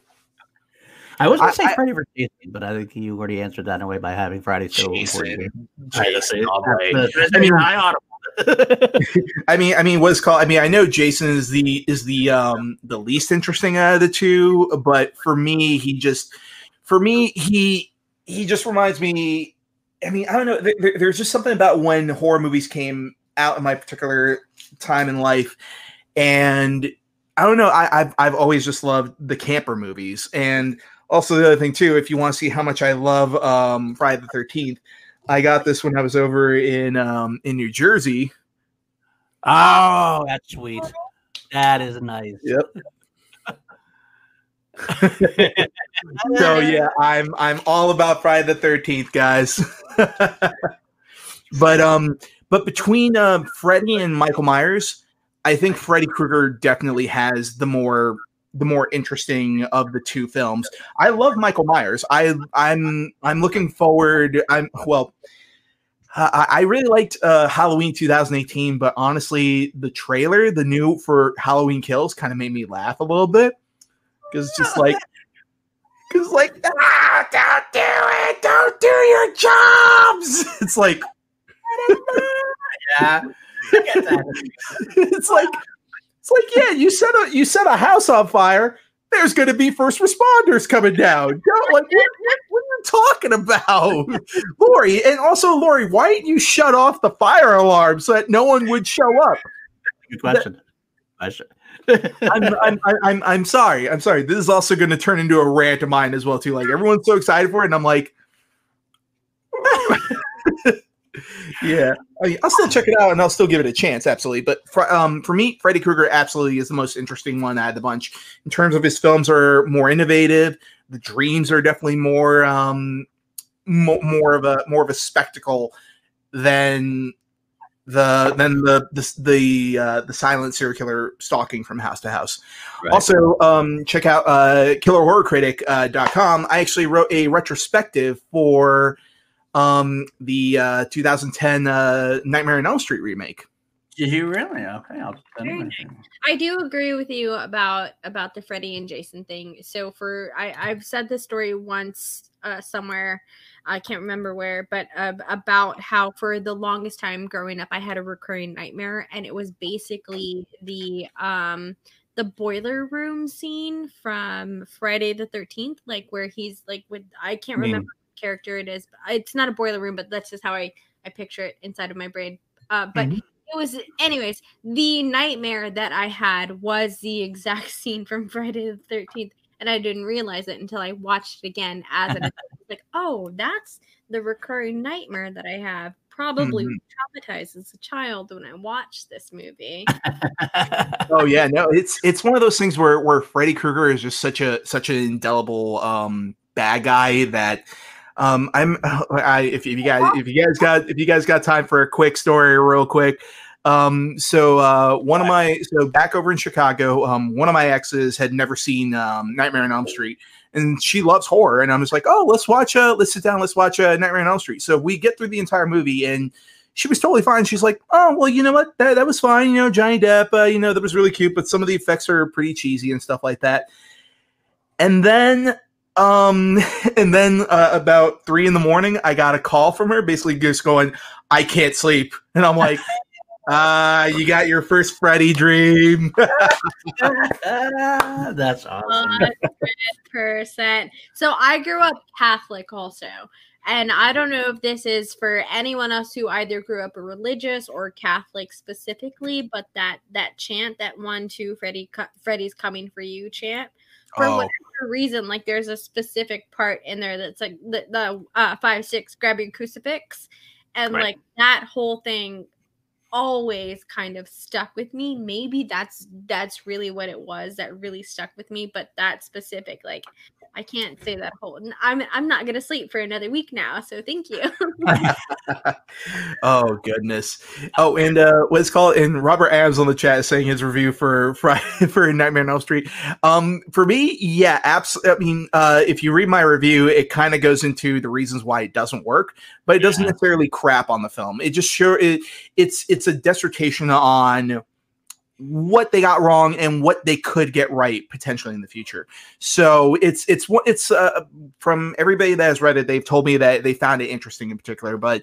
I was going I- to say I- Freddy versus Jason, but I think you already answered that in a way by having Friday so Jason. important. Jason, all the way. That's I mean- I audible. I mean, I mean, what's called? I mean, I know Jason is the is the um the least interesting out of the two, but for me, he just for me he he just reminds me. I mean, I don't know. There, there- there's just something about when horror movies came out in my particular time in life, and I don't know. I, I've I've always just loved the camper movies, and also the other thing too. If you want to see how much I love um, Friday the Thirteenth, I got this when I was over in um, in New Jersey. oh, that's sweet. That is nice. Yep. So yeah, I'm I'm all about Friday the Thirteenth, guys. but um, but between um Freddy and Michael Myers, I think Freddy Krueger definitely has the more the more interesting of the two films. I love Michael Myers. I I'm I'm looking forward. I'm well. I, I really liked uh, Halloween 2018, but honestly, the trailer, the new for Halloween Kills, kind of made me laugh a little bit because it's just like because like ah, don't do it don't do your jobs it's like Yeah. I get that. it's like it's like yeah you set a you set a house on fire there's going to be first responders coming down Don't, like what, what, what are you talking about lori and also lori why didn't you shut off the fire alarm so that no one would show up Good question. Question. I'm, I'm, I'm, I'm, I'm sorry. I'm sorry. This is also going to turn into a rant of mine as well, too. Like everyone's so excited for it, and I'm like, yeah. I mean, I'll still check it out, and I'll still give it a chance, absolutely. But for, um, for me, Freddy Krueger absolutely is the most interesting one out of the bunch. In terms of his films, are more innovative. The dreams are definitely more, um, mo- more of a more of a spectacle than the than the the the, uh, the silent circular stalking from house to house. Right. Also, um, check out uh, killerhorrorcritic.com. Uh, dot com. I actually wrote a retrospective for um, the uh, 2010 uh, Nightmare on Elm Street remake. Did you really? Okay. I'll Very. I do agree with you about about the Freddy and Jason thing. So for I I've said this story once uh, somewhere, I can't remember where, but uh, about how for the longest time growing up, I had a recurring nightmare, and it was basically the um the boiler room scene from Friday the Thirteenth, like where he's like with I can't remember what character it is. It's not a boiler room, but that's just how I I picture it inside of my brain. Uh, but Mhm. it was anyways the nightmare that i had was the exact scene from friday the 13th and i didn't realize it until i watched it again as an like oh that's the recurring nightmare that i have probably Mhm. traumatized as a child when I watched this movie. oh yeah, no, it's it's one of those things where where Freddy Krueger is just such a such an indelible um bad guy that um I'm I if, you guys if you guys got if you guys got time for a quick story real quick um so uh one of my so back over in Chicago um one of my exes had never seen um Nightmare on Elm Street and she loves horror and I'm just like oh let's watch uh let's sit down let's watch uh, Nightmare on Elm Street so we get through the entire movie and she was totally fine. She's like, oh well, you know what? That, that was fine. You know, Johnny Depp. Uh, you know, that was really cute, but some of the effects are pretty cheesy and stuff like that. And then, um, and then uh, about three in the morning, I got a call from her, basically just going, "I can't sleep," and I'm like. Uh, you got your first Freddy dream. That's awesome. percent. So I grew up Catholic also. And I don't know if this is for anyone else who either grew up a religious or Catholic specifically, but that that chant, that one, two, Freddy, Freddy's coming for you chant, for Oh. whatever reason, like there's a specific part in there that's like the, the uh, five six, grab your crucifix, and Right. like that whole thing always kind of stuck with me maybe that's that's really what it was that really stuck with me but that specific like i can't say that whole i'm i'm not gonna sleep for another week now so thank you oh goodness. Oh, and uh what's called and Robert Adams on the chat saying his review for Friday for Nightmare on Elm Street. Um for me, yeah, absolutely. I mean, uh if you read my review, it kind of goes into the reasons why it doesn't work, but it doesn't Yeah. necessarily crap on the film. It just sure it it's it's a dissertation on what they got wrong and what they could get right potentially in the future. So it's it's what it's uh, from everybody that has read it. They've told me that they found it interesting in particular, but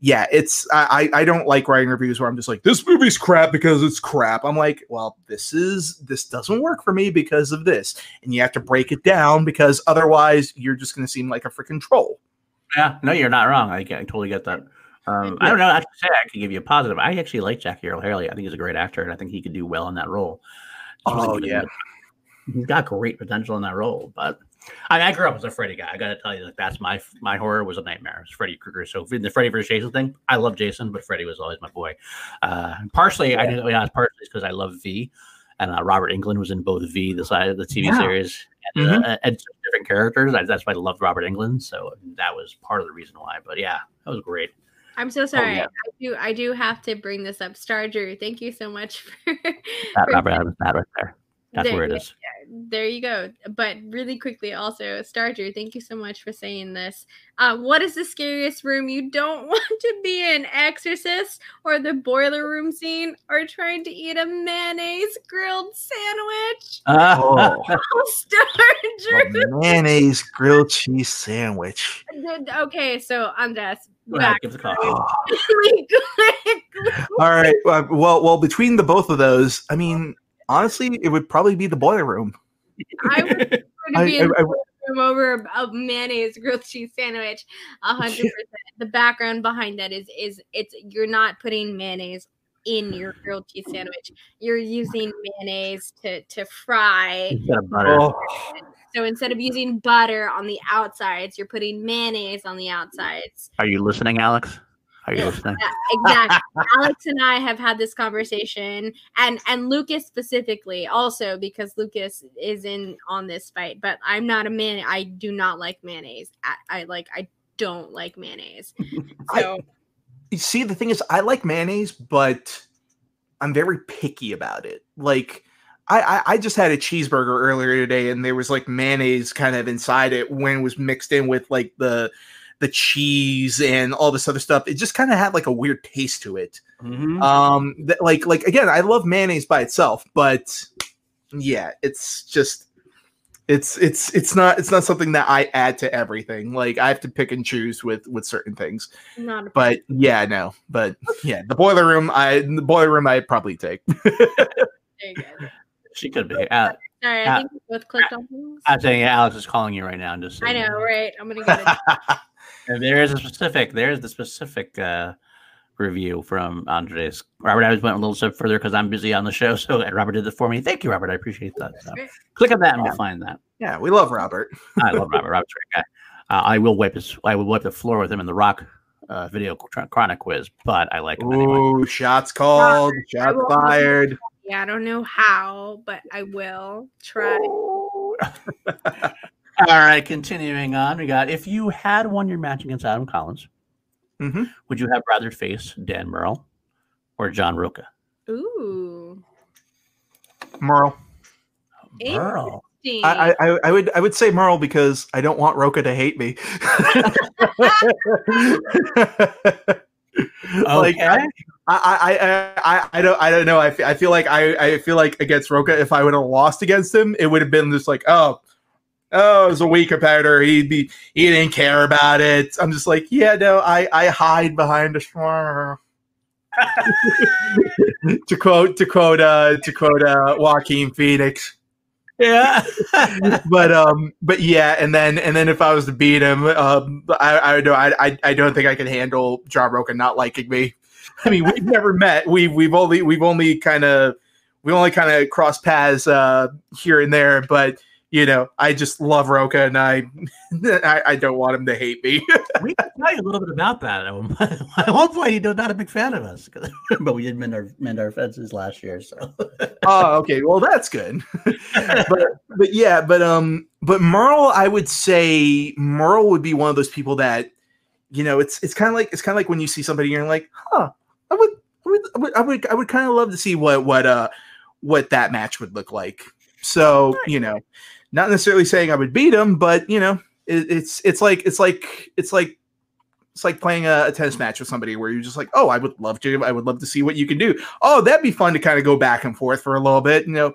yeah, it's I I don't like writing reviews where I'm just like this movie's crap because it's crap. I'm like, well, this is this doesn't work for me because of this, and you have to break it down because otherwise you're just going to seem like a freaking troll. Yeah, no, you're not wrong. I, I totally get that. Um, I don't know. I say, I can give you a positive. I actually like Jackie Earle Haley. I think he's a great actor, and I think he could do well in that role. Oh, yeah. he's got great potential in that role. But I, I grew up as a Freddy guy. I got to tell you, like that's my my horror was a nightmare. It was Freddy Krueger. So in the Freddy versus Jason thing, I love Jason, but Freddy was always my boy. Uh, partially, I didn't. Yeah, partially because I love V, and uh, Robert Englund was in both V, the side of the TV Yeah. series, and, uh, and different characters. I, that's why I loved Robert Englund. So that was part of the reason why. But yeah, that was great. I'm so sorry yeah. i do i do have to bring this up star drew thank you so much for, That for Robert Adams, that right there. That's There where it is. you is. there you go. But really quickly, also, Star Drew, thank you so much for saying this. Uh, what is the scariest room you don't want to be in? Exorcist or the boiler room scene or trying to eat a mayonnaise grilled sandwich? Oh, Oh, Star Drew. mayonnaise grilled cheese sandwich. Okay, so I'm just Go ahead, back give the call. Really quick. All right. Well, well, between the both of those, I mean, honestly, it would probably be the boiler room. I would prefer to I, be in I- I- room over a, a mayonnaise grilled cheese sandwich. A hundred percent. The background behind that is is it's you're not putting mayonnaise in your grilled cheese sandwich. You're using mayonnaise to to fry. Butter. oh, So instead of using butter on the outsides, you're putting mayonnaise on the outsides. Are you listening, Alex? Are you listening? Yeah, exactly. Alex and I have had this conversation, and and Lucas specifically also because Lucas is in on this fight. But I'm not a man. I do not like mayonnaise. I, I like. I don't like mayonnaise. I- So you see, the thing is, I like mayonnaise, but I'm very picky about it. Like, I, I, I just had a cheeseburger earlier today, and there was like mayonnaise kind of inside it when it was mixed in with like the the cheese and all this other stuff. It just kind of had like a weird taste to it. Mhm. Um, that, like like again, I love mayonnaise by itself, but yeah, it's just it's it's it's not it's not something that I add to everything. Like I have to pick and choose with with certain things. not a But yeah, no. But yeah, the boiler room, I the boiler room, I'd probably take. very good. she could be. Uh, Sorry, Uh, I think we both clicked on things. I'm saying Alex is calling you right now. I'm just I saying. know, right? I'm gonna get it. And There is a specific. There's the specific uh, review from Andres. Robert, I just went a little step further because I'm busy on the show. So Robert did it for me. Thank you, Robert. I appreciate that. So, click on that and we'll find that. yeah, we love Robert. I love Robert. Robert's a great guy. Uh, I will wipe his. I will wipe the floor with him in the Rock uh, video chronic quiz, but I like him anyway. Ooh, shots called, I shots fired. Yeah, I don't know how, but I will try. All right, continuing on, we got if you had won your match against Adam Collins, Mhm. would you have rather face Dan Murrell or John Rocha? Ooh. Murrell. Murrell. I, I, I would I would say Murrell because I don't want Rocha to hate me. Like, I, I, I, I, I don't I don't know. I, I feel like I, I feel like against Rocha, if I would have lost against him, it would have been just like, oh, oh, it was a weak competitor. He'd be he didn't care about it. I'm just like, yeah, no, I, I hide behind a swarm. to quote to quote uh to quote uh Joaquin Phoenix. Yeah. but um but yeah and then and then if i was to beat him um i i don't I, I don't think i could handle john not liking me i mean we've never met we we've only we've only kind of we only kind of crossed paths uh here and there but you know i just love rocha and i i, I don't want him to hate me. We can tell you a little bit about that. At one point, he was not a big fan of us, but we did mend our mend our fences last year. So. Oh okay. Well that's good. But but yeah but um but murrell i would say murrell would be one of those people that you know it's it's kind of like it's kind of like when you see somebody and you're like huh i would i would i would i would, I would kind of love to see what what uh what that match would look like. So you know not necessarily saying i would beat him but you know it, it's it's like it's like it's like it's like playing a, a tennis match with somebody where you're just like, oh, I would love to, I would love to see what you can do. Oh, that'd be fun to kind of go back and forth for a little bit, you know.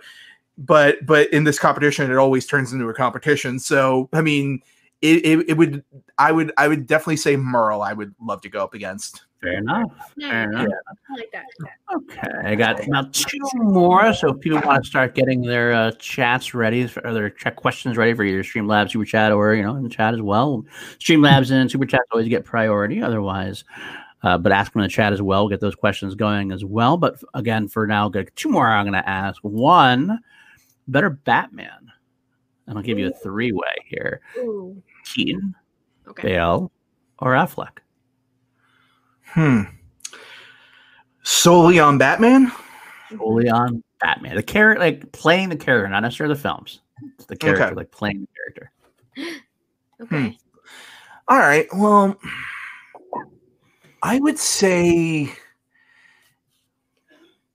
But but in this competition, it always turns into a competition. So I mean, it, it, it would I would I would definitely say Murrell. I would love to go up against. Fair enough. Nice. Fair enough. I like that. Okay, I got now two more. So if people want to start getting their uh, chats ready, for, or their check questions ready for either Streamlabs Super Chat or you know in the chat as well. Streamlabs and Super Chats always get priority. Otherwise, uh, but ask them in the chat as well. We'll get those questions going as well. But again, for now, got two more. I'm going to ask one better Batman, and I'll give you a three way here: Ooh. Keaton, Okay. Bale, or Affleck. Hmm. Solely on Batman. Solely on Batman, the character, like playing the character, not necessarily the films. It's the character, Okay. like playing the character. Okay. All right. Well, I would say.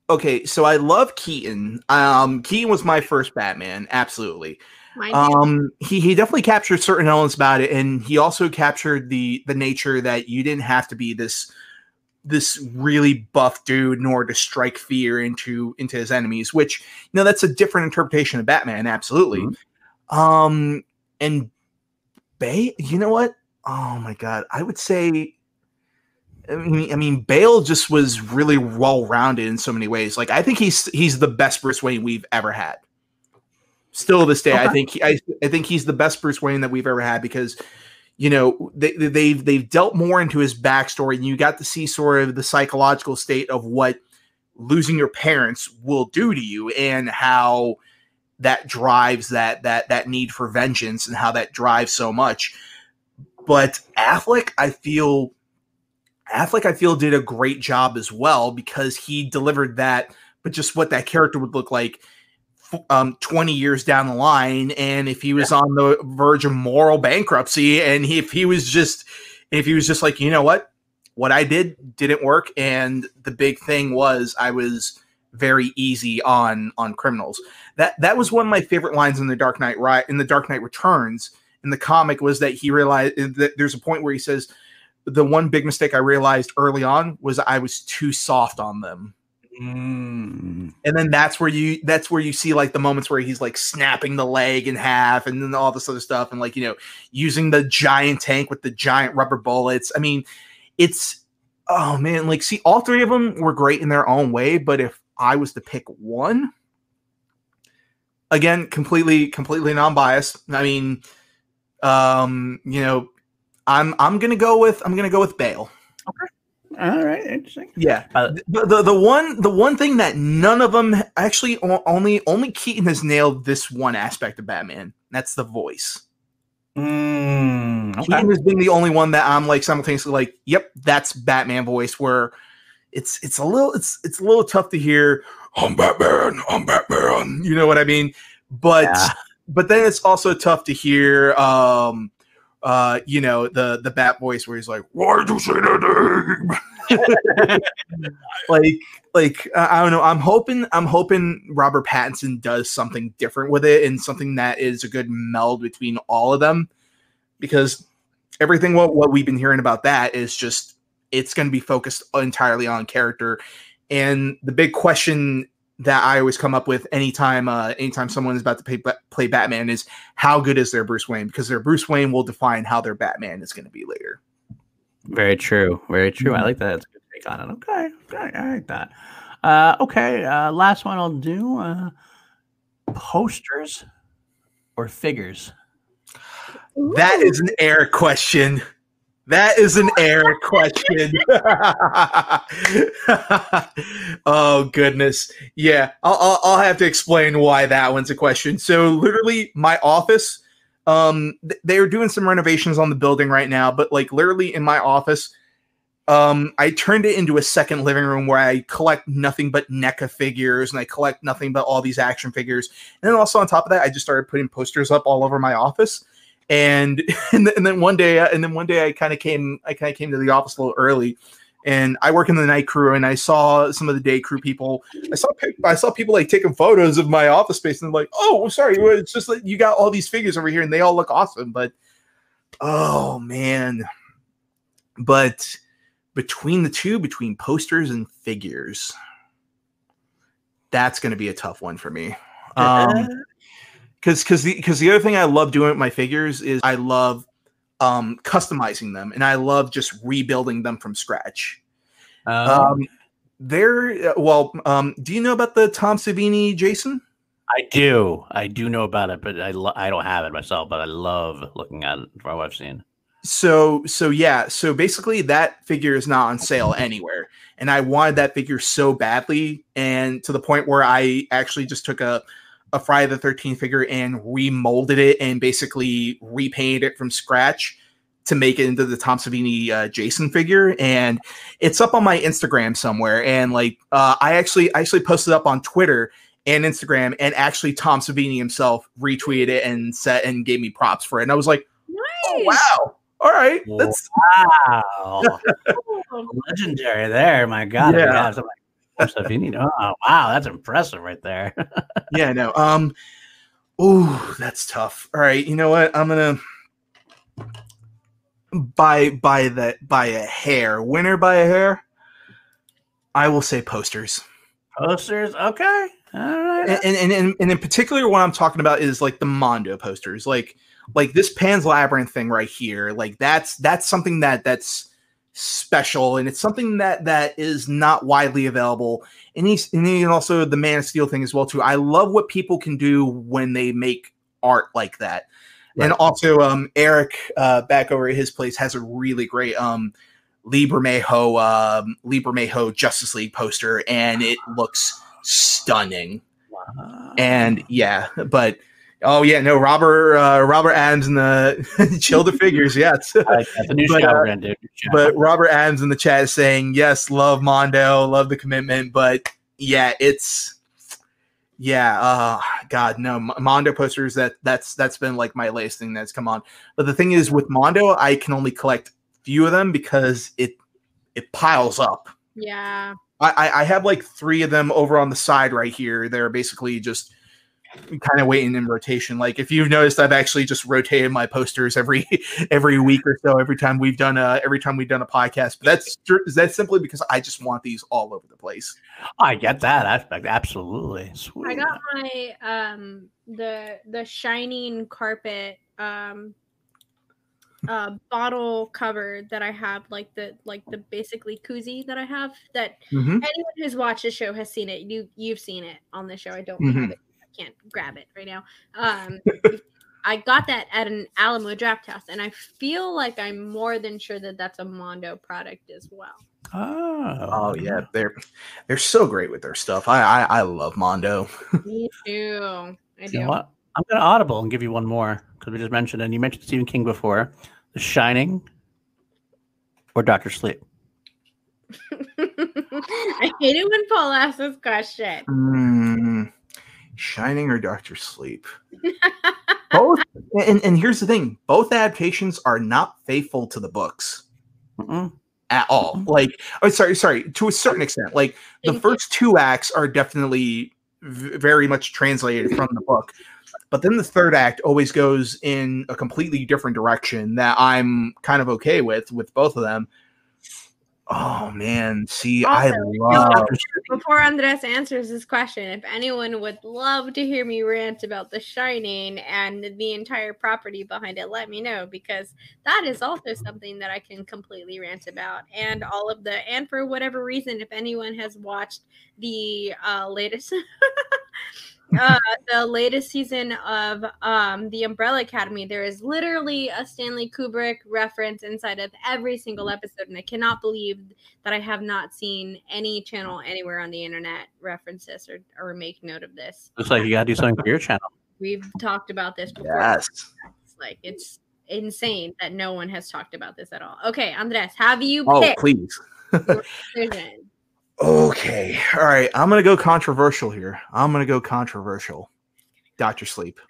Okay, so I love Keaton. Um, Keaton was my first Batman, absolutely. Um, he he definitely captured certain elements about it, and he also captured the the nature that you didn't have to be this this really buff dude nor to strike fear into into his enemies. Which you know that's a different interpretation of Batman, absolutely. Um, and Bay, you know what? Oh my god, I would say. I mean, I mean, Bale just was really well rounded in so many ways. Like, I think he's he's the best Bruce Wayne we've ever had. Still to this day, I think he, I, I think he's the best Bruce Wayne that we've ever had because, you know, they, they- they've they've dealt more into his backstory, and you got to see sort of the psychological state of what losing your parents will do to you, and how that drives that that that need for vengeance, and how that drives so much. But Affleck, I feel Affleck, I feel, did a great job as well because he delivered that, but just what that character would look like um, 20 years down the line. And if he was on the verge of moral bankruptcy, and he, if he was just, if he was just like, you know what, what I did didn't work. And the big thing was I was very easy on on criminals. That that was one of my favorite lines in the Dark Knight right in the Dark Knight Returns in the comic was that he realized that there's a point where he says the one big mistake I realized early on was I was too soft on them. Mm. And then that's where you that's where you see like the moments where he's like snapping the leg in half and then all this other stuff and like you know using the giant tank with the giant rubber bullets. I mean, it's oh man, like see all three of them were great in their own way, but if I was to pick one again, completely completely non-biased. I mean, um, you know, I'm I'm going to go with I'm going to go with Bale. All right, interesting. Yeah. Uh, the, the the one the one thing that none of them actually only only Keaton has nailed this one aspect of Batman. That's the voice. Mm, okay. Keaton has been the only one that I'm like simultaneously like, yep, that's Batman voice. Where it's it's a little it's it's a little tough to hear. I'm Batman. I'm Batman. You know what I mean? But Yeah. but then it's also tough to hear. Um, uh, you know the the Bat voice where he's like, "Why'd you say that name?" like like uh, I don't know. I'm hoping I'm hoping Robert Pattinson does something different with it and something that is a good meld between all of them because everything what, what we've been hearing about that is just it's going to be focused entirely on character and the big question that I always come up with anytime uh anytime someone is about to play, play Batman is how good is their Bruce Wayne because their Bruce Wayne will define how their Batman is going to be later. Very true. Very true. I Mhm. like that. That's a good take on it. Okay. Okay. I like that. Uh, okay. Uh, last one I'll do. Uh, posters or figures. That is an air question. That is an air question. oh goodness, yeah. I'll, I'll I'll have to explain why that one's a question. So literally, my office, um, th- they are doing some renovations on the building right now, but like literally in my office, um, I turned it into a second living room where I collect nothing but NECA figures and I collect nothing but all these action figures. And then also on top of that, I just started putting posters up all over my office and and, then- and then one day and then one day I kind of came I kind of came to the office a little early and I work in the night crew and I saw some of the day crew people. I saw I saw people like taking photos of my office space and they're like oh sorry it's just that you got all these figures over here and they all look awesome. But oh man. But between the two between posters and figures that's going to be a tough one for me. Um because because the because the other thing I love doing with my figures is I love um customizing them and I love just rebuilding them from scratch. Uh, Um, there. well, um, do you know about the Tom Savini Jason? I do. I do know about it, but I lo- I don't have it myself. But I love looking at it from what I've seen. So so yeah. So basically, that figure is not on sale anywhere, and I wanted that figure so badly, and to the point where I actually just took a a Friday the Thirteenth figure and remolded it and basically repainted it from scratch to make it into the Tom Savini uh, Jason figure, and it's up on my Instagram somewhere. And like, uh, I actually I actually posted up on Twitter and Instagram, and actually Tom Savini himself retweeted it and said and gave me props for it. And I was like, oh wow, all right, that's Wow, legendary there. My God, Yeah. Something like Savini. Oh, wow, that's impressive right there. yeah, no. Um, oh, that's tough. All right, you know what? I'm gonna by by the by a hair. Winner by a hair. I will say posters. Posters, okay, all right. and and, and and in particular what i'm talking about is like the mondo posters like like this pan's labyrinth thing right here like that's that's something that that's special and it's something that that is not widely available. And he's and also the man of steel thing as well too. I love what people can do when they make art like that. And also um eric uh back over at his place has a really great um Lee Bermejo um Lee Bermejo Justice League poster and it looks stunning. Wow. and yeah, but oh yeah, no, Robert uh, Robert Adams in the chill the figures, yes. I like that. the new but, show uh, we're gonna do. but Robert Adams in the chat is saying yes, love Mondo, love the commitment, but yeah, it's yeah, uh God no, Mondo posters that that's that's been like my latest thing that's come on. But the thing is with Mondo, I can only collect few of them because it it piles up. Yeah. I, I- I have like three of them over on the side right here. They're basically just kind of waiting in rotation. Like if you've noticed, I've actually just rotated my posters every every week or so. Every time we've done a every time we've done a podcast, but that's that's simply because I just want these all over the place. I get that aspect. Absolutely. Sweet. I got my um the the shining carpet um uh bottle cover that I have like the like the basically koozie that I have that Mhm. anyone who's watched the show has seen it. You you've seen it on the show. I don't Mhm. have it. I can't grab it right now. Um I got that at an Alamo Drafthouse and I feel like I'm more than sure that that's a Mondo product as well. Oh, Oh yeah, they're they're so great with their stuff. I I, I love Mondo. Me too. I You do. know what? I'm going to audible and give you one more because we just mentioned, and you mentioned Stephen King before The Shining or Doctor Sleep. I hate it when Paul asks this question. Mm, Shining or Doctor Sleep? both. And, and here's the thing both adaptations are not faithful to the books Mm-mm. at all. Like, oh, sorry, sorry, to a certain extent. Like, the first two acts are definitely v- very much translated from the book. But then the third act always goes in a completely different direction that I'm kind of okay with, with both of them. Oh man, see, I love Before Andres answers this question, if anyone would love to hear me rant about The Shining and the entire property behind it, let me know because that is also something that I can completely rant about. And all of the, and for whatever reason, if anyone has watched the uh, latest. Uh, the latest season of um, the Umbrella Academy, there is literally a Stanley Kubrick reference inside of every single episode, and I cannot believe that I have not seen any channel anywhere on the internet reference this or, or make note of this. Looks like you got to do something for your channel. We've talked about this before. yes. It's like it's insane that no one has talked about this at all. Okay, Andres, have you Oh, picked please. Okay. All right. I'm going to go controversial here. I'm going to go controversial. Doctor Sleep.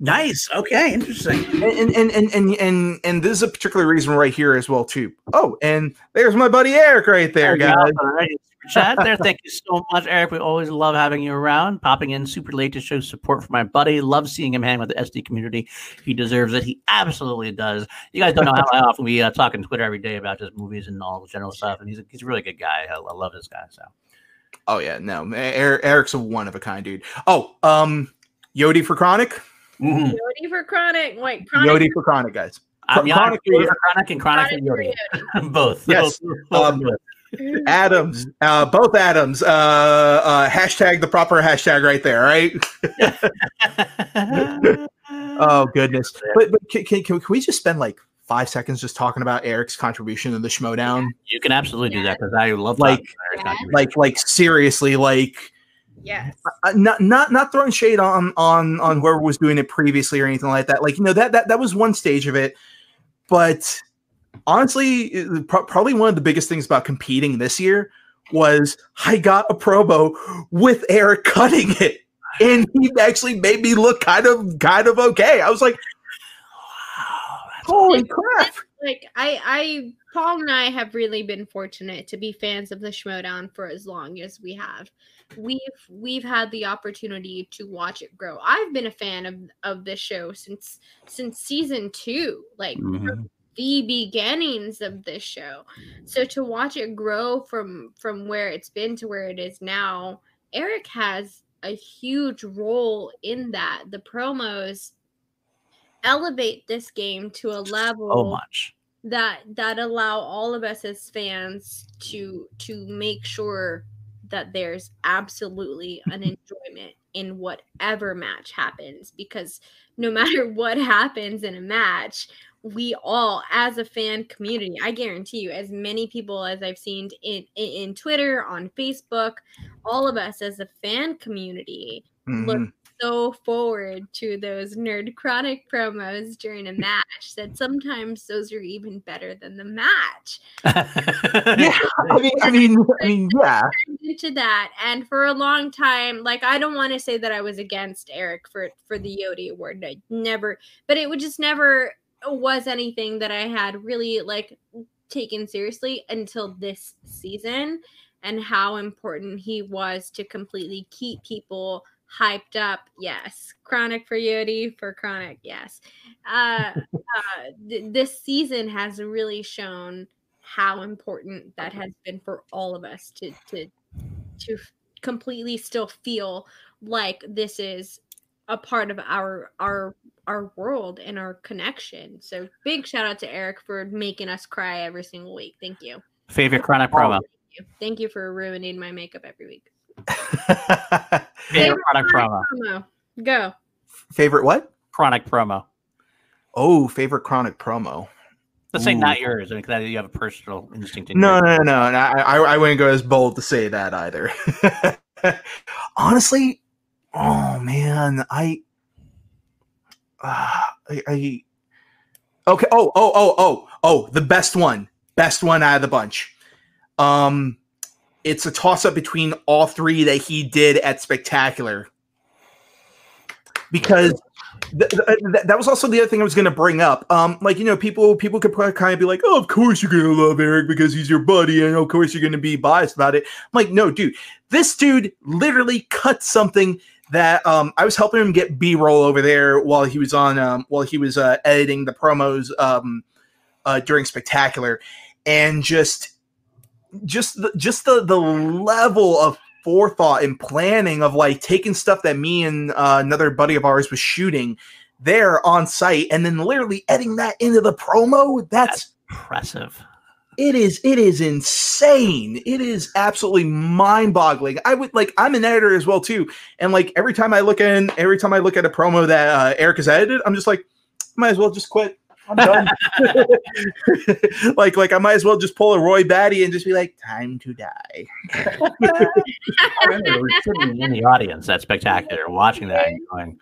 Nice. Okay. Interesting. And and, and and and and this is a particular reason right here as well too. Oh, and there's my buddy Eric right there, There guys. go. Super Chat there. Thank you so much, Eric. We always love having you around. Popping in super late to show support for my buddy. Love seeing him hang with the SD community. He deserves it. He absolutely does. You guys don't know how, how often we uh, talk on Twitter every day about just movies and all the general stuff. And he's a, he's a really good guy. I, I love this guy. So Oh yeah, no, Eric, Eric's a one of a kind dude. Oh, um, Yodi for Chronic. Mhm. Yodi for chronic. Wait, chronic. Yodi for Chronic, guys. I'm Chronic Chronic, Yodi. for Chronic and Chronic, chronic for for Yodi. Yodi. Both. Yes. Both- both Um. Adams, uh, both Adams. Uh, uh, hashtag the proper hashtag right there, right? Oh goodness! But but can, can, can we just spend like five seconds just talking about Eric's contribution to the Schmoedown? you can absolutely do that because I love Like- talking about Eric's Yeah. contribution. Like like seriously, like Yes. uh, not not not throwing shade on on on whoever was doing it previously or anything like that. Like you know that that that was one stage of it, but honestly, pro- probably one of the biggest things about competing this year was I got a promo with Eric cutting it, and he actually made me look kind of kind of okay. I was like, Wow, holy crap! like I, I, Paul and I have really been fortunate to be fans of the Schmoedown for as long as we have. We've we've had the opportunity to watch it grow. I've been a fan of of this show since since season two, like Mhm. the beginnings of this show. So to watch it grow from from where it's been to where it is now, Eric has a huge role in that. The promos elevate this game to a level so much. that that allow all of us as fans to to make sure that there's absolutely an enjoyment in whatever match happens because no matter what happens in a match we all as a fan community i guarantee you as many people as i've seen in in, in twitter on facebook all of us as a fan community look Mhm. So forward to those nerd chronic promos during a match that sometimes those are even better than the match Yeah, I mean, I mean, I mean, yeah. into that and for a long time like i don't want to say that i was against eric for for the yodi award i never but it would just never was anything that i had really like taken seriously until this season and how important he was to completely keep people hyped up yes chronic for yodi for chronic yes uh, uh th- this season has really shown how important that has been for all of us to to to completely still feel like this is a part of our our our world and our connection. So big shout out to Eric for making us cry every single week. Thank you. Favorite Chronic promo. Thank you. Thank you for ruining my makeup every week. Favorite Chronic promo. Promo. Go. favorite what? Chronic promo. Oh, favorite chronic promo. Let's say Ooh. not yours. I mean, 'cause you have a personal instinct. In No, no, no, no. no, I, I, I wouldn't go as bold to say that either. Honestly, oh man, I uh, I, I okay. Oh, oh, oh, oh, oh, the best one, best one out of the bunch. Um, it's a toss up between all three that he did at Spectacular because th- th- that was also the other thing I was going to bring up. Um, like you know, people people could kind of be like, "Oh, of course you're going to love Eric because he's your buddy, and of course you're going to be biased about it." I'm like, no, dude, this dude literally cut something that um, I was helping him get B roll over there while he was on um, while he was uh, editing the promos um, uh, during Spectacular, and just just the, just the the level of forethought and planning of like taking stuff that me and uh, another buddy of ours was shooting there on site and then literally editing that into the promo. That's, That's impressive. It is it is insane. It is absolutely mind-boggling. I would like I'm an editor as well too. And like every time I look in every time I look at a promo that uh, Eric has edited, I'm just like might as well just quit. I'm done. like, like I might as well just pull a Roy Batty and just be like, "Time to die." Remember in the audience. That's spectacular. Watching that and going,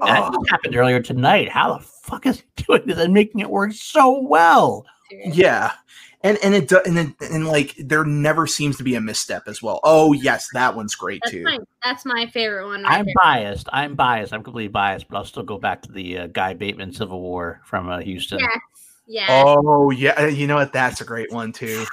that Oh. happened earlier tonight. How the fuck is he doing this and making it work so well? Yeah. And and it do, and it, and like there never seems to be a misstep as well. Oh yes, that one's great That's too. my that's my favorite one. right I'm there. biased. I'm biased. I'm completely biased, but I'll still go back to the uh, Guy Bateman Civil War from uh, Houston. Yes. Yes. Oh yeah, you know what? That's a great one too.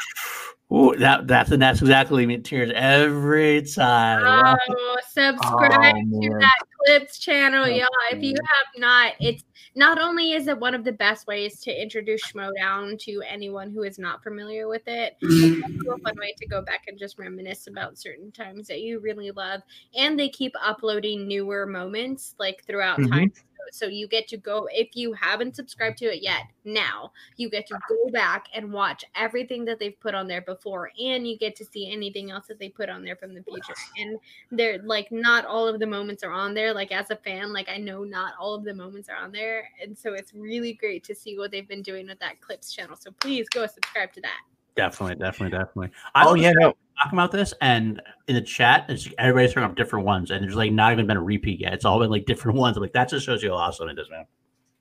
Ooh, that that's and that's exactly me tears every time. Oh, subscribe Oh, to that Clips channel, y'all. If you have not, it's not only is it one of the best ways to introduce Schmoedown to anyone who is not familiar with it, it's also a fun way to go back and just reminisce about certain times that you really love. And they keep uploading newer moments like throughout Mhm. time. So you get to go if you haven't subscribed to it yet. Now you get to ah. go back and watch everything that they've put on there before, and you get to see anything else that they put on there from the future. And they're like, not all of the moments are on there. Like as a fan, like I know not all of the moments are on there, and so it's really great to see what they've been doing with that clips channel. So please go subscribe to that. Definitely, definitely, definitely. I Oh yeah, no. talking about this, and in the chat, it's, everybody's throwing up different ones, and there's like not even been a repeat yet. It's all been like different ones. I'm like that just shows you how awesome it is, man.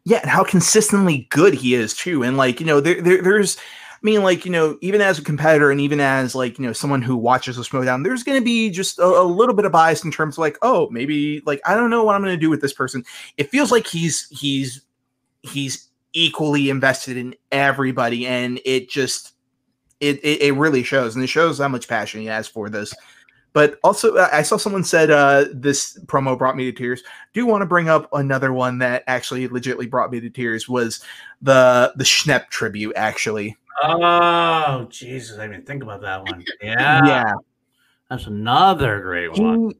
Yeah, and how consistently good he is too. And like, you know, there, there there's I mean, like, you know, even as a competitor and even as like, you know, someone who watches the Schmoedown, there's gonna be just a, a little bit of bias in terms of like, oh, maybe like I don't know what I'm gonna do with this person. It feels like he's he's he's equally invested in everybody, and it just it, it, it really shows, and it shows how much passion he has for this. But also, I saw someone said uh, this promo brought me to tears. Do you want to bring up another one that actually legitly brought me to tears was the the Schnepp tribute. Actually, Oh Jesus, I didn't even think about that one. Yeah, yeah. that's another great one.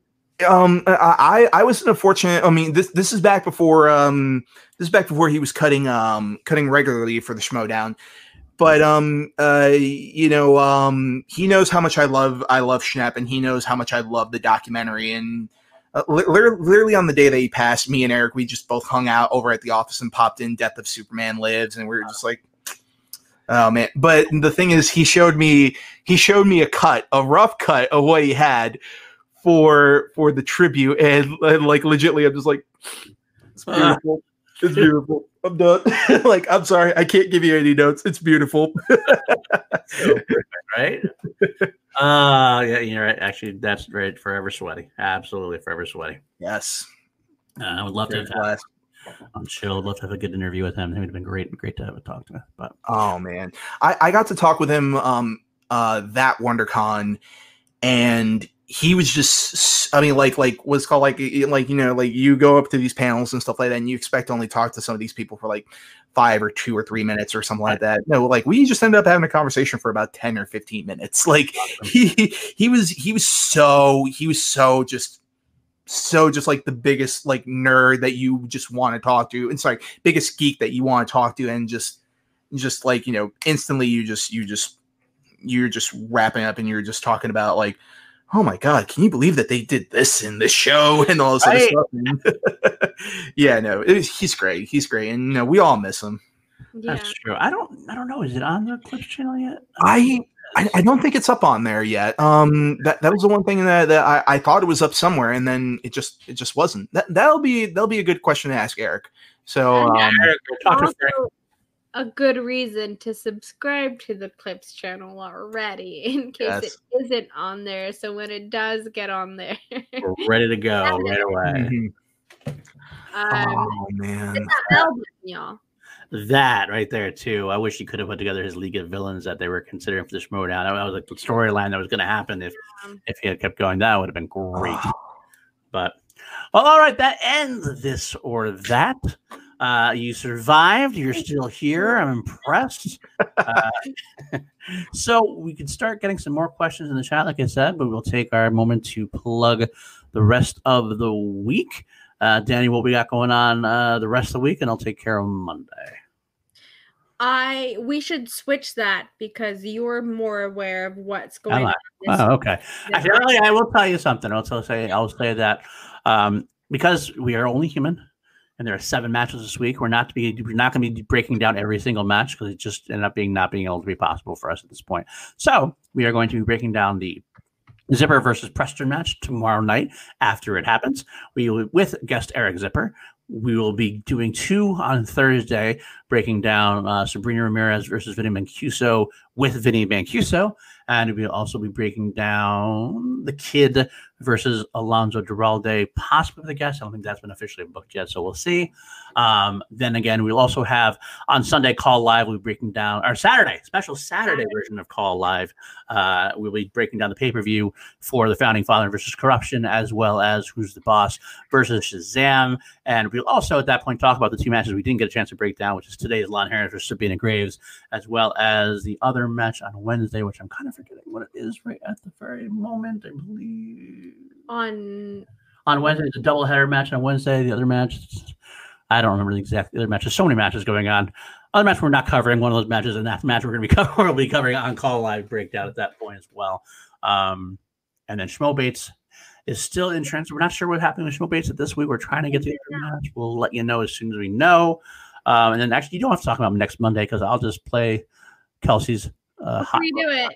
Um, I I was in a fortunate. I mean, this this is back before um this is back before he was cutting um cutting regularly for the Schmoedown. But um uh you know um he knows how much I love I love Schnepp and he knows how much I love the documentary. And uh, li- li- literally on the day that he passed, me and Eric we just both hung out over at the office and popped in Death of Superman Lives and we were just like oh man. But the thing is he showed me he showed me a cut a rough cut of what he had for for the tribute and, and like legitly i'm just like it's beautiful it's beautiful i'm done like i'm sorry i can't give you any notes it's beautiful So right? Uh yeah, you're right. Actually, that's right. Forever sweaty. Absolutely forever sweaty. yes Uh, I would love to have had Blast. on chill. I'd love to have a good interview with him. It would have been great, great to have a talk to him. But oh man i i got to talk with him um uh that wondercon and he was just i mean like like what's called like like you know like you go up to these panels and stuff like that and you expect to only talk to some of these people for like five or two or three minutes or something like that. No like we just ended up having a conversation for about 10 or 15 minutes. Like he he was he was so he was so just so just like the biggest like nerd that you just want to talk to and sorry biggest geek that you want to talk to and just just like you know instantly you just you just you're just wrapping up and you're just talking about like oh my god can you believe that they did this in this show and all this other stuff yeah no it was, he's great he's great and you know we all miss him Yeah. that's true. I don't, I don't know. Is it on the Clips channel yet? I, I I don't think it's up on there yet. Um, that that was the one thing that, that I, I thought it was up somewhere, and then it just it just wasn't. That that'll be that'll be a good question to ask Eric So And um, Eric, talk to also a good reason to subscribe to the Clips channel already in case Yes. it isn't on there. So when it does get on there, We're ready to go right away. mhm. um, oh man, it's not y'all. That right there too. I wish he could have put together his League of Villains that they were considering for the Schmoedown. That was like the storyline that was going to happen if Um, if he had kept going. That would have been great. But well, all right, that ends this or that. Uh, you survived. You're still here. I'm impressed. Uh, so we can start getting some more questions in the chat, like I said, but we'll take our moment to plug the rest of the week. Uh, Danny, what we got going on uh, the rest of the week, and I'll take care of Monday. I we should switch that because you're more aware of what's going on. Oh, okay. Actually, I will tell you something. I'll tell say I'll say that um, because we are only human, and there are seven matches this week. We're not to be we're not going to be breaking down every single match because it just ended up being not being able to be possible for us at this point. So we are going to be breaking down the Zipper versus Preston match tomorrow night after it happens. We will, with guest Eric Zipper. We will be doing two on Thursday, breaking down uh, Sabrina Ramirez versus Vinny Mancuso with Vinny Mancuso. And we'll also be breaking down the kid versus Alonso Duralde, possibly the guest. I don't think that's been officially booked yet, so we'll see. Um, then again, we'll also have on Sunday Call Live, we'll be breaking down our Saturday, special Saturday version of Call Live. Uh, we'll be breaking down the pay per view for the Founding Father versus Corruption, as well as Who's the Boss versus Shazam. And we'll also at that point talk about the two matches we didn't get a chance to break down, which is today's Lon Harris versus Sabina Graves, as well as the other match on Wednesday, which I'm kind of forgetting what it is right at the very moment. I believe on on Wednesday, it's a doubleheader match on Wednesday. The other match, I don't remember the exact the other match. There's so many matches going on. Other match we're not covering one of those matches, and that match we're going to be covering, we'll be covering on Call Live Breakdown at that point as well. Um, and then Schmo Bates is still in transit. We're not sure what happened with Schmo Bates at this week. We're trying to get to the other match. We'll let you know as soon as we know. Um, and then actually, you don't have to talk about next Monday because I'll just play Kelsey's uh, before you do it.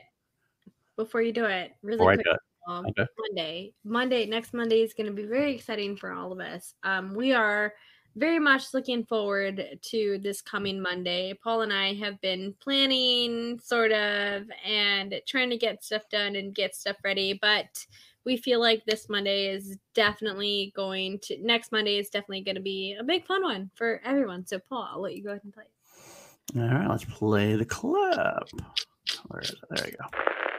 Before you do it, really quick. Do it. um, Okay. Monday. Monday, next Monday is going to be very exciting for all of us. Um, we are very much looking forward to this coming Monday. Paul and I have been planning, sort of, and trying to get stuff done and get stuff ready, but we feel like this Monday is definitely going to, next Monday is definitely going to be a big fun one for everyone. So, Paul, I'll let you go ahead and play. All right, let's play the clip. Where is? There you go.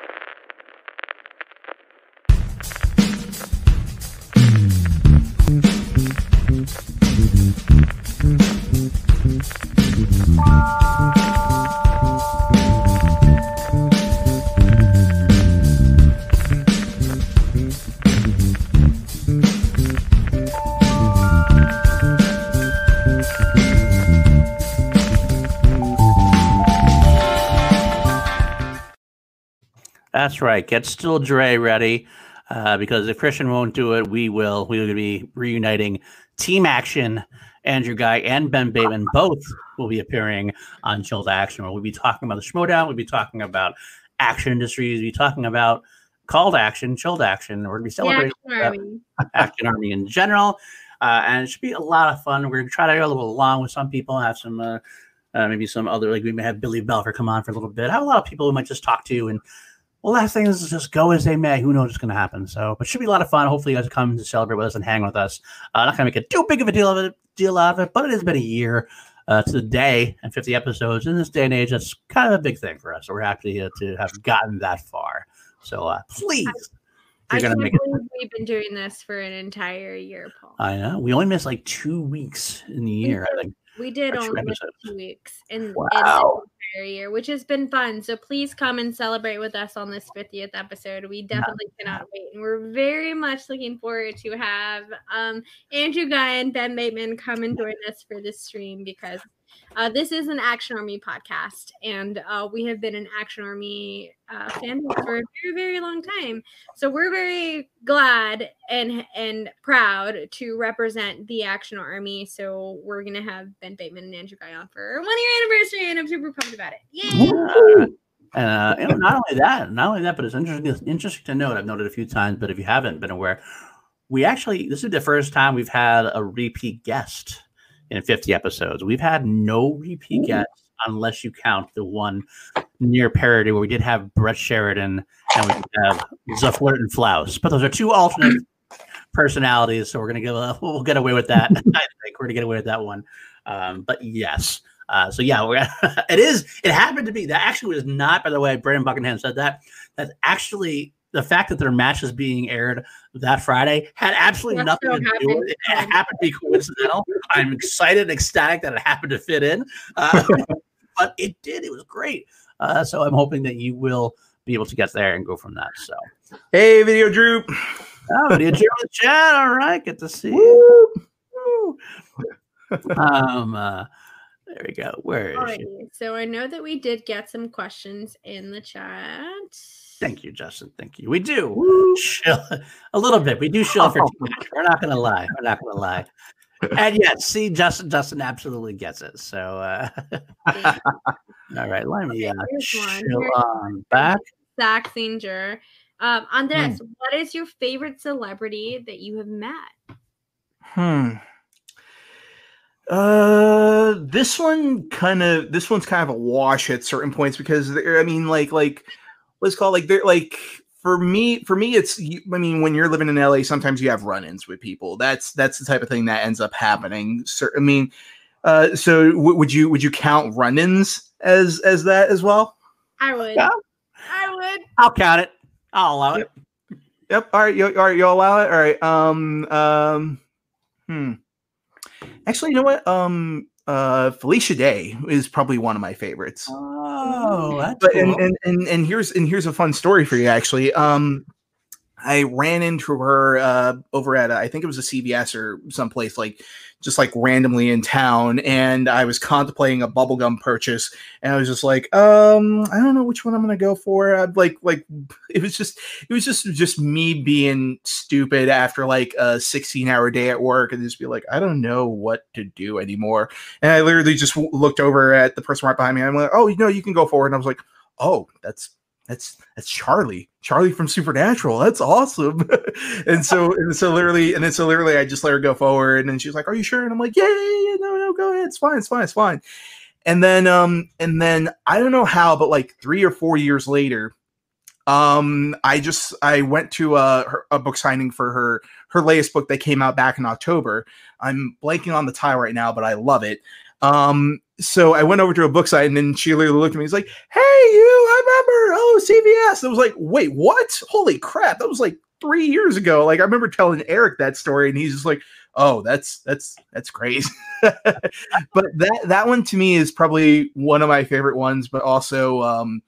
That's right. Get Still Dre ready. Uh, because if Christian won't do it, we will. We will be reuniting Team Action. Andrew Guy and Ben Bateman both will be appearing on Chilled Action. Where we'll be talking about the Schmoedown. We'll be talking about action industries. We'll be talking about called action, chilled action. We're going to be celebrating The Action Army. Action Army in general. Uh, and it should be a lot of fun. We're going to try to go a little along with some people, have some, uh, uh, maybe some other, like we may have Billy Belfer come on for a little bit. I have a lot of people we might just talk to. And well, last thing is just go as they may. Who knows what's going to happen? So, but it should be a lot of fun. Hopefully, you guys come to celebrate with us and hang with us. Uh, not going to make it too big of a deal of it, deal out of it, but it has been a year uh, to the day and 50 episodes. In this day and age, that's kind of a big thing for us. So we're happy uh, to have gotten that far. So uh, please, I you're going can't to make it. we've been doing this for an entire year, Paul. I know. We only missed like two weeks in the year. I think. We did only two weeks Wow. the entire year, which has been fun. So please come and celebrate with us on this 50th episode. We definitely cannot wait. And we're very much looking forward to have um, Andrew Guy and Ben Bateman come and join us for this stream because uh, this is an Action Army podcast. And uh, we have been an Action Army uh, fan for a very, very long time. So we're very glad and and proud to represent the Action Army. So we're gonna have Ben Bateman and Andrew Guy on for one year anniversary, and I'm super pumped about it. Yay! Uh, you know, not only that, not only that, but it's interesting. It's interesting to note. I've noted a few times, but if you haven't been aware, we actually this is the first time we've had a repeat guest in 50 episodes. We've had no repeat guests unless you count the one near parody where we did have Brett Sheridan and we have Zuffler and Flaus. But those are two alternate personalities, so we're gonna give a, we'll get away with that. I think we're gonna get away with that one. Um, but yes. Uh, so yeah, we're, it is. It happened to be that actually was not. By the way, Brandon Buckingham said that. That's actually the fact that their match is being aired that Friday had absolutely That's nothing so to do with it. It happened to be coincidental. I'm excited and ecstatic that it happened to fit in, uh, but it did. It was great. Uh, so I'm hoping that you will be able to get there and go from that. So, Hey, Video Droop. oh, did you in the chat? All right, good to see you. Woo. um, uh, there we go. Where is she? So I know that we did get some questions in the chat. Thank you, Justin. Thank you. We do chill a little bit. We do chill for teenagers. We're not gonna lie. We're not gonna lie. And yet, see, Justin, Justin absolutely gets it. So, uh, all right, let me uh, chill on back. Zach Singer. Um, Andres, Hmm. what is your favorite celebrity that you have met? Hmm. Uh, this one kind of this one's kind of a wash at certain points because I mean, like like what's called like they're like for me for me it's I mean when you're living in LA sometimes you have run-ins with people. That's that's the type of thing that ends up happening. So I mean, uh, so w- would you would you count run-ins as as that as well? I would. Yeah. I would. I'll count it. I'll allow it. Yep. All right. You, all right. You allow it. All right. Um. Um. Hmm. Actually, you know what? Um. Uh. Felicia Day is probably one of my favorites. Oh, that's But cool. and, and and and here's and here's a fun story for you. Actually, um, I ran into her uh over at a, I think it was a CVS or someplace like just like randomly in town, and I was contemplating a bubblegum purchase, and I was just like, um, I don't know which one I'm gonna go for. I'd like like it was just it was just just me being stupid after like a 16 hour day at work and just be like, I don't know what to do anymore. And I literally just w- looked over at the person right behind me. I'm like, oh, you know, you can go forward. And I was like, oh, that's that's that's Charlie, Charlie from Supernatural. That's awesome. and so and so literally, and then so literally, I just let her go forward, and she was like, "Are you sure?" And I'm like, "Yeah, yeah, yeah, no, no, go ahead. It's fine, it's fine, it's fine." And then um, and then I don't know how, but like three or four years later, um, I just I went to a her, a book signing for her her latest book that came out back in October. I'm blanking on the title right now, but I love it. Um, so I went over to a book site and then she literally looked at me. He's like, "Hey, you! I remember. Oh, CVS." I was like, "Wait, what? Holy crap! That was like three years ago." Like I remember telling Eric that story, and he's just like, "Oh, that's that's that's great." but that that one to me is probably one of my favorite ones. But also, um,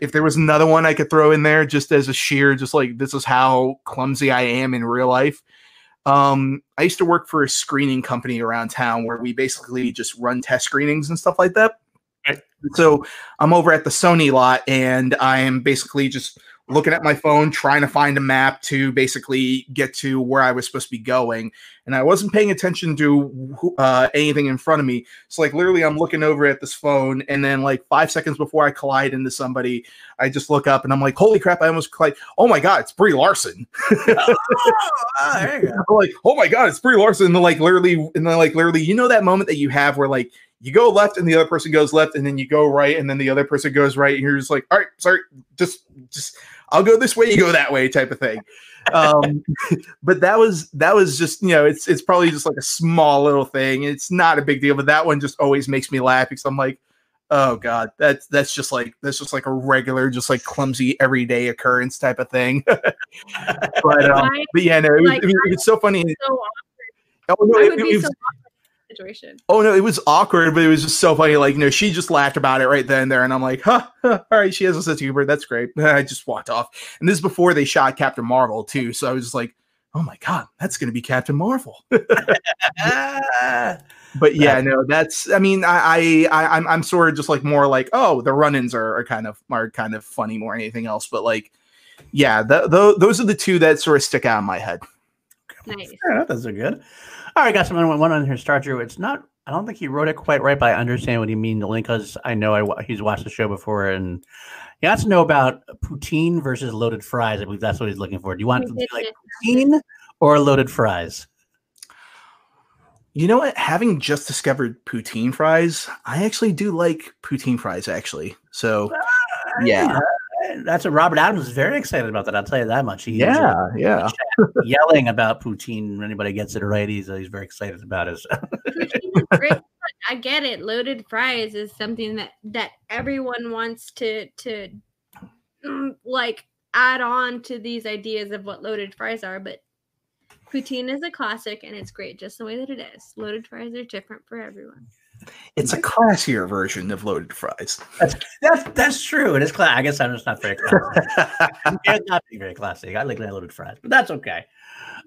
if there was another one I could throw in there, just as a sheer, just like this is how clumsy I am in real life. Um, I used to work for a screening company around town where we basically just run test screenings and stuff like that. So I'm over at the Sony lot and I am basically just looking at my phone, trying to find a map to basically get to where I was supposed to be going. And I wasn't paying attention to uh, anything in front of me. So, like, literally, I'm looking over at this phone. And then, like, five seconds before I collide into somebody, I just look up and I'm like, holy crap, I almost collide. Oh my God, it's Brie Larson. Oh. I'm like, oh my god, it's Brie Larson. And then like literally, and then like literally, you know that moment that you have where like you go left and the other person goes left, and then you go right, and then the other person goes right, and you're just like, all right, sorry, just just I'll go this way, you go that way, type of thing. Um, but that was that was just you know it's it's probably just like a small little thing. It's not a big deal, but that one just always makes me laugh because I'm like. Oh god, that's that's just like that's just like a regular, just like clumsy everyday occurrence type of thing. but um, but yeah, no, it was, like, I mean, it's so funny. So Oh no, it, it was, so awkward in that situation. oh no, it was awkward, but it was just so funny. Like, you know, she just laughed about it right then and there, and I'm like, huh, huh, all right, she has a sense of humor. That's great. I just walked off, and this is before they shot Captain Marvel too, so I was just like, oh my god, that's gonna be Captain Marvel. But yeah, no, that's. I mean, I, I, I I'm, I'm sort of just like more like, oh, the run-ins are, are kind of are kind of funny more than anything else, but like, yeah, th- th- those are the two that sort of stick out in my head. Nice. Fair enough. Those are good. All right, got someone one on here. Star Drew. It's not. I don't think he wrote it quite right, but I understand what he means. Only because I know I he's watched the show before, and he wants to know about poutine versus loaded fries. I believe that's what he's looking for. Do you want like poutine or loaded fries? You know what? Having just discovered poutine fries, I actually do like poutine fries. Actually, so yeah, that's what Robert Adams is very excited about. That I'll tell you that much. He's yeah, yeah. yelling about poutine. When anybody gets it right, he's he's very excited about it. Poutine. I get it. Loaded fries is something that that everyone wants to to mm, like add on to these ideas of what loaded fries are, but poutine is a classic and it's great just the way that it is. Loaded fries are different for everyone. It's a classier version of loaded fries. That's that's, that's true. It is class. I guess I'm just not very classy. I'm not being very classy. I like loaded fries, but that's okay.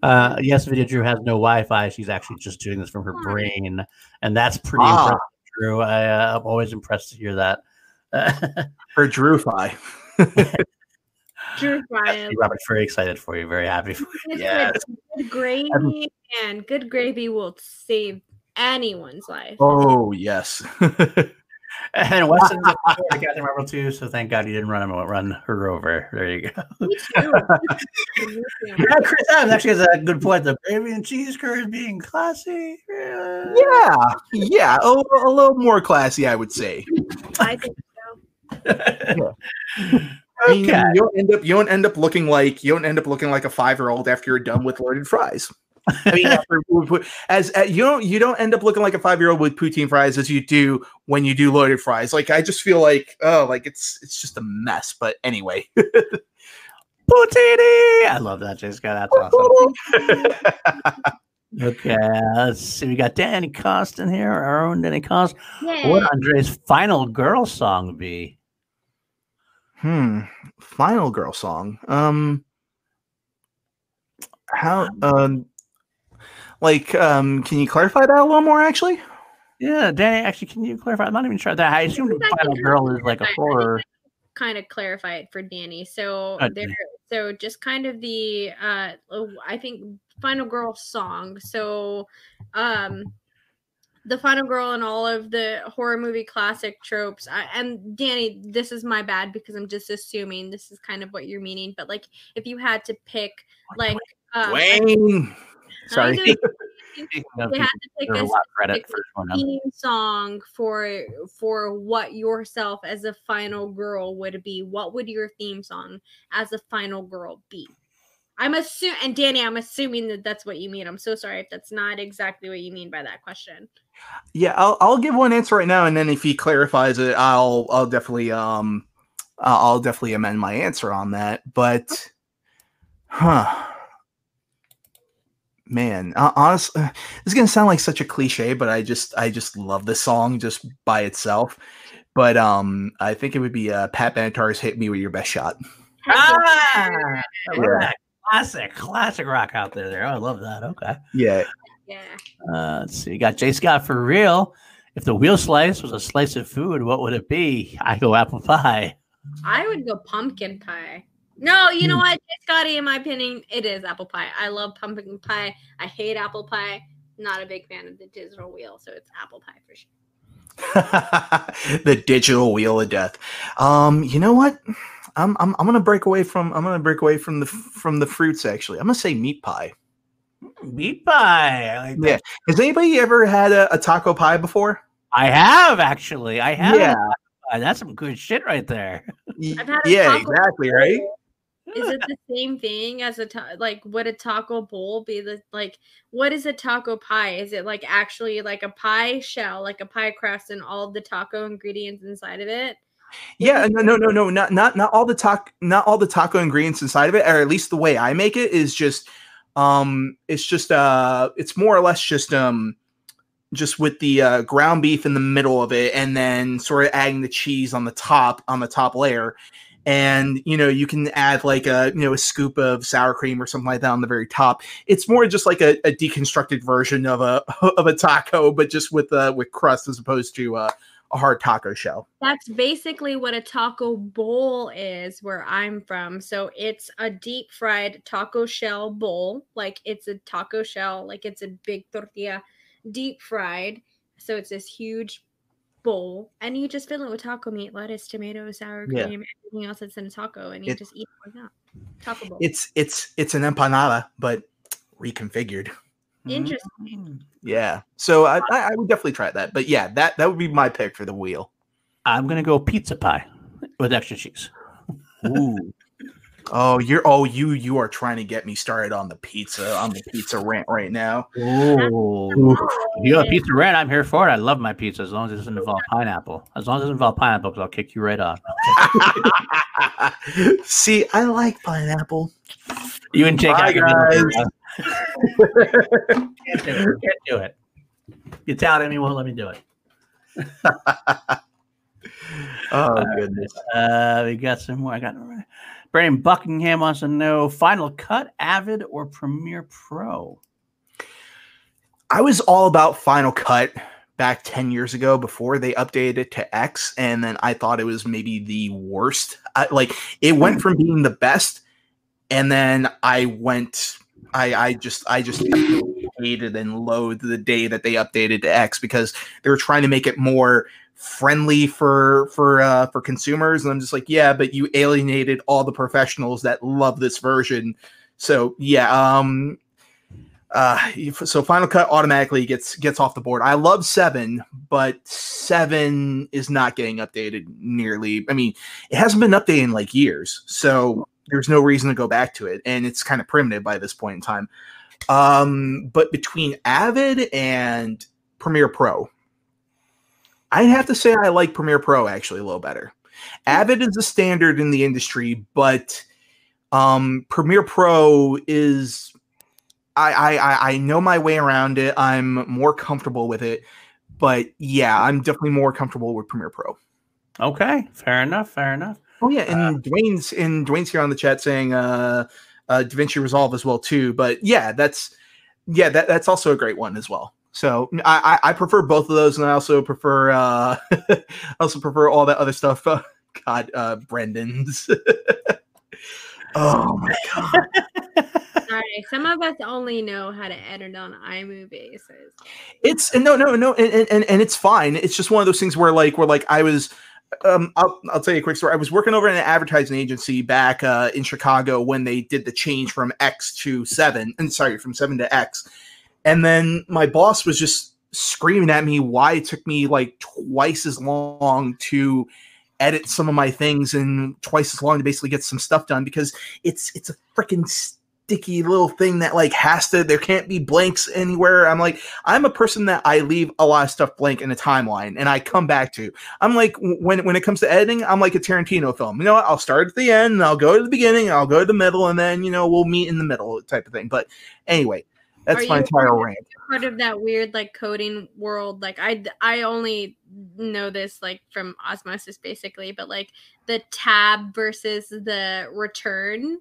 Uh, yes, Video Drew has no Wi-Fi. She's actually just doing this from her brain, and that's pretty Ah. impressive, Drew. I, uh, I'm always impressed to hear that. Her Drew-fi. Drew Ryan. Robert's very excited for you. Very happy for you. Good, Yes. good gravy and good gravy will save anyone's life. Oh yes. And Weston's up for Captain Marvel too. So thank God you didn't run him run her over. There you go. Me too. Me too. Yeah, Chris Adams actually has a good point. The gravy and cheese curd being classy. Yeah. yeah, yeah, a, a little more classy, I would say. I think so. I mean, Okay. you don't end up you don't end up looking like you don't end up looking like a five year old after you're done with loaded fries. I mean, after, as uh, you don't you don't end up looking like a five year old with poutine fries as you do when you do loaded fries. Like I just feel like oh, like it's it's just a mess. But anyway, Poutini. I love that, Jessica. That's awesome. Okay, let's see. We got Danny Cost in here, our own Danny Cost. What would Andre's final girl song be? hmm, final girl song. Um, how um, like um, can you clarify that a little more? Actually, Yeah, Danny, actually, can you clarify? I'm not even sure that. I assume the final girl is like a horror. kind of clarify it for Danny. So Uh, there, so just kind of the uh, oh, I think final girl song. So, um, the final girl and all of the horror movie classic tropes. I, and Danny, this is my bad because I'm just assuming this is kind of what you're meaning. But like, if you had to pick, like, um, Dwayne. I Sorry. know Speaking of they had to pick who a a lot of credit specific for one of them. theme song for for what yourself as a final girl would be what would your theme song as a final girl be i'm assuming and danny i'm assuming that that's what you mean i'm so sorry if that's not exactly what you mean by that question Yeah, I'll I'll give one answer right now, and then if he clarifies it, I'll I'll definitely um I'll definitely amend my answer on that. But, huh, man, honestly honest, uh, this is gonna sound like such a cliche, but I just I just love this song just by itself. But um, I think it would be uh, Pat Benatar's "Hit Me with Your Best Shot." Ah, Yeah. Classic, classic rock out there. There, oh, I love that. Okay. Yeah, yeah Uh, let's see. We got Jay Scott for real. If the wheel slice was a slice of food, what would it be? I go apple pie. i would go pumpkin pie no you know Hmm. what scotty in my opinion it is apple pie i love pumpkin pie i hate apple pie not a big fan of the digital wheel so it's apple pie for sure the digital wheel of death. Um, you know what? I'm, I'm I'm gonna break away from I'm gonna break away from the from the fruits. Actually, I'm gonna say meat pie. Meat pie. Like Yeah. Has anybody ever had a, a taco pie before? I have actually. I have. Yeah. That's some good shit right there. Y- I've had a yeah, taco exactly. Right. Is it the same thing as a ta- like would a taco bowl be the like what is a taco pie is it like actually like a pie shell like a pie crust and all the taco ingredients inside of it Yeah. No. No. No. No. Not not not all the taco not all the taco ingredients inside of it, or at least the way I make it is just um it's just uh it's more or less just um just with the uh, ground beef in the middle of it and then sort of adding the cheese on the top on the top layer and you know you can add like a you know a scoop of sour cream or something like that on the very top. It's more just like a, a deconstructed version of a of a taco but just with uh with crust as opposed to uh, a hard taco shell. That's basically what a taco bowl is where i'm from. So it's a deep fried taco shell bowl like it's a taco shell like it's a big tortilla deep fried. So it's this huge bowl and you just fill it with taco meat lettuce tomatoes sour Yeah. cream everything else that's in a taco and you It- just eat it like that taco bowl it's it's it's an empanada but reconfigured Interesting. Mm. Yeah. So I, I I would definitely try that. But yeah, that that would be my pick for the wheel. I'm gonna go pizza pie with extra cheese. Ooh. Oh, you're oh you you are trying to get me started on the pizza on the pizza rant right now. Oh, If you have a pizza rant, I'm here for it. I love my pizza as long as it doesn't involve pineapple. As long as it doesn't involve pineapple, I'll kick you right off. See, I like pineapple. You and Jake Bye, have to guys. can't do it. Can't do it. You talented me won't let me do it. Oh goodness. Uh, we got some more. I got Brandon Buckingham wants to know Final Cut, Avid, or Premiere Pro. I was all about Final Cut back 10 years ago before they updated it to X. And then I thought it was maybe the worst. I, like it went from being the best. And then I went, I, I just, I just hated and loathed the day that they updated to X because they were trying to make it more friendly for for uh for consumers. And i'm just like yeah but you alienated all the professionals that love this version. So yeah um uh so final cut automatically gets gets off the board. I love seven but seven is not getting updated nearly. I mean it hasn't been updated in like years so there's no reason to go back to it and it's kind of primitive by this point in time. Um but between avid and premiere pro i'd have to say i like premiere pro actually a little better avid is the standard in the industry but um premiere pro is I, I I- know my way around it. I'm more comfortable with it, but yeah, I'm definitely more comfortable with Premiere Pro. Okay, fair enough. Fair enough. Oh yeah, and Dwayne's and Dwayne's here on the chat saying uh, uh, DaVinci Resolve as well too. But yeah, that's yeah that, that's also a great one as well. So I, I I prefer both of those, and I also prefer uh, I also prefer all that other stuff. Uh, God, uh, Brendan's. oh my god. Sorry, some of us only know how to edit on iMovie. So it's and no no no and, and and it's fine it's just one of those things where like where like i was um I'll, I'll tell you a quick story i was working over in an advertising agency back uh in chicago when they did the change from x to 7 and sorry from 7 to x and then my boss was just screaming at me why it took me like twice as long to edit some of my things and twice as long to basically get some stuff done because it's it's a freaking sticky little thing that like has to there can't be blanks anywhere. I'm like i'm a person that i leave a lot of stuff blank in a timeline and i come back to. I'm like when when it comes to editing i'm like a tarantino film. You know what? i'll start at the end and i'll go to the beginning i'll go to the middle and then you know we'll meet in the middle type of thing. But anyway that's Are my entire rant part of that weird like coding world. Like I I only know this like from osmosis basically, but like the tab versus the return.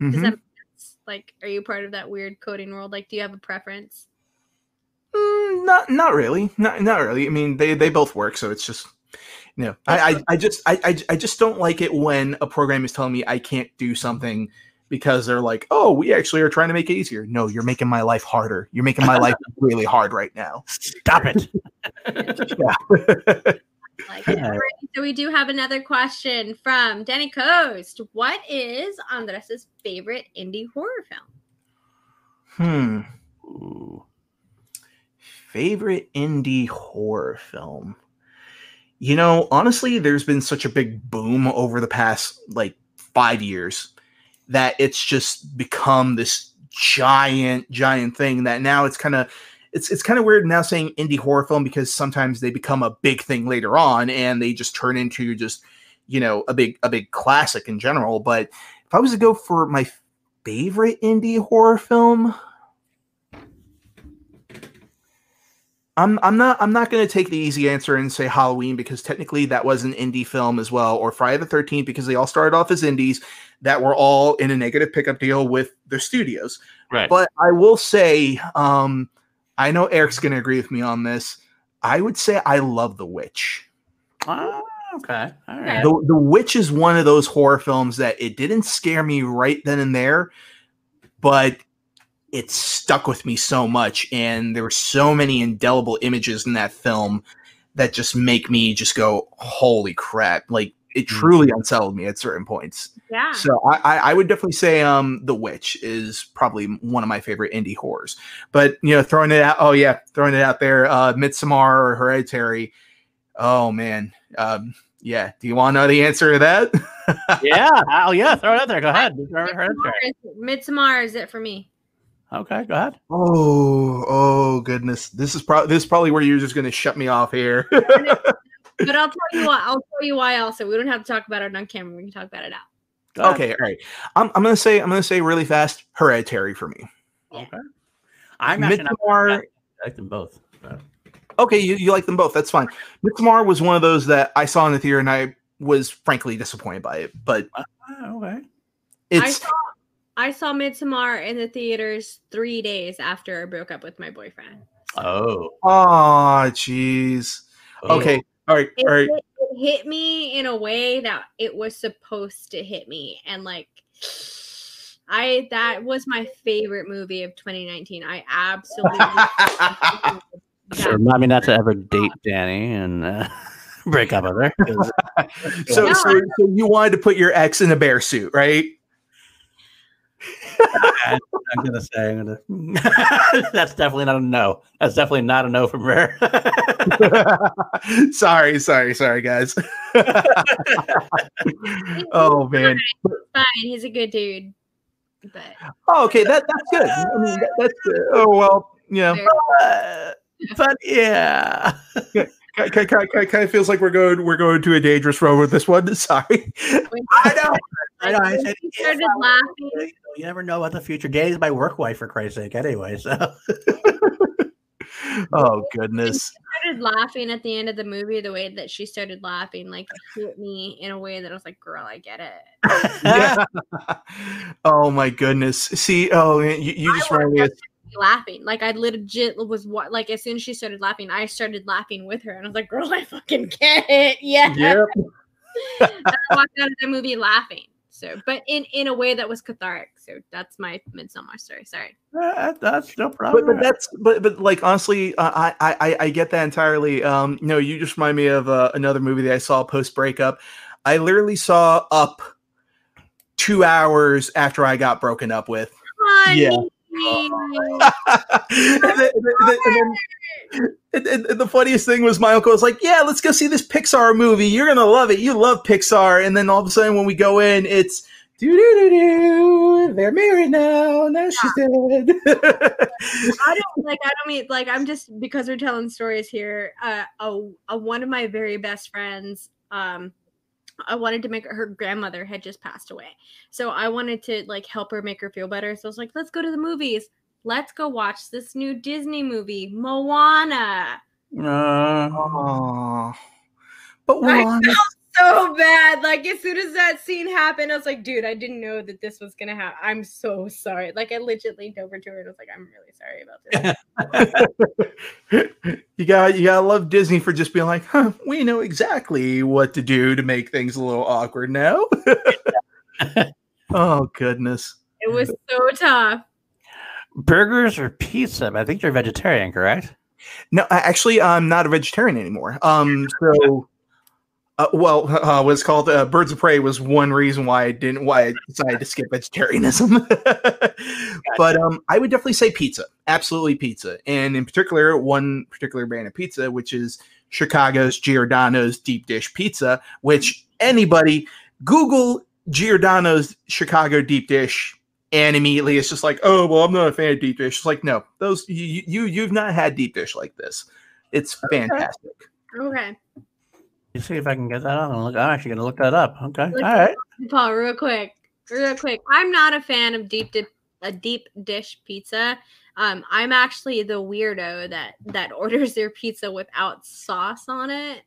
Does Mhm. that make sense? like are you part of that weird coding world? Like do you have a preference? Mm, not not really not not really i mean they they both work so it's just you know I, I i just I, I i just don't like it when a program is telling me i can't do something because they're like oh we actually are trying to make it easier no you're making my life harder you're making my life really hard right now Stop it. yeah Like it. So we do have another question from Danny Coast. What is Andres's favorite indie horror film? hmm Ooh. favorite indie horror film you know honestly there's been such a big boom over the past like five years that it's just become this giant giant thing that now it's kind of it's it's kind of weird now saying indie horror film because sometimes they become a big thing later on and they just turn into just you know a big a big classic in general. But if i was to go for my favorite indie horror film I'm I'm not I'm not going to take the easy answer and say Halloween because technically that was an indie film as well, or Friday the Thirteenth because they all started off as indies that were all in a negative pickup deal with their studios. Right. But I will say, um, I know Eric's going to agree with me on this. I would say I love The Witch. Ah, okay. All right. The, the Witch is one of those horror films that it didn't scare me right then and there, but it stuck with me so much. And there were so many indelible images in that film that just make me just go, holy crap. Like it truly unsettled me at certain points. Yeah. So I, I, I would definitely say um The Witch is probably one of my favorite indie horrors. But you know, throwing it out oh yeah, throwing it out there, uh Midsommar or Hereditary. Oh man. Um yeah. Do you want to know the answer to that? yeah. Oh yeah. Throw it out there. Go ahead. Hereditary. Midsommar is it for me. Okay, go ahead. Oh, oh goodness. This is probably this is probably where you're just gonna shut me off here. But I'll tell you why. I'll tell you why. Also, we don't have to talk about it on camera. We can talk about it out. Go ahead. okay, all right. I'm, I'm gonna say I'm gonna say really fast Hereditary for me. Okay. I'm actually. Midsommar I like them both. so. Okay, you, you like them both. That's fine. Midsommar was one of those that I saw in the theater and I was frankly disappointed by it. But Ah, okay. I it's saw I saw Midsommar in the theaters three days after I broke up with my boyfriend. Oh. oh jeez. Okay. All right. It, All right. hit, it hit me in a way that it was supposed to hit me, and like. I that was my favorite movie of 2019. I absolutely So remind me not to ever date Danny and uh, break up with her. So, No, so, so you wanted to put your ex in a bear suit, right? I, am gonna say I'm gonna. That's definitely not a no. That's definitely not a no from her. sorry, sorry, sorry, guys. oh man. fine. He's a good dude. But Oh, okay. That that's good. I mean, that, that's good. Oh well. Yeah. very- Uh, but yeah. Kind, kind, kind, kind of feels like we're going we're going to a dangerous road with this one. Sorry. I know. I know. I when said, he started I laughing. You never know what the future. Danny's my work wife, for Christ's sake. Anyway, so Oh goodness. started laughing at the end of the movie the way that she started laughing like it hit me in a way that I was like, girl, I get it. Yeah. oh my goodness. See. Oh, you, you just I reminded me. Of, laughing. Like I legit was what like as soon as she started laughing, I started laughing with her and I was like, girl, I fucking get it. Yeah. yep. I walked out of the movie laughing. So but in in a way that was cathartic. So that's my Midsommar story. Sorry. Uh, that's no problem. but that's but but like honestly, uh, I I I- I get that entirely. Um, no, you just remind me of uh, another movie that I saw post breakup. I literally saw Up two hours after I got broken up with. Yeah. Honey. and, the funniest thing was my uncle was like, "Yeah, let's go see this Pixar movie. You're gonna love it. You love Pixar." And then all of a sudden, when we go in, it's do do do do. They're married now. Now she's dead. I don't like. I don't mean like. I'm just because we're telling stories here. Uh, a, a one of my very best friends. Um, I wanted to make her, her grandmother had just passed away, so I wanted to like help her make her feel better. So I was like, let's go to the movies. Let's go watch this new Disney movie, Moana. Uh. But I? So bad. Like as soon as that scene happened, I was like, dude, I didn't know that this was gonna happen. I'm so sorry. Like I legit leaned over to her and was like, I'm really sorry about this. you got you gotta love Disney for just being like, huh, we know exactly what to do to make things a little awkward now. oh goodness. it was so tough. burgers or pizza? I think you're vegetarian, correct? No, actually, I'm not a vegetarian anymore. Um, so, uh, well, uh, what's called uh, Birds of Prey was one reason why I didn't why I decided to skip vegetarianism. but um, I would definitely say pizza, absolutely pizza, and in particular, one particular brand of pizza, which is Chicago's Giordano's deep dish pizza. Which anybody Google Giordano's Chicago deep dish. And immediately it's just like, oh well, I'm not a fan of deep dish. It's like, no, those you you you've not had deep dish like this. It's fantastic. Okay. You see if I can get that on. Look, I'm actually gonna look that up. Okay, all right. Paul, real quick, real quick. I'm not a fan of deep dip, a deep dish pizza. Um, I'm actually the weirdo that that orders their pizza without sauce on it.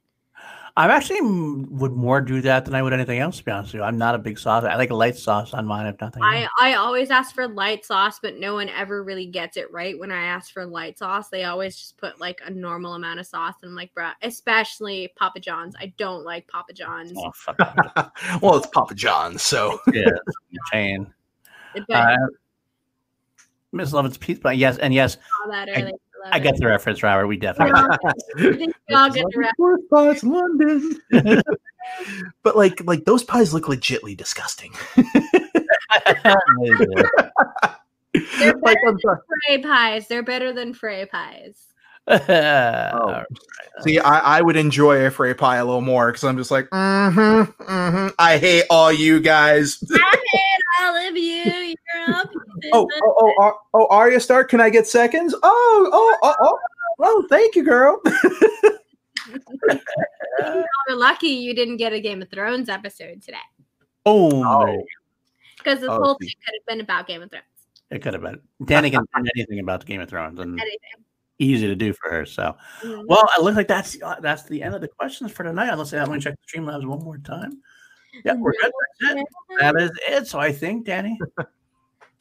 I actually mm, would more do that than I would anything else. To be honest with you, I'm not a big sauce. I like a light sauce on mine, if nothing. I else. I always ask for light sauce, but no one ever really gets it right when I ask for light sauce. They always just put like a normal amount of sauce, and I'm like, bruh, especially Papa John's. I don't like Papa John's. Oh, fuck. well, it's Papa John's, so yeah, chain. But Uh, Miss Lovett's pizza. Yes, and yes, all that I- early. I get the reference, Robert. We definitely. I think we all get the reference. Fourth class London. but like like those pies look legitly disgusting. They're like, better I'm than Frey pies. They're better than Frey pies. oh. See, I, I would enjoy a Frey pie a little more because I'm just like, mm-hmm, mm-hmm. I hate all you guys. I hate all of you. You're all pieces oh, of oh, oh, oh, oh, Arya Stark, can I get seconds? Oh, oh, oh, oh, oh, thank you, girl. You're lucky you didn't get a Game of Thrones episode today oh, because this Oh, whole see. thing could have been about Game of Thrones. it could have been. Danny can find anything about the Game of Thrones and Anything. easy to do for her. So, Mhm. well, it looks like that's uh, that's the end of the questions for tonight. Unless I want to check the Streamlabs one more time. Yeah, we're good. That's it. That is it. So I think, Danny,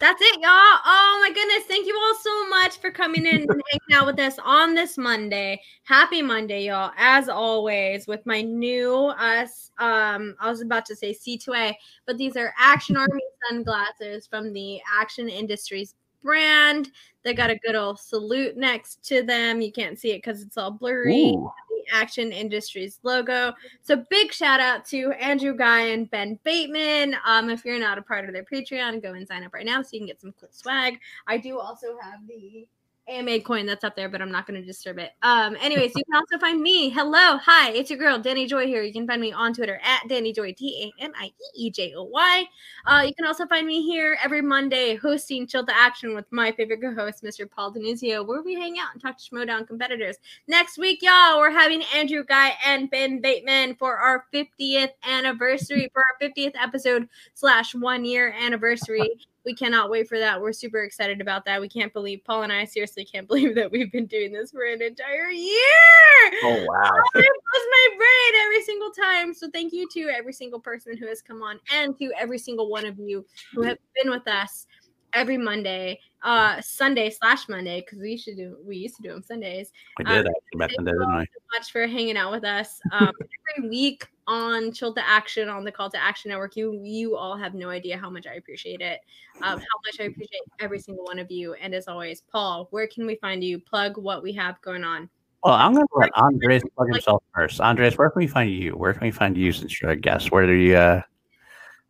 That's it, y'all. Oh my goodness. Thank you all so much for coming in and hanging out with us on this Monday. Happy Monday, y'all. As always, with my new us, um, I was about to say C2A, but these are Action Army sunglasses from the Action Industries brand. They got a good old salute next to them. You can't see it because it's all blurry Ooh. Action Industries logo. So big shout out to Andrew Guy and Ben Bateman. Um, if you're not a part of their Patreon, go and sign up right now so you can get some cool swag. I do also have the AMA coin that's up there, but I'm not going to disturb it. Um, anyways, you can also find me. Hello, hi, it's your girl Danny Joy here. You can find me on Twitter at Danny Joy T A N I E E J O Y. Uh, you can also find me here every Monday hosting Chill to Action with my favorite co-host, Mr. Paul Denuzio, where we hang out and talk to Schmoedown competitors. Next week, y'all, we're having Andrew Guy and Ben Bateman for our 50th anniversary, for our 50th episode slash one year anniversary. We cannot wait for that. We're super excited about that. We can't believe Paul and I seriously can't believe that we've been doing this for an entire year. Oh, wow. it blows my brain every single time. So thank you to every single person who has come on and to every single one of you who have been with us every Monday, uh Sunday slash Monday, because we should do we used to do them Sundays. we Uh, did actually back in the day, didn't we? so much for hanging out with us um, every week on Chill to Action on the Call to Action Network. You you all have no idea how much I appreciate it, um, how much I appreciate every single one of you. And as always, Paul, where can we find you? Plug what we have going on. Well, I'm going to let Andres plug himself first. Andres, where can we find you? Where can we find you since you're a guest? Where do you? Uh...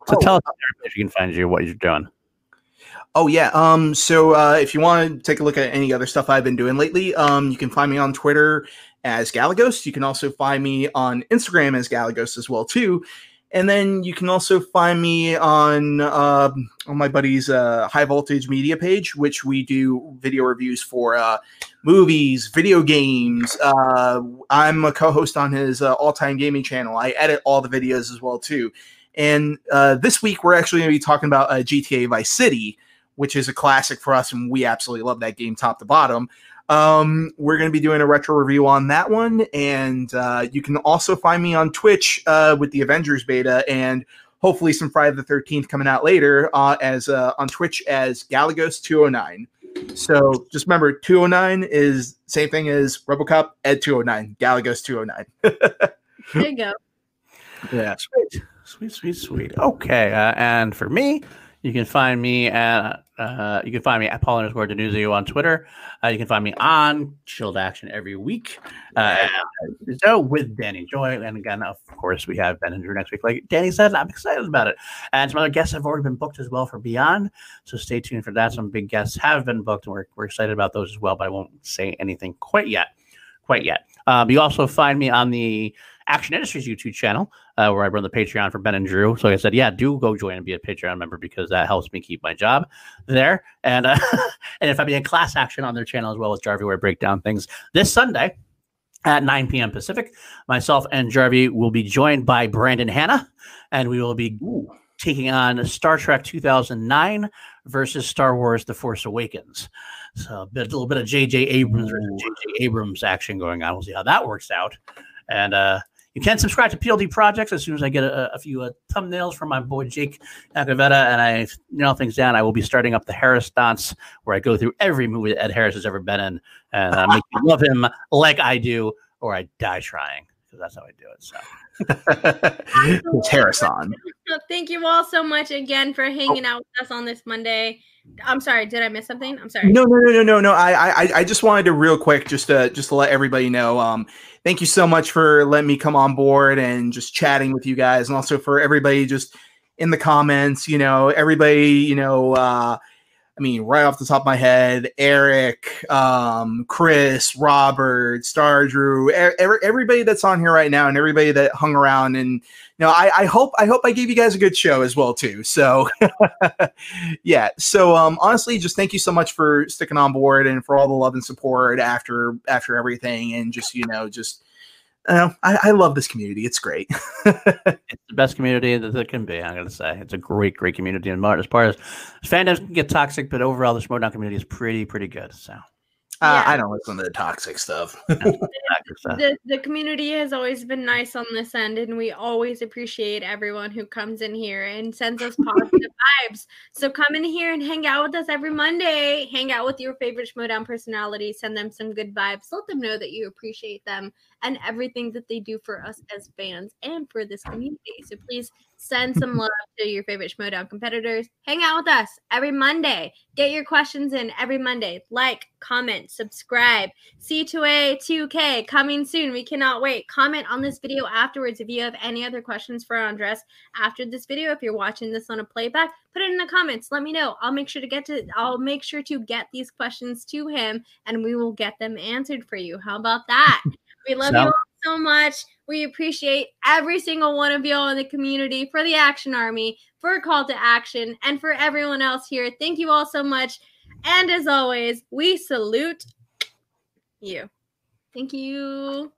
So Oh. tell us if you can find you, what you're doing. Oh yeah. Um. So uh, if you want to take a look at any other stuff I've been doing lately, um, you can find me on Twitter as Galagos. You can also find me on Instagram as Galagos as well too. And then you can also find me on uh, on my buddy's uh, High Voltage Media page, which we do video reviews for uh, movies, video games. Uh, I'm a co-host on his uh, all-time gaming channel. I edit all the videos as well too. And uh, this week we're actually going to be talking about GTA Vice City which is a classic for us, and we absolutely love that game top to bottom. Um, we're going to be doing a retro review on that one, and uh, you can also find me on Twitch uh, with the Avengers beta, and hopefully some Friday the Thirteenth coming out later uh, as uh, on Twitch as Galagos two hundred nine. So just remember, two hundred nine is same thing as RoboCop Ed two hundred nine, Galagos two hundred nine. There you go. Yeah. Sweet, sweet, sweet, sweet. Okay, uh, and for me, you can find me at uh, you can find me at Paul underscore Denuzio on Twitter. Uh, you can find me on Chill to Action every week. Uh, so with Danny Joy, and again, of course, we have Ben and Drew next week. Like Danny said, I'm excited about it, and some other guests have already been booked as well for Beyond. So stay tuned for that. Some big guests have been booked, and we're, we're excited about those as well. But I won't say anything quite yet. Quite yet. Um, you also find me on the Action Industries YouTube channel, uh, where I run the Patreon for Ben and Drew. So like I said, yeah, do go join and be a Patreon member because that helps me keep my job there. And uh, and if I'm in class action on their channel as well as Jarvie, where I break down things this Sunday at 9 p.m. Pacific, myself and Jarvie will be joined by Brandon Hanna, and we will be taking on Star Trek 2009 versus Star Wars: The Force Awakens. So a, bit, a little bit of J.J. Abrams J.J. Abrams action going on. We'll see how that works out. And uh, you can subscribe to PLD Projects as soon as I get a, a few uh, thumbnails from my boy Jake Acavetta and I nail things down. I will be starting up the Harris Dance, where I go through every movie that Ed Harris has ever been in and uh, make you love him like I do, or I die trying because that's how I do it. So it's Harrison. Thank you all so much again for hanging out with us on this Monday. I'm sorry, did I miss something? I'm sorry. No, no, no, no, no, no. I, I, I just wanted to real quick, just to, just to let everybody know. Um, thank you so much for letting me come on board and just chatting with you guys, and also for everybody just in the comments. You know, everybody, you know, uh, I mean, right off the top of my head, Eric, um, Chris, Robert, Star Drew, every, everybody that's on here right now, and everybody that hung around, and you know, I, I hope I hope I gave you guys a good show as well too. So, yeah. So, um, honestly, just thank you so much for sticking on board and for all the love and support after after everything, and just you know, just I, I, love this community. It's great. it's the best community that there can be. I'm going to say it's a great, great community. And as part as fandoms can get toxic, but overall, the Schmoedown community is pretty, pretty good. So uh, yeah. I don't listen to the toxic stuff. the, the community has always been nice on this end, and we always appreciate everyone who comes in here and sends us positive vibes. So come in here and hang out with us every Monday. Hang out with your favorite Schmoedown personality. Send them some good vibes. Let them know that you appreciate them and everything that they do for us as fans and for this community. So please send some love to your favorite Schmoedown competitors. Hang out with us every Monday. Get your questions in every Monday. Like, comment, subscribe. C2A 2K coming soon. We cannot wait. Comment on this video afterwards if you have any other questions for Andres after this video. If you're watching this on a playback, put it in the comments. Let me know. I'll make sure to get to I'll make sure to get these questions to him and we will get them answered for you. How about that? We love so, you all so much. We appreciate every single one of y'all in the community for the Action Army, for a call to action, and for everyone else here. Thank you all so much. And as always, we salute you. Thank you.